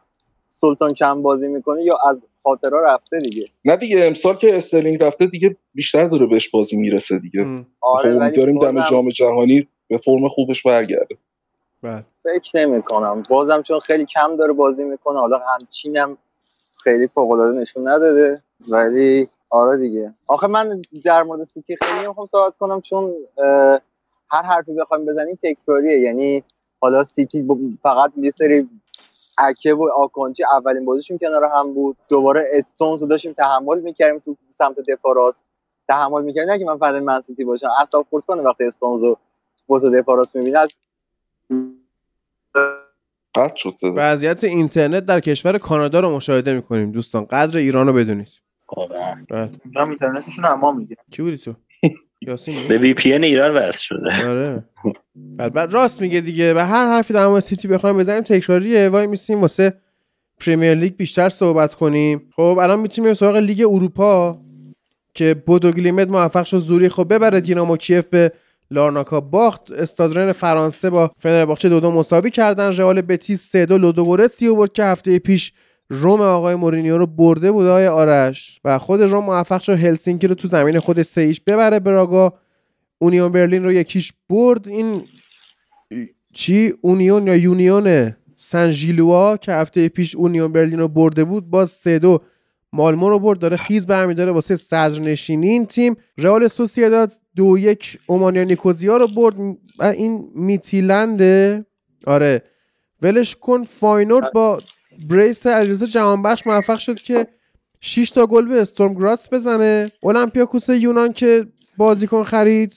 سلطان کم بازی می‌کنه یا از خاطرها رفته دیگه. نه دیگه امسال که استرلینگ رفته دیگه بیشتر داره بهش بازی می‌رسه دیگه. خب آره ولی امیدواریم دم جام جهانی به فرم خوبش برگرده. بله. فکر نمی کنم بازم چون خیلی کم داره بازی می‌کنه حالا همچینم خیلی فوق العاده نشون نداده ولی آره دیگه. آخه من در مورد سیتی خیلی نمی‌خوام صحبت کنم چون هر حرفی بخوایم بزنیم تکراریه. یعنی حالا سیتی فقط یه سری آکه و آکانجی اولین بازیشون کنار هم بود. دوباره استونز رو داشتیم تحمل می‌کردیم تو سمت دفاع راست. تحمل می‌کردیم. نه که من فن من سیتی باشم. اعصاب خورد کنه وقتی استونز رو پست دفاع راست می‌بینه. قطع شد. وضعیت اینترنت در کشور کانادا رو مشاهده می‌کنیم دوستان. قدر ایران رو بدونید. بله. اونجا اینترنتشون هم ما می‌گیرن کی بودی تو؟ یاسین؟ به VPN ایران وصل شده. آره. بله راست میگه دیگه. و هر حرفی در مورد سیتی بخوایم بزنیم تکراریه. وایمیسیم واسه پریمیر لیگ بیشتر صحبت کنیم. خب الان می‌تونیم بریم سراغ لیگ اروپا که بودو گلیمت موفق شد زوریخ رو ببره دینامو کیف به لارناکا. باخت استاد رن فرانسه با فنرباخچه دو دو مساوی کردن. رئال بتیس سه دو لودوگورتسی برد که هفته پیش روم آقای مورینیو رو برده بود آقای آرش و خود روم موفق شد هلسینکی رو تو زمین خود سه ببره براگا. اونیون برلین رو یک هیچ برد. این چی؟ اونیون یا یونیون سن ژیلوا که هفته پیش اونیون برلین رو برده بود باز سه دو مالمو رو برد. داره خیز برمیداره واسه صدرنشینی این تیم. رئال سوسییداد دو یک اومانیا نیکوزیا رو برد. این میتیلنده آره ولش کن. فاینورد با brace علیرضا جهانبخش موفق شد که 6 تا گل به استورم گراتس بزنه. اولمپیاکوس یونان که بازیکن خرید.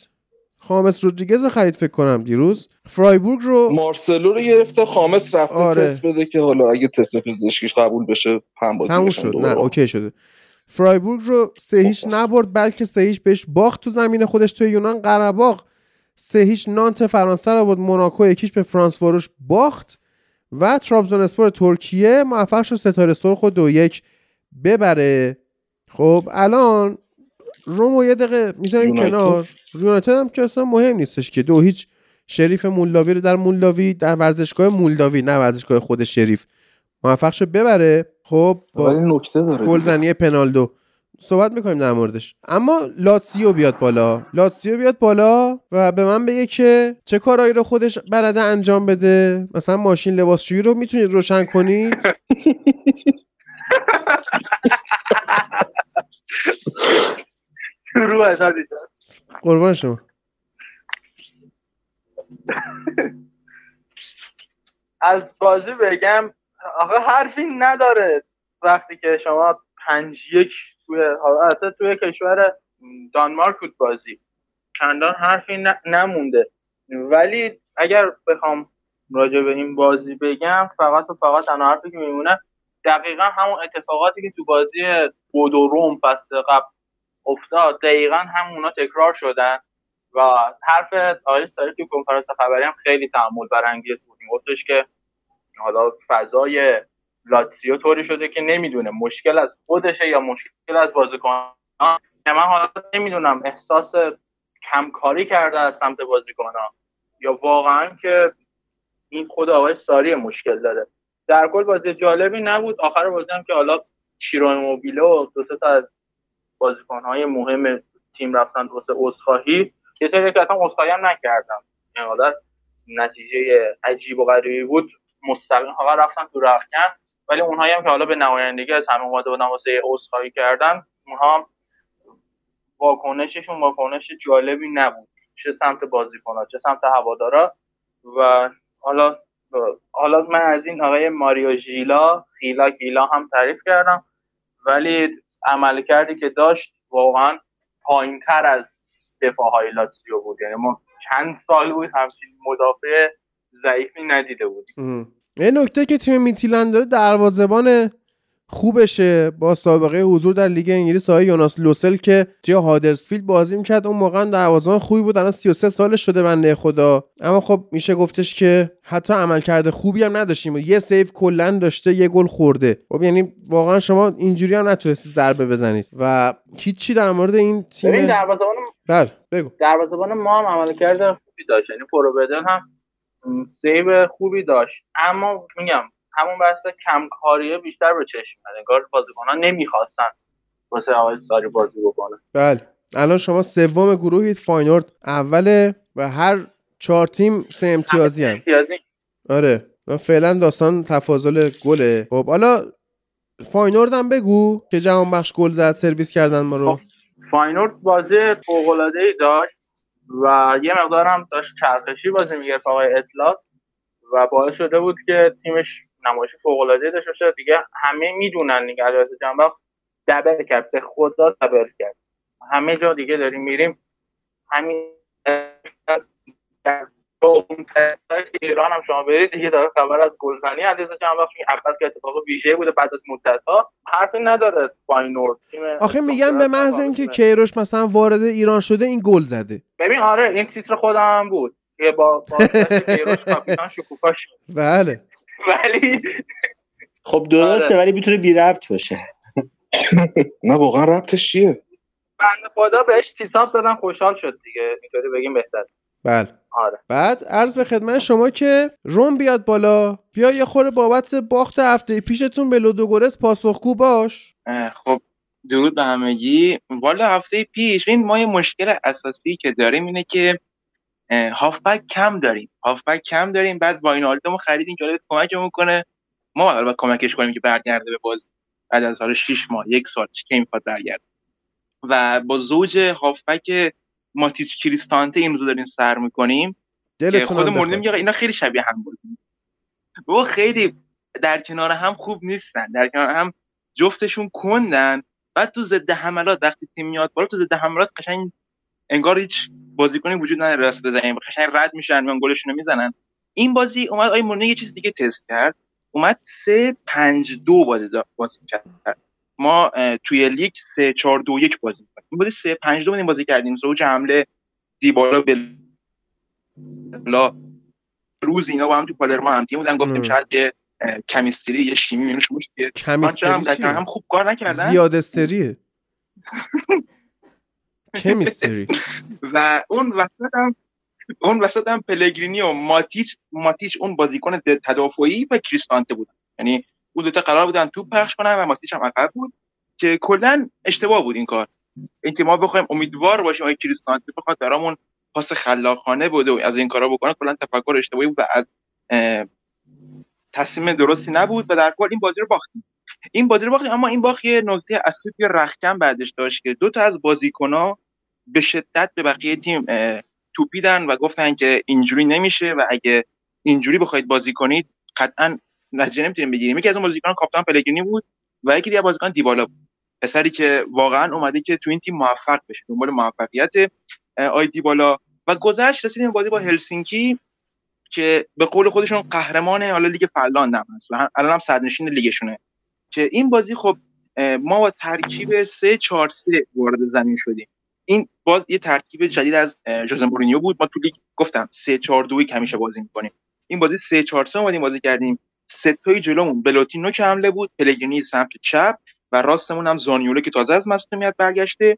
خامس رودریگز رو خرید فکر کنم دیروز. فرایبورگ رو مارسلو رو گرفته خامس رفته آره. تست بده که حالا اگه تست پزشکیش قبول بشه هم بازی شد. نه اوکی شده. فرایبورگ رو سه هیچ نبرد بلکه سه هیچ بهش باخت تو زمین خودش توی یونان. قرباغ سه هیچ نانت فرانسه رو بود موناکو یکیش به فرانس باخت. و ترابزون اسپور ترکیه موفق شد ستاره سرخ و دو یک ببره. خب الان رومو یه دقیقه می‌ذاریم. کنار. یونایتد هم که اصلا مهم نیستش که دو هیچ شریف مولداوی رو در مولداوی در ورزشگاه مولداوی نه ورزشگاه خود شریف موفق شد ببره. خب با ولی نکته داره گلزنی پنالدو. صحبت می‌کنیم در موردش. اما لاتسیو بیاد بالا. لاتسیو بیاد بالا و به من بگه که چه کارهایی رو خودش بلده انجام بده. مثلا ماشین لباسشویی رو می‌تونید روشن کنید. قربان شما. از بازی بگم آقا حرفی نداره. وقتی که شما پنج یک توی البته توی کشور دانمارک بود بازی. چندان حرفی نمونده. ولی اگر بخوام راجع به این بازی بگم فقط و فقط تنها حرفی که میمونه دقیقا همون اتفاقاتی که تو بازی بود و روم فصل قبل افتاد دقیقا همونا تکرار شدن و حرف آقای ساری تو کنفرانس خبری هم خیلی تعمل برانگیز بود. گفتش که حالا فضای لاتسیو طوری شده که نمی‌دونه مشکل از خودشه یا مشکل از بازیکن من حالا نمی‌دونم احساس کمکاری کرده از سمت بازیکن یا واقعا که این خود آقای ساری مشکل داره. در کل بازی جالبی نبود. آخر بازی هم که حالا شیرو موبیله و دو تا از بازیکن‌های مهم تیم رفتن واسه عذرخواهی. یه سری که اصلا عذرخواهی هم نکردم. اینقدر نتیجه عجیب و غریبی بود. مستقیم فقط رفتن تو رختکن ولی اونهایی هم که حالا به نمایندگی از همه اومده بودن واسه عذرخواهی کردن اونها واکنششون واکنش جالبی نبود. چه سمت بازیکن‌ها چه سمت هوادارا. و حالا حالا من از این آقای ماریو ژیلا خیلا گیلا هم تعریف کردم. ولی عمل کردی که داشت واقعا پایینتر از دفاع های لاتسیو بود. یعنی ما چند سال بود همچین مدافع ضعیفی ندیده بودیم. یه نکته که تیم میتیلند داره دروازبان خوبشه با سابقه حضور در لیگ انگلیس آقای یوناس لوسل که توی هادرسفیلد بازی می‌کرد. اون موقع هم دروازه‌بان خوبی بود. الان 33 سالش شده بنده خدا. اما خب میشه گفتش که حتی عملکرد خوبی هم نداشتیم. و یه سیو کلا داشته یه گل خورده. خب یعنی واقعا شما اینجوری هم نتونستید ضربه بزنید. و هیچی در مورد این تیم دروازه‌بان بله بگو. دروازه‌بان ما هم عملکرد خوبی داشت. یعنی هم سیو خوبی داشت. اما میگم همون بحث کمکاریه بیشتر به چشم میاد. انگار بازیکن‌ها نمی‌خواستن واسه آقای ساری بازی بکنه بله. الان شما سوم گروهید فاینورد. اوله و هر چهار تیم سه امتیازی هم امتیازی. آره. فعلا داستان تفاضل گله. خب حالا فاینورد هم بگو که جهان بخش گل زد سرویس کردن ما رو. فاینورد بازی فوق‌العاده‌ای داشت. و یه مقدار هم داشت چرخشی بازی می‌گرفت آقای اسلات و باعث شده بود که تیمش نمایش فوق‌العاده‌ای داشته باشه. دیگه همه می‌دونن دیگه علیرضا جهانبخش دبل کرد. به خدا دبل کرد. همه جا دیگه داریم میریم. همین اون تستای ایران هم شما برید دیگه داره خبر از گلزنی. علیرضا جهانبخش میگه اول که اتفاق ویژه بوده بعد از مدت‌ها حرفی نداره فاینورد تیم آخه میگن به محض اینکه کیروش مثلا وارد ایران شده این گل زده. ببین آره این تیتر خودم بود. که با با کیروش کاپیتان شکوفا شد. بله. ولی خب درسته آره. ولی می‌تونه بی ربط باشه. نه واقعا ربطش چیه؟ بنده خدا بهش تیتاب دادن خوشحال شد دیگه. اینطوری بگیم بهتر بله. آره. بعد عرض به خدمت شما که روم بیاد بالا بیا یه خوره بابت باخت هفته پیشتون به لودوگورس پاسخگو باش. خب درود به همگی. والا هفته پیش این ما یه مشکل اساسی که داریم اینه که هافبک کم داریم. هافبک کم داریم بعد واینالدومو خریدیم که حالا کمکمون کنه. ما باید کمکش کنیم که برگرده به بازی بعد از حالا 6 ماه یک سال که می‌خواد برگرده. و با زوج هافبک ماتیچ کریستانته این روزا داریم سر می‌کنیم خود مورینیو. میگه اینا خیلی شبیه هم بود. و خیلی در کنار هم خوب نیستن. در کنار هم جفتشون کندن. بعد تو ضد حملات وقتی تیم میاد بالا تو ضد حملات قشنگ انگار هیچ بازیکنی وجود نداره راست بزنیم. قشنگ رد میشن میان گلشون رو می‌زنن. این بازی اومد آی مورینیو یه چیز دیگه تست کرد. اومد سه پنج دو بازی بازی کرد. ما توی لیگ سه چهار دو یک بازی می‌کنیم. این بازی سه پنج دو بازی کردیم. زوج حمله دیبالا بلا روز اینا با هم تو پالرما هم تیم بودن. گفتیم. شاید یه کمیستری یه شیمی بینشون باشه که کمیستری هم خوب کار نکردن. زیاد استریه. کمیستری. و اون وسط هم اون وسط هم پلگرینی و ماتیچ ماتیچ اون بازیکن تدافعی و کریستانته بودن. یعنی اون دوتا قرار بودن تو پخش کنن و ماتیچ هم عقب بود که کلا اشتباه بود این کار. اینکه ما بخوایم امیدوار باشیم آقای کریستانته بخواد برامون پاس خلاقانه بوده و از این کارا بکنه کلا تفکر اشتباهی بود و از تصمیم درستی نبود و در کل این بازی رو باختیم. این بازی رو باختیم اما این باخت یه نکته اصلی توی رخکن بعدش داشت که دو تا از بازیکن‌ها به شدت به بقیه تیم توپیدن و گفتن که اینجوری نمیشه و اگه اینجوری بخواید بازی کنید قطعا نتیجه نمی‌تونیم بگیریم. یکی از اون بازیکنان کاپیتان پلگرینی بود و یکی دیگه بازیکن دیبالا بود. پسری که واقعا اومده که تو این تیم موفق بشه دنبال موفقیت آی دیبالا. و گذشت رسیدیم بازی با هلسینکی که به قول خودشون قهرمان حالا لیگ فنلاند هم هست. الان هم صدرنشین لیگشونه. که این بازی خب ما با ترکیب 3 4 3 وارد زمین شدیم. این باز یه ترکیب جدید از ژوزه مورینیو بود. ما تو لیگ گفتم 3 4 2 یک همیشه بازی می‌کنیم. این بازی 3 4 3 اومدیم بازی کردیم. سه تای جلومون. بلوتی نوک حمله بود پلگرینی سمت چپ و راستمون هم زانیولو که تازه از مصدومیت برگشته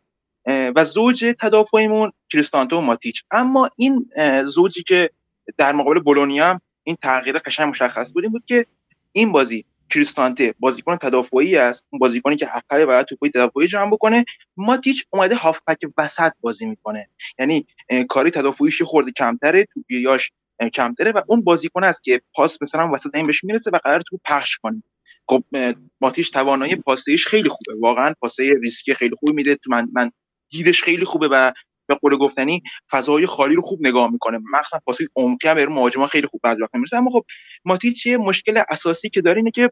و زوج تدافعیمون کریستانتو و ماتیچ. اما این زوجی که در مقابل بولونیا هم این تغییر قشنگ مشخص بود این بود که این بازی کریستانته بازیکن تدافعی است اون بازیکنی که حقه باید توپای تدافعی جمع بکنه. ماتیچ اومده هافبک وسط بازی می‌کنه. یعنی کاری تدافعیش خورده کمتره توپیاش کمتره و اون بازیکن است که پاس مثلا وسط این بهش می‌رسه و قرار تو پخش کنه. خب ماتیش توانایی پاسیش خیلی خوبه. واقعا پاسه ریسکی خیلی خوبی میده. تو من من دیدش خیلی خوبه و به قول گفتنی فضای خالی رو خوب نگاه می‌کنه. مخصوصا پاس عمقی هم برای مهاجما خیلی خوب بعضی وقت می‌رسه. اما خب ماتیچ یه مشکل اساسی که داره اینه که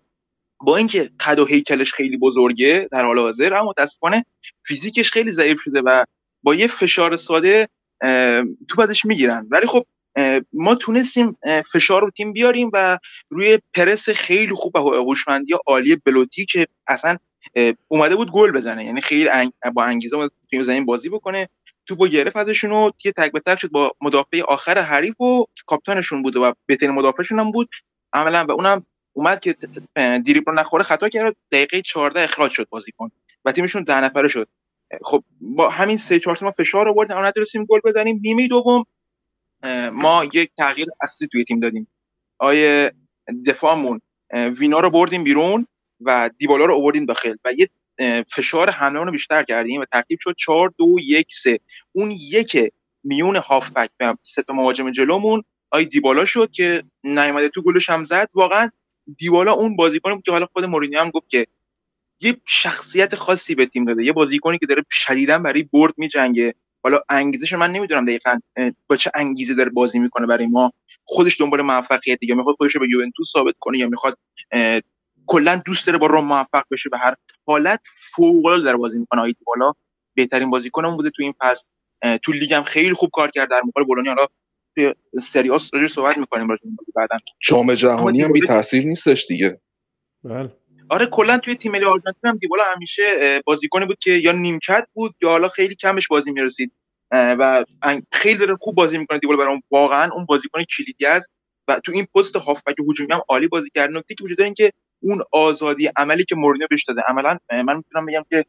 با اینکه قد و هیکلش خیلی بزرگه در حال حاضر اما متاسفانه فیزیکش خیلی ضعیف شده و با یه فشار ساده تو بعدش می‌گیرن. ولی خب ما تونستیم فشار رو تیم بیاریم و روی پرس خیلی خوب و هوشمندی عالی بلوتی که اصلا اومده بود گل بزنه. یعنی خیلی با انگیزه تیم زمین بازی بکنه. با گرفت ازشون و یه تک به تک شد با مدافع آخر حریف و کاپیتانشون بود و بهترین مدافعشون هم بود. عملا و اونم اومد که دیریب رو نخوره خطا کرد دقیقه 14 اخراج شد بازیکن و تیمشون ده نفره شد. خب با همین سه چهار ما فشار آوردیم اما نتونستیم گل بزنیم. نیمه دوم ما یک تغییر اصلی توی تیم دادیم. آیه دفاعمون وینا رو بردیم بیرون و دیبالا رو آوردیم داخل و یه فشار حمله رو بیشتر کردیم و ترکیب شد 4 2 1 3 اون یک میون هافبک و سه تا مهاجم جلومون آی دیبالا شد که نیومده تو گلش هم زد. واقعا دیبالا اون بازیکنی بود که حالا خود مورینیو هم گفت که یه شخصیت خاصی به تیم داده یه بازیکنی که داره شدیدا برای برد میجنگه. حالا انگیزش من نمی‌دونم دقیقا با چه انگیزه داره بازی می‌کنه برای ما. خودش دنبال موفقیت یا می‌خواد خودش رو به یوونتوس ثابت کنه یا می‌خواد کلا دوست داره با روم موفق بشه به هر حالت فوق العاده داره بازی می‌کنه. آیدی بالا بهترین بازیکنم بوده تو این فصل. تو لیگ هم خیلی خوب کار کرد در مقابل بولونیا. حالا تو سری آ صحبت می‌کنیم راجع بعدا. جام جهانی هم بی تاثیر نیستش دیگه. بله. آره کلا توی تیم ملی آرژانتین هم دیبالا همیشه بازیکنی بود که یا نیمکت بود یا حالا خیلی کمش بازی می‌رسید. و خیلی داره خوب بازی می‌کنه دیبالا برام واقعا اون بازیکن کلیدی است. و تو این پست هافبک هجومی هم عالی بازی کرد. نکته که وجود داره که اون آزادی عملی که مورینیو بهش داده عملا من می‌تونم بگم که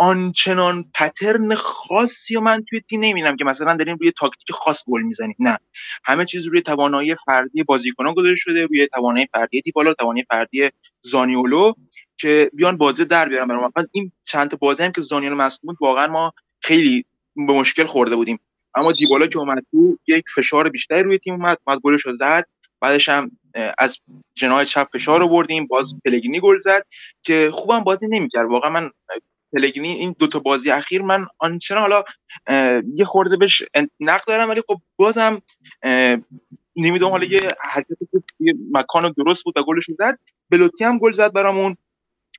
آنچنان پترن خاصی و من توی تیم نمی‌بینم که مثلا داریم روی تاکتیک خاص گل می‌زنیم. نه. همه چیز روی توانایی فردی بازیکنان گذاشته شده روی توانایی فردی دیبالا توانایی فردی زانیولو که بیان بازی در بیارن برام. این چند تا بازی هم که زانیولو مسئول واقعا ما خیلی به مشکل خورده بودیم. اما دیبالا که اومد تو یک فشار بیشتری روی تیم اومد اومد گلش رو زد. بعدش هم از جناح چپ فشار آوردیم باز پلگینی گل زد که خوبم بازی نمی‌کرد. واقعا من پلگینی این دوتا بازی اخیر من آنچنان حالا یه خورده بهش نقد دارم ولی خب بازم نمی‌دونم حالا یه حرکت یه مکان درست بود و گلش زد. بلوتی هم گل زد برامون.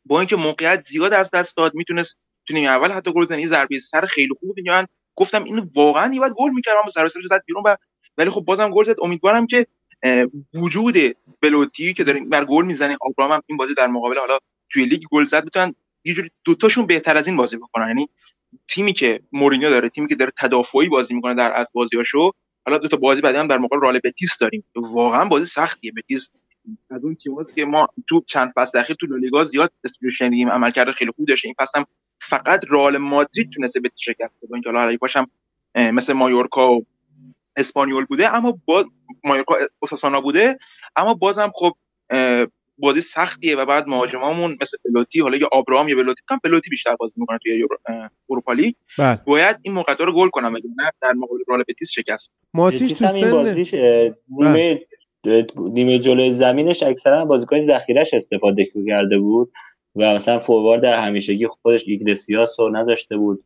با اینکه موقعیت زیاد از دست داد می‌تونست تو نیمه اول حتی گل زنی ضربه سر خیلی خوب من گفتم اینو واقعا یه گل می‌کردم سر زد بیرون و ولی خب بازم گل زد. امیدوارم که وجود بلوتی که داره بر گل می‌زنه آبرام هم این بازی در مقابل حالا توی لیگ گل زد بتونن یه جوری دوتاشون بهتر از این بازی بکنن. یعنی تیمی که مورینیو داره تیمی که داره تدافعی بازی می‌کنه در از بازیاشو حالا دو تا بازی بعدی هم در مقابل رال بتیس داریم. واقعا بازی سختیه. بتیس از اون تیماست که ما تو چند فصل اخیر تو لالیگا زیاد اسمش شنیدیم عملکرد خیلی خوب داشته این فصل هم فقط رئال مادرید تونسته به شکست بده اینکه حالا باشم مثل مایورکا و اسپانیول بوده اما باز مایورکا اوساسونا بوده اما بازم خب بازی سختیه و بعد مهاجمامون مثل بلوتی حالا یا آبراهام یا بلوتی کم بلوتی بیشتر بازی می‌کنه توی اروپا لیگ. بله. باید این موقعیت رو گل کنم نه در مقابل رئال بتیس شکست. ماتیش تو این سن بازیش نیمه نیمه جلوی زمینش اکثرا بازیکن ذخیرش استفاده کرده بود و مثلا فوروارد همیشگی خودش ایگلسیاس رو نداشته بود.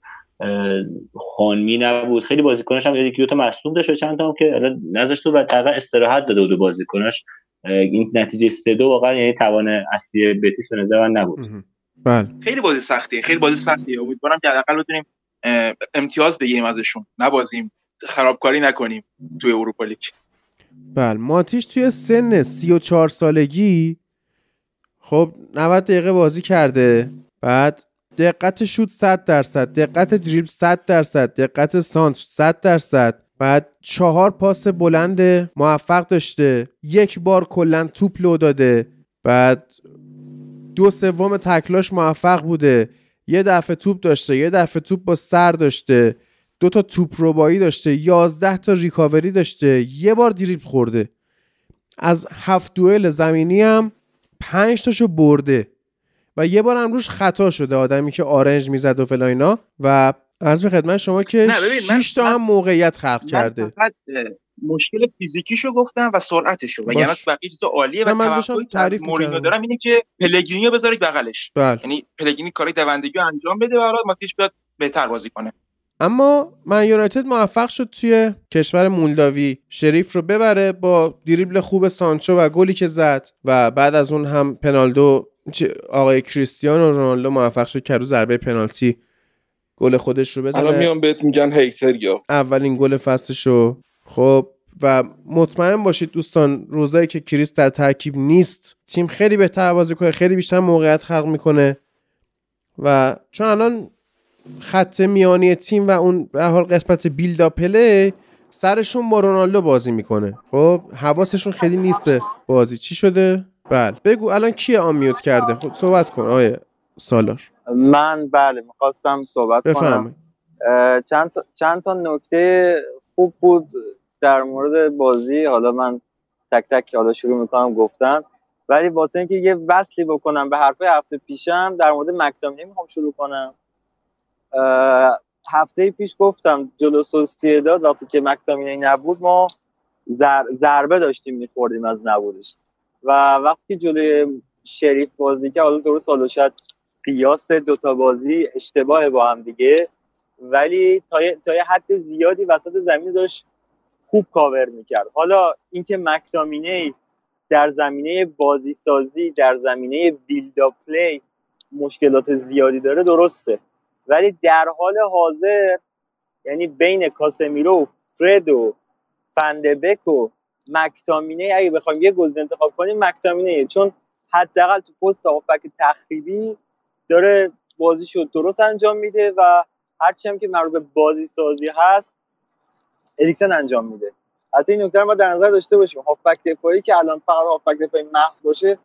خانمی نبود. خیلی بازیکنش هم یکی دو تا مصدوم داشت و چند تا هم که نذاشت و تقریبا استراحت داده بود بازیکنش این نتیجه سه دو واقعا یعنی توان اصلی بتیس به نظر من نبود. بله. خیلی بازی سختیه خیلی بازی سختیه. امیدوارم که حداقل بتونیم امتیاز بگیریم ازشون. نبازیم خرابکاری نکنیم توی اروپا لیگ. بله. ماتیش توی سن 34 سالگی خب 90 دقیقه بازی کرده. بعد دقت شوت 100 درصد دقت دریبل 100 درصد دقت سانتر 100 درصد. بعد چهار پاس بلند موفق داشته. یک بار کلا توپ لو داده. بعد دو سوم تکلاش موفق بوده. یه دفعه توپ داشته یه دفعه توپ با سر داشته. دو تا توپ ربایی داشته یازده تا ریکاوری داشته. یه بار دریبل خورده. از هفت دوئل زمینی هم پنج تاشو برده. و یه بار هم روش خطا شده. آدمی که آرنج می‌زد و فلان اینا و از به خدمت شما که 6 تا هم موقعیت خلق کرده. فقط مشکل فیزیکیشو گفتم و سرعتشو. و یعنی بقیه چیزا عالیه و من توقعی تعریف مورینیو دارم اینه که پلگرینیو بذاره بغلش. بله. یعنی پلگرینی کاری دوندگی انجام بده برات ماتیش بیاد بهتر بازی کنه. اما من یونایتد موفق شد توی کشور مولداوی شریف رو ببره با دریبل خوب سانچو و گلی که زد و بعد از اون هم پنالدو آقای کریستیانو رونالدو موفق شد که رو ضربه پنالتی گل خودش رو بزنه. الان میان بهت میگن هیسریا اولین گل فصلشو خب و مطمئن باشید دوستان روزایی که کریس در ترکیب نیست تیم خیلی بهتر بازی کنه خیلی بیشتر موقعیت خلق می‌کنه. و چون الان خط میانی تیم و اون به حال قسمت بیلدا پله سرشون با رونالدو بازی می‌کنه. خب حواسشون خیلی نیست به بازی. چی شده؟ بله. بگو الان کی آمیوت کرده؟ خب صحبت کن آیه سالار. من بله می‌خواستم صحبت بفرمایید. کنم چند تا, چند تا نکته خوب بود در مورد بازی. حالا من تک تک حالا شروع می‌کنم گفتم ولی واسه اینکه یه وصلی بکنم به حرف هفته پیشم در مورد مکتامینی می‌خوام شروع کنم. هفته پیش گفتم جلو سوسیداد وقتی که مکتامینی نبود ما ضربه داشتیم میخوردیم از نبودش. و وقتی جلوی شریف بازی که حالا درست حالا شاید قیاس دوتا بازی اشتباه با هم دیگه. ولی تا تا یه حد زیادی وسط زمین داشت خوب کاور می‌کرد. حالا اینکه مکتامینه در زمینه بازی سازی در زمینه بیلدا پلی مشکلات زیادی داره درسته. ولی در حال حاضر یعنی بین کاسمیرو فرد و فندبک و مکتامینه اگه بخوایم یه گزینه انتخاب کنیم مکتامینه. چون حداقل تو پست هافبک تخریبی داره بازیشو درست انجام میده و هرچی هم که مربوط به بازی سازی هست اریکسن انجام میده. حتی این نکته ما در نظر داشته باشیم. هافبک دفاعی که الان فقط هافبک دفاعی محض باشه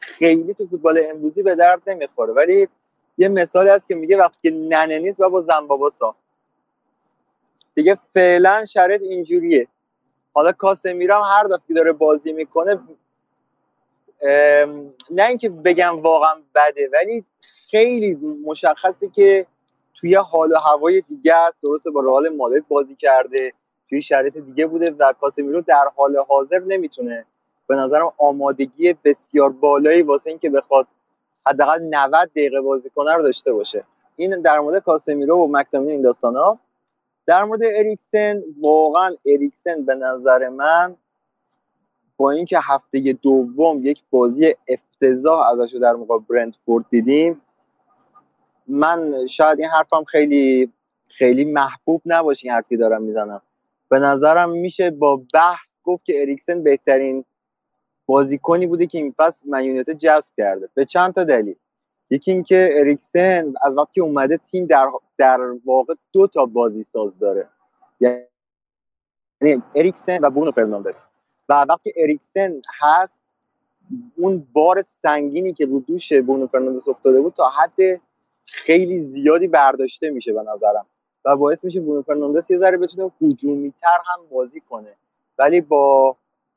خیلی تو فوتبال امروزی به درد نمی‌خوره. ولی یه مثالی هست که میگه وقتی که ننه نیست و با زنبابا ساخت. دیگه فعلا شرط اینجوریه. حالا کاسمیرا هم هر دفعه داره بازی می‌کنه نه اینکه بگم واقعا بده ولی خیلی مشخصه که توی حال و هوای دیگه است. درسته با رئال مادرید بازی کرده توی شرایط دیگه بوده و کاسمیرو در حال حاضر نمی‌تونه. به نظرم آمادگی بسیار بالایی واسه اینکه بخواد حداقل 90 دقیقه بازی کنه رو داشته باشه. این در مورد کاسمیرو و مکتامین این داستان ها در مورد اریکسن واقعا اریکسن به نظر من با اینکه هفته دوم یک بازی افتضاح ازش در مقابل برنتفورد دیدیم من شاید این حرفم خیلی خیلی محبوب نباشه این حرفی دارم می‌زنم. به نظرم میشه با بحث گفت که اریکسن بهترین بازیکنی بوده که این فصل من‌یونایتد جذب کرده. به چند تا دلیل. یکی اینکه اریکسن از وقتی اومده تیم در در واقع دو تا بازی ساز داره. یعنی اریکسن و برونو فرناندز. و وقتی اریکسن هست اون بار سنگینی که رو دوش برونو فرناندز افتاده بود تا حد خیلی زیادی برداشته میشه به نظرم. و باعث میشه برونو فرناندس یه ذره بتونه هجومی تر هم بازی کنه. ولی با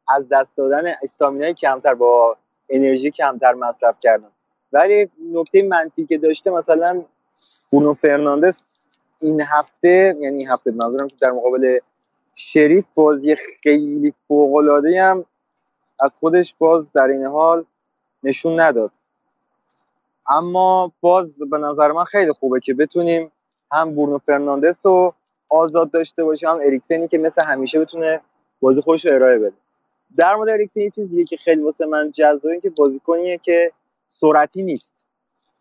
از دست دادن stamina ی کمتر با انرژی کمتر مصرف کردن. ولی نکته منفی که داشته مثلا برونو فرناندس این هفته یعنی این هفته منظورم که در مقابل شریف بازی خیلی فوق هم از خودش باز در این حال نشون نداد. اما باز به نظر من خیلی خوبه که بتونیم هم بورنو فرناندس رو آزاد داشته باشیم هم اریکسنی که مثل همیشه بتونه بازی خودش رو ارائه بده. در مورد اریکسن یه چیز دیگه که خیلی واسه من جذابه که بازیکنیه که سرعتی نیست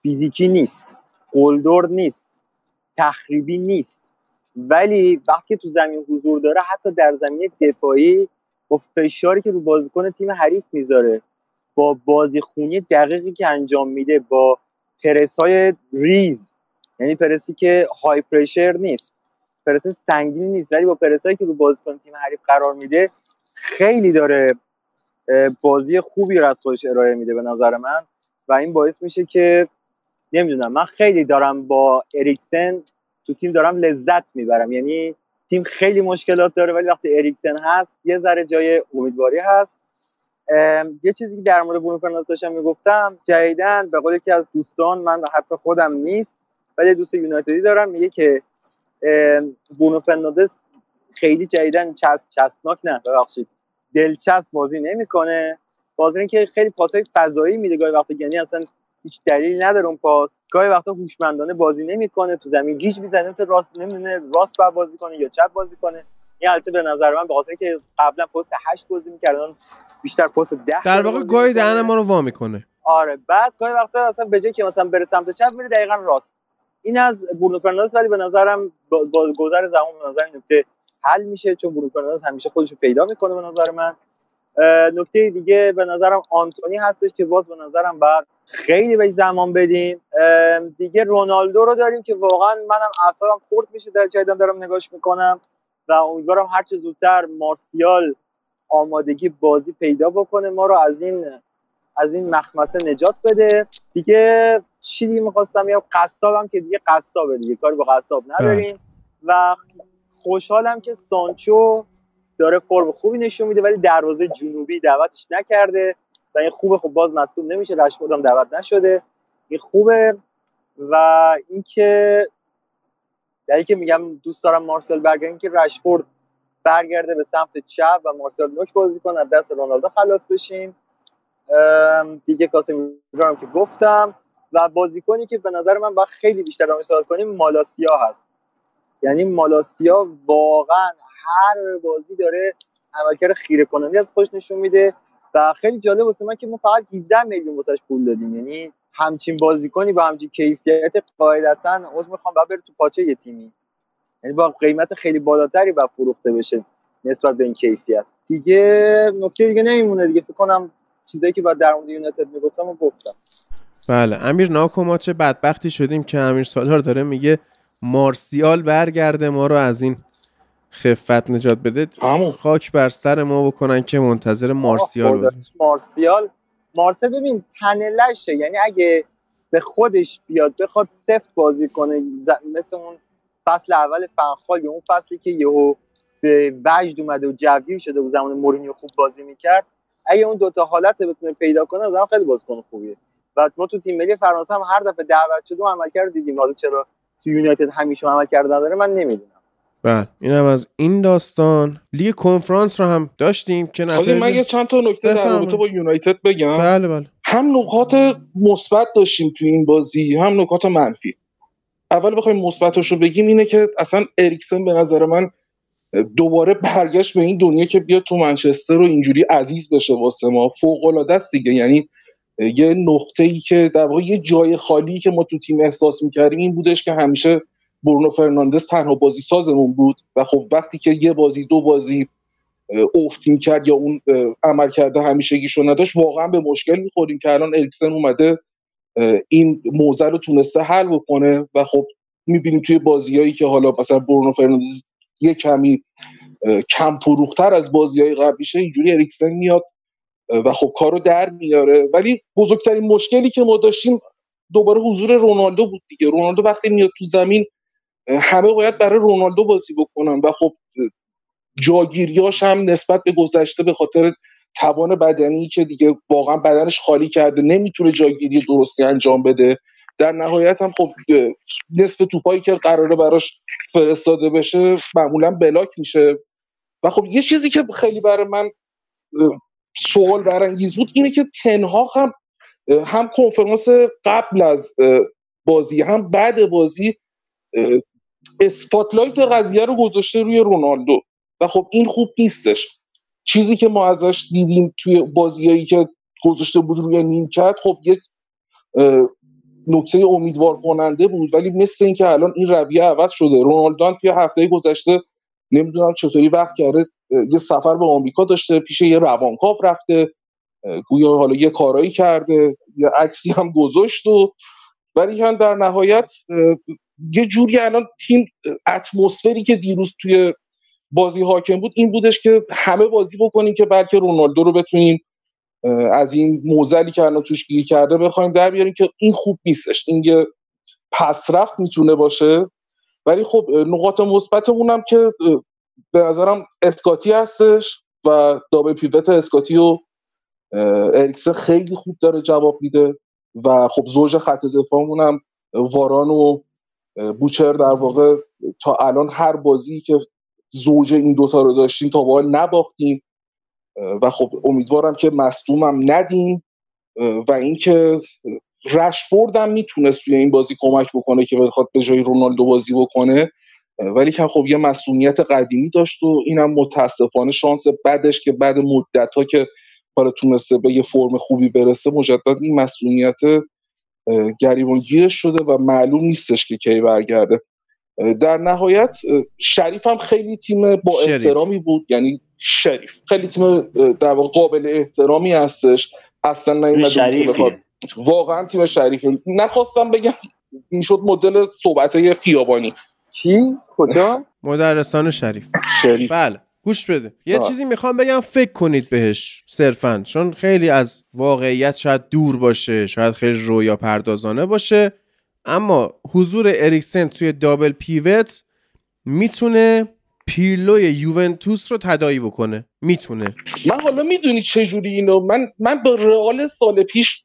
فیزیکی نیست قلدر نیست تخریبی نیست. ولی وقتی تو زمین حضور داره حتی در زمین دفاعی با فشاری که رو بازیکن تیم حریف می‌ذاره با بازی خونی دقیقی که انجام میده با پرس های ریز یعنی پرسی که های پرشر نیست پرس سنگینی نیست ولی با پرس هایی که رو بازیکن تیم حریف قرار میده خیلی داره بازی خوبی رو از خودش ارائه میده به نظر من. و این باعث میشه که نمی‌دونم من خیلی دارم با اریکسن تو تیم دارم لذت می‌برم. یعنی تیم خیلی مشکلات داره ولی وقتی اریکسن هست یه ذره جای امیدواری هست. یه چیزی که در مورد برونو فرناندز داشتم می‌گفتم جدیدن به قول یکی از دوستان من حرف خودم نیست ولی دوست یونایتدی دارم میگه که برونو فرناندز خیلی جدیدن چسب چسبناک نه ببخشید. دلچسب بازی نمی‌کنه. بازی که خیلی پاسای فضایی میده گاهی وقتا یعنی اصلا هیچ دلیلی نداره اون پاس. گاهی وقتا هوشمندانه بازی نمی‌کنه تو زمین گیج می‌زنه تو راست نمی‌دونه راست باید بازی کنه یا چپ بازی کنه. این البته به نظر من به خاطر که قبلا پست 8 بازی می‌کردن بیشتر پست 10 در واقع گاهی دهن ما رو وا می‌کنه. آره بعد گاهی وقتا اصلا به جای که مثلا بره سمت چپ میره دقیقا راست. این از برونو فرناندز ولی به نظرم با, گذر زمان به نظر نکته حل میشه چون برونو فرناندز همیشه خودش رو پیدا می‌کنه به نظر من. نکته دیگه به نظرم آنتونی هستش که باز به نظرم باید خیلی بهش زمان بدیم. دیگه رونالدو رو داریم که واقعا منم اعصابم خورد میشه در جدیدن دارم نگاش می‌کنم و امیدوارم هر چه زودتر مارسیال آمادگی بازی پیدا بکنه ما رو از این از این مخمسه نجات بده. دیگه چی دیگه می‌خواستم یا قصابم که دیگه قصابه دیگه کاری با قصاب نداریم. و خوشحالم که سانچو داره فرم خوبی نشون میده ولی دروازه جنوبی دعوتش نکرده. و این خوبه خب باز مصدوم نمیشه رشفورد هم دعوت نشده. این خوبه. و اینکه در که میگم دوست دارم مارسل برگرده که رشفورد برگرده به سمت چپ و مارسل نوک بازی کنه از دست رونالدو خلاص بشیم. دیگه کاسمیرو که گفتم. و بازیکنی که به نظر من باید خیلی بیشتر رو کنیم مالاسیا هست. یعنی مالاسیا واقعا هر بازی داره عملکرد خیره کننده از خودش نشون میده و خیلی جالب واسه من که ما فقط 17 میلیون واسش پول دادیم. یعنی همچین بازیکنی با همچین کیفیت قاعدتا عذر می‌خوام بعد بره تو پاچه یه تیمی. یعنی با قیمت خیلی بالاتری با فروخته بشه نسبت به این کیفیت. دیگه نکته دیگه نمیمونه دیگه. فکر کنم چیزایی که بعد در مورد یونایتد می‌گفتم و گفتم. بله امیر ناکو ما چه بدبختی شدیم که امیر سالار داره میگه مارسیال برگرده ما رو از این خفت نجات بده. همون خاک بر سر ما بکنن که منتظر مارسیال بود مارسیال؟ مارسل ببین تنلشه یعنی اگه به خودش بیاد بخواد سفت بازی کنه مثل اون فصل اول فنخال یا اون فصلی که یهو به وجد اومده و جوگیر شده و زمان مورینیو خوب بازی می‌کرد اگه اون دوتا حالت بتونه پیدا کنه زمان خیلی بازیکن خوبیه. و ما تو تیم ملی فرانسه هم هر دفعه دعوت شده عملکرد دیدیم. حالا چرا تو یونایتد همیشه عملکرد نداره من نمی‌دونم. بله. این هم از این داستان. لیگ کنفرانس رو هم داشتیم که نتیجه من یه چند تا نکته در رابطه با یونایتد بگم. بله بله. هم نکات مثبت داشتیم تو این بازی هم نکات منفی. اول بخوایم مثبتش رو بگیم اینه که اصلا اریکسن به نظر من دوباره برگشت به این دنیا که بیاد تو منچستر رو اینجوری عزیز بشه واسه ما. فوق العاده است دیگه. یعنی یه نقطه ای که در واقع یه جای خالی که ما تو تیم احساس می‌کردیم این بودش که همیشه برونو فرناندز تنها بازی سازمون بود و خب وقتی که یه بازی دو بازی افت کرد یا اون عمل کرده همیشگیشو نداشت واقعا به مشکل می‌خوریم که الان اریکسن اومده این موزه رو تونسته حل بکنه و خب می‌بینیم توی بازیایی که حالا مثلا برونو فرناندز یه کمی کم فروختر از بازی های قبلیشه اینجوری اریکسن میاد و خب کارو در میاره. ولی بزرگترین مشکلی که ما داشتیم دوباره حضور رونالدو بود دیگه. رونالدو وقتی میاد تو زمین همه باید برای رونالدو بازی بکنن و خب جاگیریاش هم نسبت به گذشته به خاطر توان بدنی که دیگه واقعا بدنش خالی کرده نمی‌تونه جاگیری درستی انجام بده. در نهایت هم خب نصف توپایی که قراره براش فرستاده بشه معمولا بلاک میشه. و خب یه چیزی که خیلی برای من سوال برانگیز بود اینه که تنها هم هم کنفرانس قبل از بازی هم بعد بازی اسپاتلایت قضیه رو گذاشته روی رونالدو. و خب این خوب نیستش. چیزی که ما ازش دیدیم توی بازیایی که گذاشته بود روی نیمکت خب یک نکته امیدوار کننده بود. ولی مثل اینکه الان این رویه عوض شده رونالدو توی هفته گذشته نمی‌دونم چطوری وقت کرده یه سفر به آمریکا داشته پیش یه روانکاو رفته گویا حالا یه کارایی کرده یه عکسی هم گذاشت و ولی در نهایت یه جوری الان تیم اتمسفری که دیروز توی بازی حاکم بود این بودش که همه بازی بکنیم که بلکه رونالدو رو بتونیم از این موزلی که الان توش گیر کرده بخوایم در بیاریم که این خوب نیستش این یه پسرفت می‌تونه باشه. ولی خب نقاط مثبتمون هم که به نظرم اسکاتی هستش و دابل پیوت اسکاتی و اریکسن خیلی خوب داره جواب میده و خب زوج خط دفاعمون هم واران و بوچر در واقع تا الان هر بازی که زوج این دوتا رو داشتیم تا به نباختیم و خب امیدوارم که مصدومم ندیم و اینکه رشفورد هم می‌تونست توی این بازی کمک بکنه که بخواد به جای رونالدو بازی بکنه. ولی که خب یه مسئولیت قدیمی داشت و اینم متاسفانه شانس بعدش که بعد مدت ها که حالا تونسته به یه فرم خوبی برسه مجدد این مسئولیت گریبانگیرش شده و معلوم نیستش که کی برگرده. در نهایت شریف هم خیلی تیم با احترامی بود یعنی شریف. خیلی تیم در قابل احترامی هستش. اصلا نیومده واقعا تیم شریفی نخواستم بگم می‌شد مدل صحبت های خیابانی. چی؟ کجا؟ مدرسان شریف. شریف. بله گوش بده. یه چیزی می‌خوام بگم فکر کنید بهش صرفا. چون خیلی از واقعیت شاید دور باشه شاید خیلی رویا پردازانه باشه. اما حضور اریکسن توی دابل پیوت می‌تونه پیرلوی یوونتوس رو تدایی بکنه. می‌تونه. من حالا می‌دونی چجوری اینو. من من با رئال سال پیش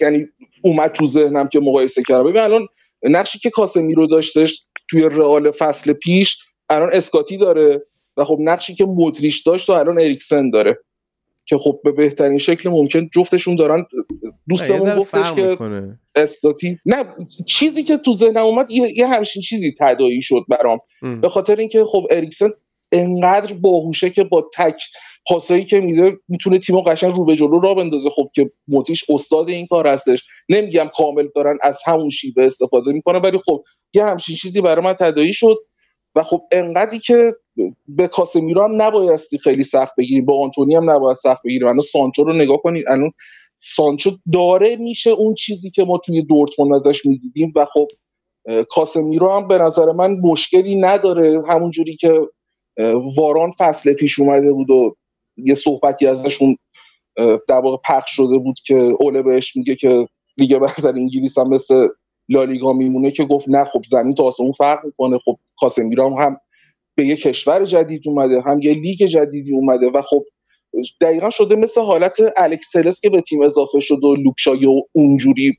یعنی اومد تو ذهنم که مقایسه کردم. ببین الان نقشی که کاسمی رو داشتش توی رئال فصل پیش الان اسکاتی داره و خب نقشی که مدریش داشت و الان اریکسن داره که خب به بهترین شکل ممکن جفتشون دارن. دوستمون گفتش که اسکاتی نه چیزی که تو ذهنم اومد یه, یه همچین چیزی تدایی شد برام. به خاطر اینکه خب اریکسن انقدر باهوشه که با تک پاسایی که میده می‌تونه تیمو قشنگ رو به جلو را بندازه. خب که موتیش استاد این کار هستش. نمیگم کامل دارن از همون شیوه استفاده می‌کنن ولی خب یه همچین چیزی برای من تدایی شد و خب انقدری که به کاسمیرو هم نبایستی خیلی سخت بگیریم با آنتونی هم نباید سخت بگیریم الان سانچو رو نگاه کنید الان سانچو داره میشه اون چیزی که ما توی دورتموند ازش می‌دیدیم و خب کاسمیرو هم به نظر من مشکلی نداره. همون جوری که واران فصل پیش اومده بود و یه صحبتی ازشون در واقع پخش شده بود که اوله بهش میگه که لیگ برتر انگلیس هم مثل لالیگا میمونه که گفت نه خب زمین تا آسمون فرق می‌کنه. خب کاسمیرو هم به یه کشور جدید اومده هم یه لیگ جدیدی اومده و خب دقیقا شده مثل حالت الکس تلس که به تیم اضافه شد و لوکشای و اونجوری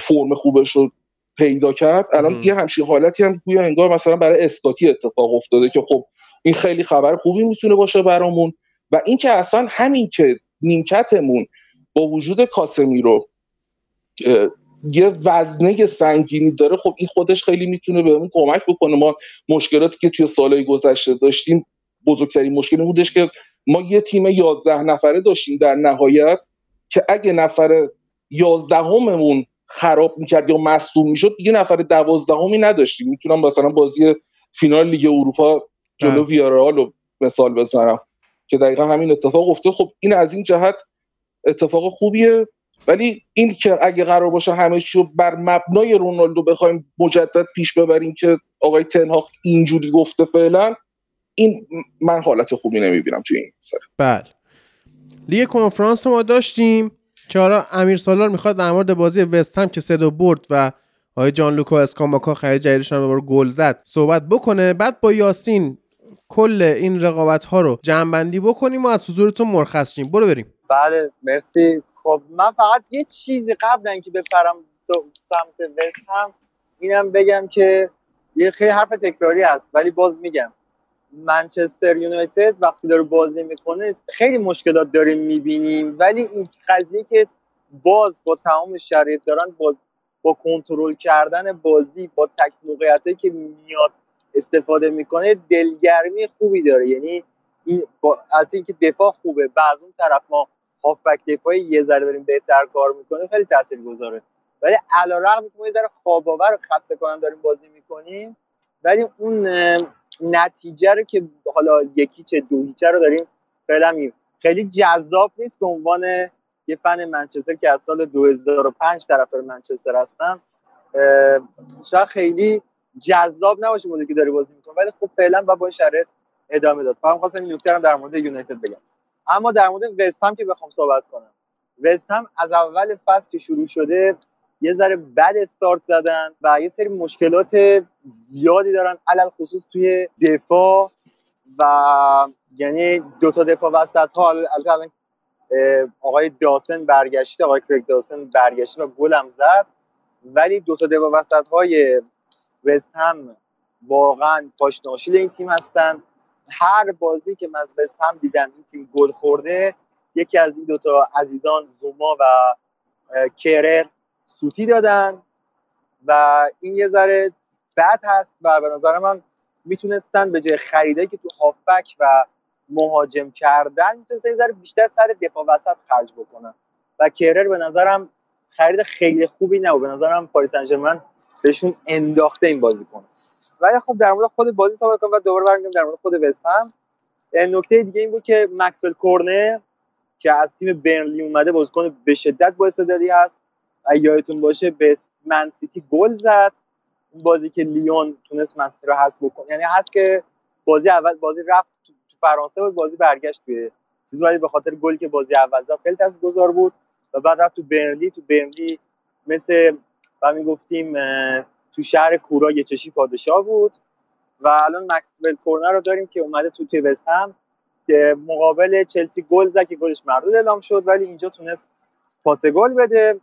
فرم خوبش رو پیدا کرد. الان یه همچین حالتی هم گویا انگار مثلا برای اسکاتی اتفاق افتاده که خب این خیلی خبر خوبی می‌تونه باشه برامون. و اینکه اصلا همین که نیمکتمون با وجود کاسمی رو یه وزنه سنگینی داره خب این خودش خیلی می‌تونه بهمون کمک بکنه. ما مشکلاتی که توی سالهای گذشته داشتیم بزرگترین مشکل بودش که ما یه تیم یازده نفره داشتیم در نهایت که اگه نفر یازدهممون خراب می‌کرد یا مصدوم می‌شد دیگه نفر دوازدهمی نداشتیم. می‌تونم مثلا بازی فینال لیگ اروپا جلو ویارال رو مثال بزنم. که دقیقا همین اتفاق افتاد. خب این از این جهت اتفاق خوبیه. ولی این که اگه قرار باشه همه چی بر مبنای رونالدو بخوایم مجدد پیش ببریم که آقای تنهاخ اینجوری گفته فعلا این من حالت خوبی نمی‌بینم توی این سر. بله. لیگ کنفرانس ما داشتیم که حالا امیر سالار می‌خواد در مورد بازی وست هم که سه برد و آقای جان لوکا اسکاماکا خرید جدیدشون به گل زد صحبت بکنه. بعد با یاسین کل این رقابت ها رو جمع بکنیم و از حضورتون مرخص شیم. برو بریم. بله مرسی. خب من فقط یه چیزی قبل اینکه بپرم سمت وست هم اینم بگم که یه خیلی حرف تکراری هست ولی باز میگم. منچستر یونایتد وقتی داره بازی می‌کنه خیلی مشکلات داریم می‌بینیم ولی این قضیه که باز با تمام شرایط دارن با با کنترل کردن بازی با تک که میاد استفاده می‌کنه دلگرمی خوبی داره. یعنی این با اینکه دفاع خوبه بعض اون طرف ما هافبک دفاعی یه ذره داریم بهتر کار می‌کنه خیلی تاثیرگذاره. ولی علیرغم اینکه ما یه ذره خواب آور خسته کنن داریم بازی می‌کنیم ولی اون نتیجه رو که حالا یکی چه دو هیچه رو داریم فعلا خیلی جذاب نیست به عنوان یه فن منچستر که از سال 2005 طرفدار منچستر هستم. شاید خیلی جذاب نباشه بوده که داری بازی می‌کنه ولی خب فعلا با با شرط ادامه داد. فهم خواستم این نکته در مورد یونایتد بگم. اما در مورد وست هم که بخوام صحبت کنم. وست هم از اول فصل که شروع شده یه ذره بد استارت زدن و یه سری مشکلات زیادی دارن علل خصوص توی دفاع و یعنی دو تا دفاع وسط ها الان آقای داسن برگشته آقای کرک داسن برگشته و گلم زد. ولی دو تا دفاع وسط های وست هم واقعا پاشناشیل این تیم هستن. هر بازی که من از وست هم دیدم این تیم گل خورده یکی از این دوتا عزیزان زوما و کرر سوتی دادن و این یه ذره بد هست و به نظر من می‌تونستن به جای خریدایی که تو هافبک و مهاجم کردن می‌تونستن یه ذره بیشتر سر دفاع وسط خرج بکنن. و کرر به نظرم خرید خیلی خوبی نبود. به نظرم پاریس سن بهشون انداخته این بازی کنه ولی خب در مورد خود بازی صحبت کنم و دوباره برگردیم در مورد خود وست هم. نکته دیگه این بود که مکسول کورنر که از تیم برنلی اومده بازیکن به شدت با استعدادی هست یادتون باشه به من سیتی گل زد. اون بازی که لیون تونست مسیر رو حذف بکنه. یعنی هست که بازی اول بازی رفت تو فرانسه بود بازی برگشت توی چیز. ولی به خاطر گلی که بازی اول زد خیلی گذار بود و بعد رفت تو برنلی. تو برنلی مثل و می‌گفتیم تو شهر کورا یه چشی پادشاه بود و الان مکسول کورنر رو داریم که اومده تو توی هم که مقابل چلسی گل زد که گلش مردود اعلام شد ولی اینجا تونست پاس گل بده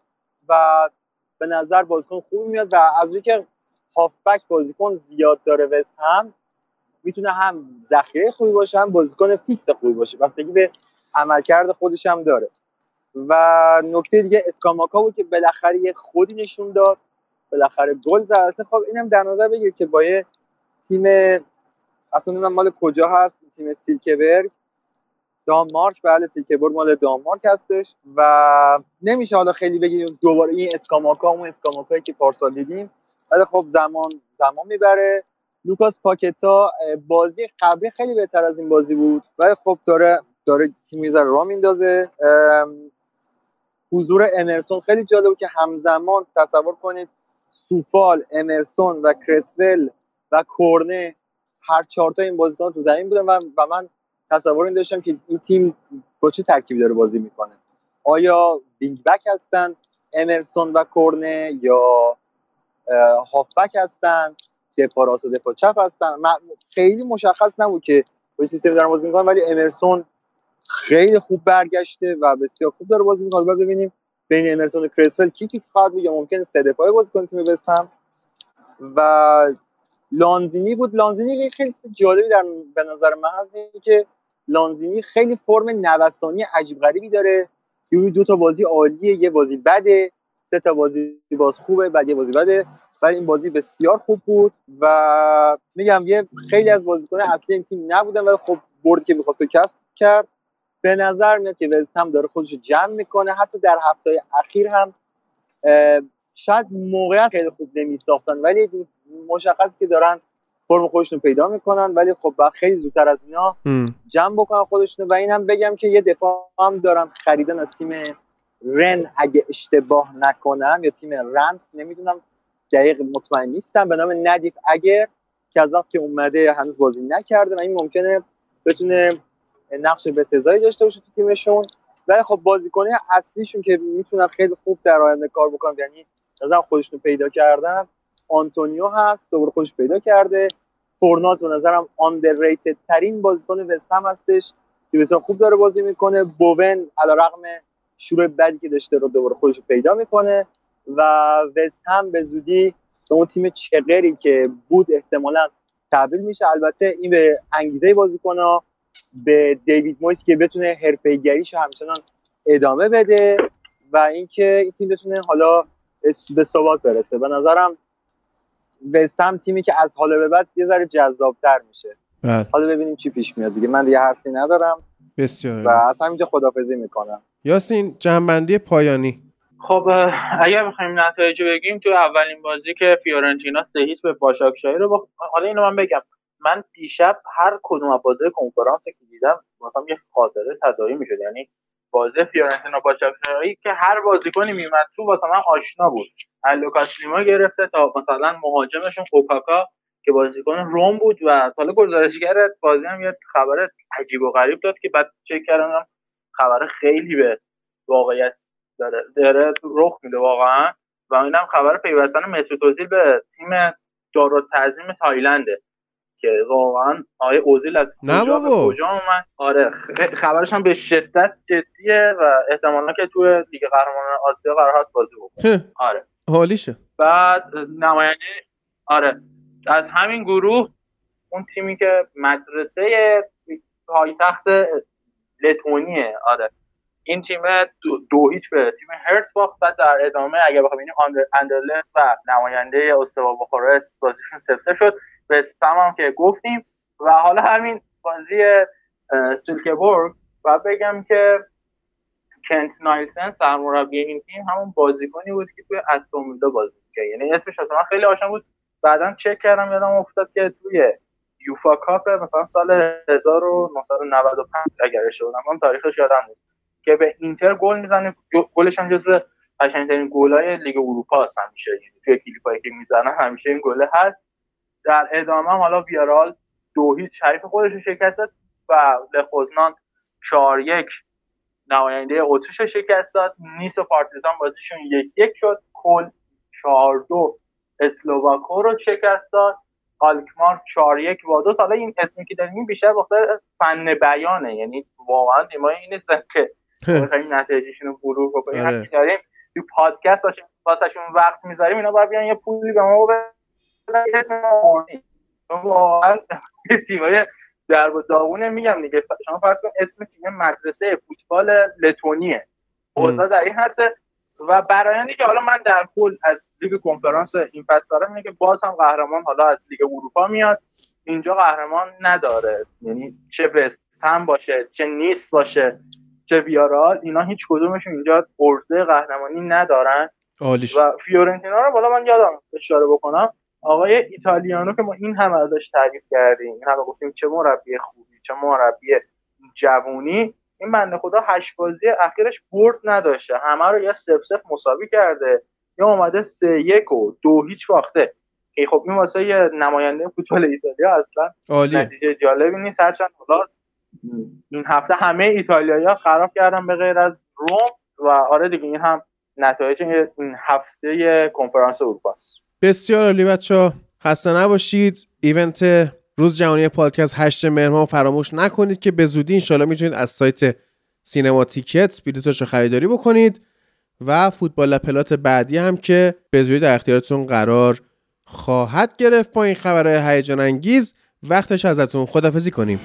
و به نظر بازیکن خوبی میاد و از که هافبک بازیکن زیاد داره وست هم می‌تونه هم ذخیره خوبی باشه هم بازیکن فیکس خوبی باشه. بستگی به عملکرد خودش هم داره. و نکته دیگه اسکاماکا بود که بالاخره یه خودی نشون داد. بالاخره گل زد. خب اینم در نظر بگیر که با یه تیم اصلا مال کجا هست. تیم سیلکبرگ. دانمارک بله سیلکبرگ مال دانمارک هستش و نمیشه حالا خیلی بگیم دوباره این اسکاماکا اون اسکاماکایی که پارسال دیدیم. ولی خب زمان زمان می‌بره. لوکاس پاکتا بازی قبلی خیلی بهتر از این بازی بود. ولی خب داره داره تیم می‌ذاره را میندازه حضور امرسون. خیلی جالب که همزمان تصور کنید سوفال امرسون و کرسول و کورنه هر چهار تا این بازیکن تو زمین بودن و, و من تصور این داشتم که این تیم با چه ترکیبی داره بازی می‌کنه. آیا wing back هستن امرسون و کورنه یا هافبک هستن دفاع راست و چپ هستن؟ خیلی مشخص نبود که با سیستم دارن بازی می‌کنن ولی امرسون خیلی خوب برگشته و بسیار خوب داره بازی می‌کنه. ببینیم بین امرسون و کرسول کی فیکس خواهد بود یا ممکنه سه دفاعه بازی کنه تیم وستهم و لانزینی بود. لانزینی خیلی جالبی در به نظر من هست که لانزینی خیلی فرم نوسانی عجیب غریبی داره. یه دو تا بازی عالیه یه بازی بده سه تا بازی باز خوبه بعد یه بازی بده. ولی این بازی بسیار خوب بود و میگم یه خیلی از بازیکن اصلی این تیم نبودن ولی خب برد که می‌خواست کسب کرد. به نظر میاد که وست هم داره خودش جمع می‌کنه. حتی در هفته اخیر هم شاید موقعیت خیلی خوب نمیساختن ولی مشخص که دارن فرم خودشون پیدا می‌کنن. ولی خب با خیلی زودتر از اینا جمع بکنن خودشون و این هم بگم که یه دفاع هم دارن خریدن از تیم رن اگه اشتباه نکنم یا تیم رنس نمی‌دونم دقیق مطمئن نیستم. به نام ندیف اگر که از که اومده هنوز بازی نکرده و این ممکنه بتونه نقش به سزایی داشته باشه تو تیمشون. ولی خب بازیکنه اصلیشون که می‌تونن خیلی خوب در آینده کار بکنن یعنی نظرم خودشون پیدا کردن آنتونیو هست دوباره خودش پیدا کرده. فورنات به نظرم آندرریتد ترین بازیکن وستهم هستش. که بسیار خوب داره بازی می‌کنه. بوون علیرغم شروع بدی که داشته رو دوباره خودش پیدا می‌کنه و وست هم به زودی به اون تیم چقری که بود احتمالا تبدیل میشه. البته این به انگیزه بازیکنها. به دیوید مویس که بتونه حرفه‌ایگریش همچنان ادامه بده و اینکه این تیم بتونه حالا به ثبات برسه. به نظرم وستهم تیمی که از حالا به بعد یه ذره جذابتر میشه. بله. حالا ببینیم چی پیش میاد دیگه. من دیگه حرفی ندارم بسیار و از همینجا خدافزی می‌کنم. یاسین جنبندی پایانی. خب اگر بخوایم نتایج رو بگیم تو اولین بازی که فیورنتینا سه هیچ به باشاکشاهی رو با... حالا اینو من بگم. من دیشب هر کدوم از بازی کنفرانس که دیدم مثلا یه خاطره تداعی می‌شد. یعنی بازی فیورنتینا باشاکشاهی که هر بازیکنی میومد تو واسه من آشنا بود. از لوکاس لیما گرفته تا مثلا مهاجمشون اوکاکا که بازیکن روم بود و حالا گزارشگر بازی هم یه خبر عجیب و غریب داد که بعد چک کردم خبر خیلی به واقعیت داره داره رخ میده واقعا. و اینم خبر پیوستن مسعود به تیم دارو تعظیم تایلنده. که واقعا آقای اوزیل از نه کجا به. کجا اومد؟ آره خبرش هم به شدت جدیه و احتمالا که توی لیگ قهرمانان آسیا قرار هست بازی بکنه. آره. حالیشه بعد نماینده آره از همین گروه اون تیمی که مدرسه پایتخت لتونیه آره. این تیم دو, دو هیچ به تیم هرت باخت بعد در ادامه اگه بخوام آندر اندرلخت و نماینده استوا بخارست بازیشون سفته شد. به هم که گفتیم. و حالا همین بازی سیلکبورگ و بگم که کنت نایلسن سرمربی این تیم همون بازیکنی بود که توی استون بازی می‌کرد. یعنی اسمش من خیلی آشنا بود. بعدا چک کردم یادم افتاد که توی یوفا کاپ مثلا سال 1995 اگر اشتباه نکنم تاریخش یادم نیست. که به اینتر گل می‌زنه. گل- گلش هم جزو قشنگترین گلای لیگ اروپا هست همیشه. یعنی توی کلیپایی که می‌زنن همیشه این گله هست. در ادامه هم حالا ویارال دو هیچ حریف خودش رو شکست داد و لخوزنان 4 یک نماینده اتریش رو شکست داد. نیس و پارتیزان بازیشون یک یک شد. کل 4 دو اسلوواکو رو شکست داد. آلکمار 4 یک وادوس حالا این اسمی که داریم این بیشتر بخاطر فن بیانه. یعنی واقعا تیمای این نیستن که بخوایم نتایجشون رو مرور بکنیم. آره. داریم تو پادکست واسه- وقت می‌ذاریم اینا باید بیان یه پولی به ما تیمای در و داغونه میگم دیگه شما فرض کن اسم تیم مدرسه فوتبال لتونیه اوضاع در این حد و برایندی که حالا من در کل از لیگ کنفرانس این فصل اینه که باز هم قهرمان حالا از لیگ اروپا میاد اینجا قهرمان نداره یعنی چه وستهم باشه چه نیست باشه چه ویارال اینا هیچ کدومشون اینجا عرضه قهرمانی ندارن عالیش و فیورنتینا رو بالا من یادم اشاره بکنم آقای ایتالیانو که ما این همه ازش تعریف کردیم این همه گفتیم چه مربی خوبی چه مربی جوونی. این بنده خدا هشت بازی اخیرش برد نداشته. همه رو یا سف سف مساوی کرده. یا اومده سه یک و دو هیچ باخته. که خب این واسه یه نماینده فوتبال ایتالیا اصلا نتیجه جالبی نیست. هرچند حالا این هفته همه ایتالیایی خراب کردن به غیر از روم و آره دیگه این هم نتایج این هفته کنفرانس اروپا است بسیار عالی بچه ها خسته نباشید. ایونت روز جهانی پادکست 8 مهر فراموش نکنید که به زودی انشالله می‌تونید از سایت سینما تیکت بلیطش رو خریداری بکنید و فوتبال پلات بعدی هم که به زودی در اختیارتون قرار خواهد گرفت. با این خبر هیجان انگیز وقتش ازتون خدافزی کنیم.